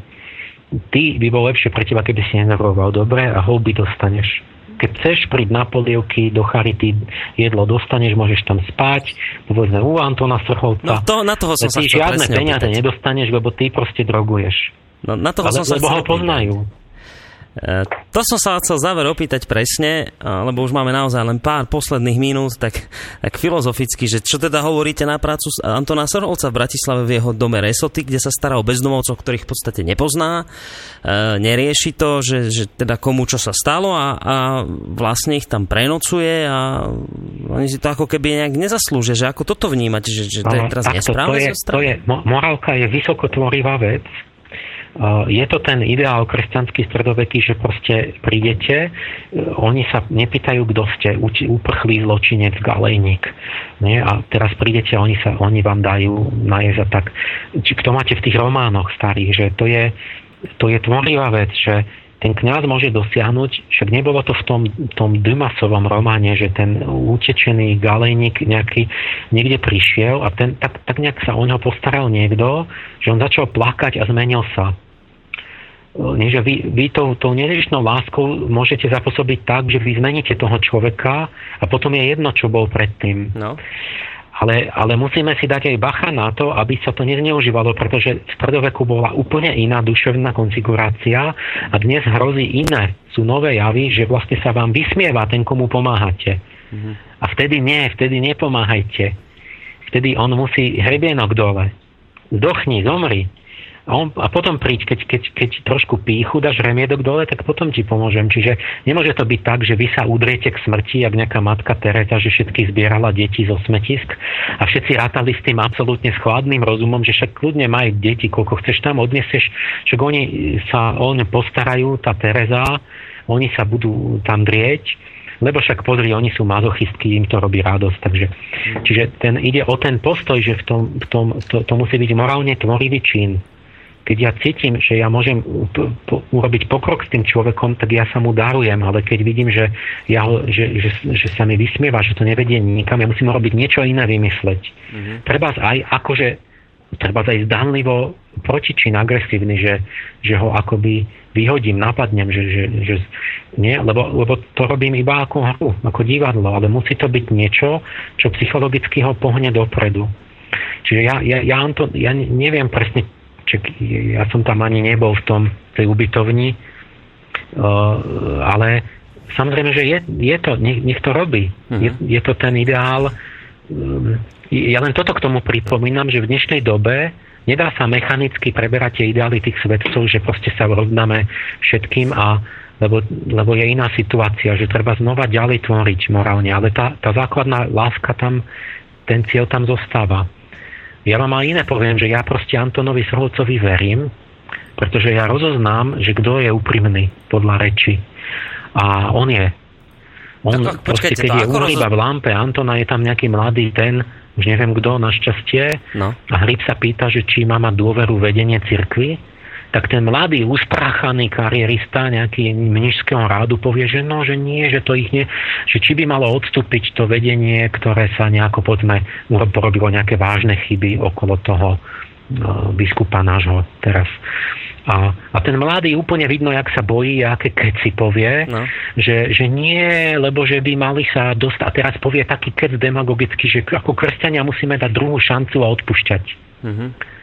B: Ty by bol lepšie pre teba, keby si nedrogoval dobre a houby dostaneš keď chceš príť na polievky, do Charity jedlo dostaneš, môžeš tam spať, povedzme u Antona Strchovca.
A: No to, na toho som sa
B: chcel žiadne peniaze nedostaneš, lebo ty proste droguješ.
A: No, na toho
B: Ale,
A: som sa
B: lebo ho poznajú.
A: E, to som sa chcel záver opýtať presne, lebo už máme naozaj len pár posledných minút, tak, tak filozoficky, že čo teda hovoríte na prácu Antona Sorholca v Bratislave v jeho dome Resoty, kde sa stará o bezdomovcov, ktorých v podstate nepozná, e, nerieši to, že, že teda komu čo sa stalo a, a vlastne ich tam prenocuje a oni si to ako keby nejak nezaslúžia, že ako toto vnímať, že, že to je teraz nesprávne
B: to je, to je, morálka je vysokotvorivá vec, je to ten ideál kresťanský stredoveký, že proste prídete, e, oni sa nepýtajú, kto ste, uprchlý zločinec, galejník. Nie? A teraz prídete oni, sa, oni vám dajú najesť a tak. Či kto máte v tých románoch starých, že to je, to je tvorivá vec, že ten kňaz môže dosiahnuť, však nebolo to v tom, tom Dumasovom románe, že ten utečený galejník nejaký niekde prišiel a ten, tak, tak nejak sa o neho postaral niekto, že on začal plakať a zmenil sa že vy, vy tou, tou nezišnou láskou môžete zapôsobiť tak, že vy zmeníte toho človeka a potom je jedno, čo bol predtým. No. Ale, ale musíme si dať aj bacha na to, aby sa to nezneužívalo, pretože v stredoveku bola úplne iná duševná konfigurácia a dnes hrozí iné. Sú nové javy, že vlastne sa vám vysmieva ten, komu pomáhate. Mm-hmm. A vtedy nie, vtedy nepomáhajte. Vtedy on musí hrebienok dole. Zdochni, zomri on, a potom príď, keď, keď, keď trošku píchu, dáš remiedok dole, tak potom ti pomôžem. Čiže nemôže to byť tak, že vy sa udriete k smrti, jak nejaká matka Teresa, že všetky zbierala deti zo smetisk a všetci rátali s tým absolútne s chladným rozumom, že však kľudne maj deti, koľko chceš tam odniesieš, však oni sa o ne postarajú, tá Teresa, oni sa budú tam drieť, lebo však pozri, oni sú mazochistky, im to robí radosť. Takže, čiže ten, ide o ten postoj, že v tom, v tom, to, to musí byť morálne tvorivý čin keď ja cítim, že ja môžem urobiť pokrok s tým človekom, tak ja sa mu darujem, ale keď vidím, že, ja ho, že, že, že sa mi vysmieva, že to nevedie nikam, ja musím robiť niečo iné vymysleť. Mm-hmm. Treba aj akože treba aj zdanlivo protičin agresívny, že, že ho akoby vyhodím, napadnem, že, že, že nie, lebo, lebo to robím iba ako hru, ako divadlo, ale musí to byť niečo, čo psychologicky ho pohne dopredu. Čiže ja, ja, ja, to, ja neviem presne, či, ja som tam ani nebol v tom tej ubytovni, ale samozrejme, že je, je to, nech, nech to robí. Uh-huh. Je, je to ten ideál. Um, ja len toto k tomu pripomínam, že v dnešnej dobe nedá sa mechanicky preberať tie ideály tých svetcov, že proste sa rovnáme všetkým a lebo, lebo je iná situácia, že treba znova ďalej tvoriť morálne, ale tá, tá základná láska tam, ten cieľ tam zostáva. Ja vám aj iné poviem, že ja proste Antonovi Srholcovi verím, pretože ja rozoznám, že kto je úprimný podľa reči. A on je. On
A: tak,
B: proste, keď je roz... iba v lampe Antona, je tam nejaký mladý ten, už neviem kto, našťastie, no. a Hryb sa pýta, že či má mať dôveru vedenie cirkvi, tak ten mladý, uspráchaný karierista nejaký mnižského rádu povie, že no, že nie, že to ich nie, že či by malo odstúpiť to vedenie, ktoré sa nejako, poďme, porobilo nejaké vážne chyby okolo toho no, biskupa nášho teraz. A, a ten mladý úplne vidno, jak sa bojí, aké keci povie, no. že, že nie, lebo že by mali sa dostať, a teraz povie taký kec demagogický, že ako kresťania musíme dať druhú šancu a odpúšťať. Mm-hmm.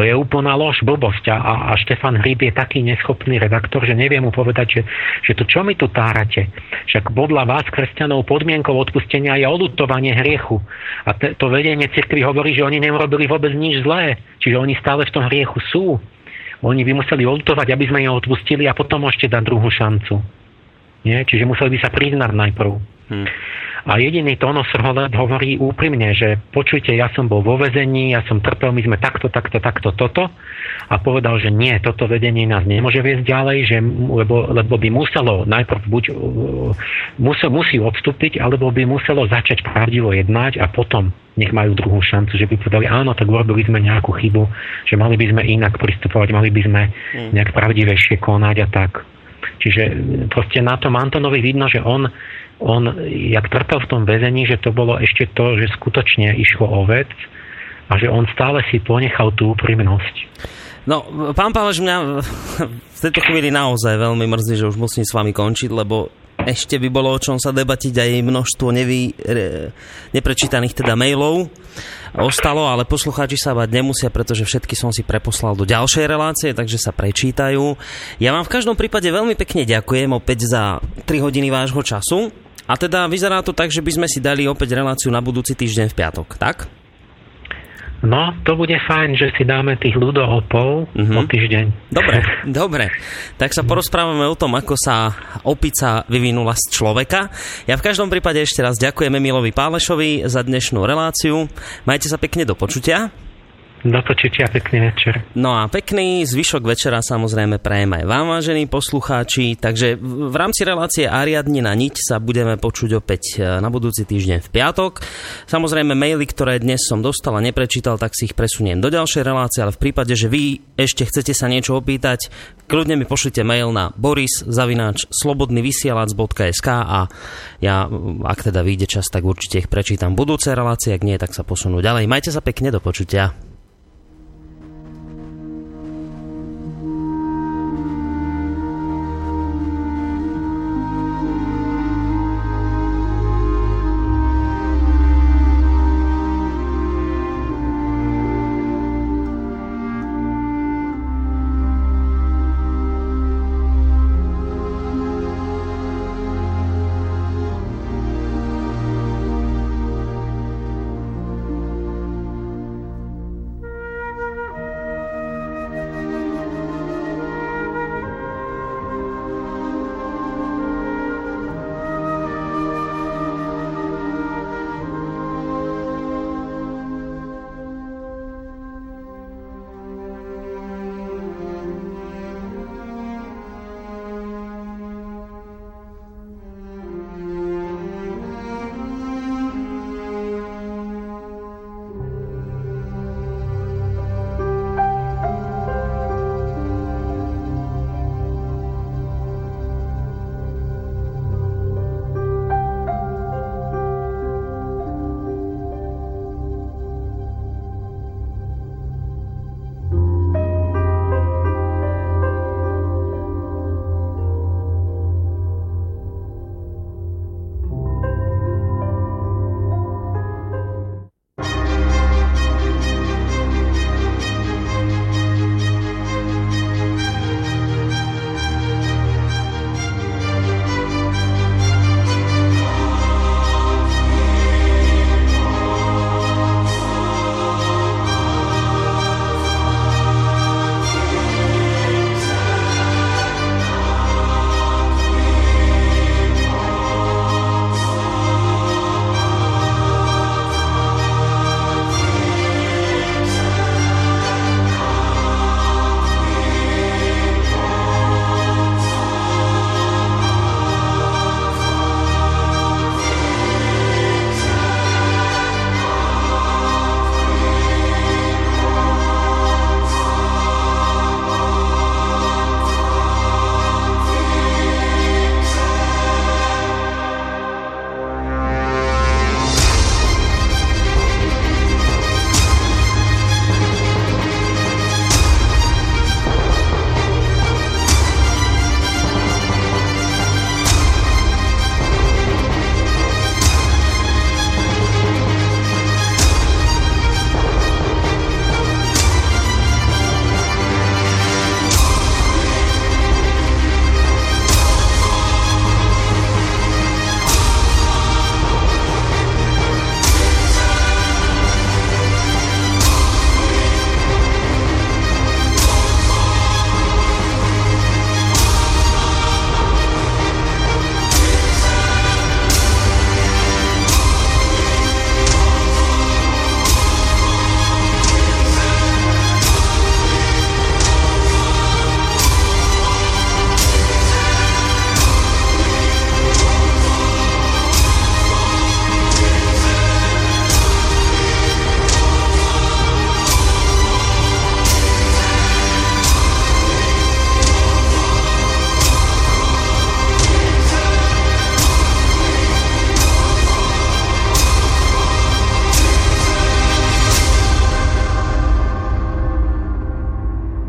B: To je úplná lož, blbosť. A, a Štefan Hríb je taký neschopný redaktor, že nevie mu povedať, že, že to čo mi tu tárate? Však podľa vás, kresťanov, podmienkou odpustenia je odutovanie hriechu. A te, to vedenie cirkvi hovorí, že oni neurobili vôbec nič zlé. Čiže oni stále v tom hriechu sú. Oni by museli odutovať, aby sme ich odpustili a potom ešte dať druhú šancu. Nie? Čiže museli by sa priznať najprv. Hmm. A jediný Tono Srholeb hovorí úprimne, že počujte, ja som bol vo vezení, ja som trpel, my sme takto, takto, takto, toto. A povedal, že nie, toto vedenie nás nemôže viesť ďalej, že, lebo, lebo by muselo najprv buď uh, musel, musí odstúpiť, alebo by muselo začať pravdivo jednať a potom nech majú druhú šancu, že by povedali, áno, tak urobili sme nejakú chybu, že mali by sme inak pristupovať, mali by sme hmm. nejak pravdivejšie konať a tak. Čiže proste na tom Antonovi vidno, že on on, jak trpel v tom väzení, že to bolo ešte to, že skutočne išlo o vec a že on stále si ponechal tú úprimnosť.
A: No, pán Páleš, mňa v tejto chvíli naozaj veľmi mrzí, že už musím s vami končiť, lebo ešte by bolo o čom sa debatiť aj množstvo nevy, neprečítaných teda mailov ostalo, ale poslucháči sa bať nemusia, pretože všetky som si preposlal do ďalšej relácie, takže sa prečítajú. Ja vám v každom prípade veľmi pekne ďakujem opäť za 3 hodiny vášho času. A teda vyzerá to tak, že by sme si dali opäť reláciu na budúci týždeň v piatok, tak?
B: No, to bude fajn, že si dáme tých ľudohopov mm-hmm. o týždeň.
A: Dobre, dobre. Tak sa porozprávame o tom, ako sa opica vyvinula z človeka. Ja v každom prípade ešte raz ďakujeme Milovi Pálešovi za dnešnú reláciu. Majte sa pekne do počutia.
B: Do počutia, pekný večer.
A: No a pekný zvyšok večera samozrejme prajem aj vám, vážení poslucháči. Takže v rámci relácie Ariadne na niť sa budeme počuť opäť e, na budúci týždeň v piatok. Samozrejme maily, ktoré dnes som dostal a neprečítal, tak si ich presuniem do ďalšej relácie, ale v prípade, že vy ešte chcete sa niečo opýtať, kľudne mi pošlite mail na boris zavináč slobodnyvysielac.sk a ja, ak teda vyjde čas, tak určite ich prečítam budúce relácie, ak nie, tak sa posunú ďalej. Majte sa pekne, do počutia.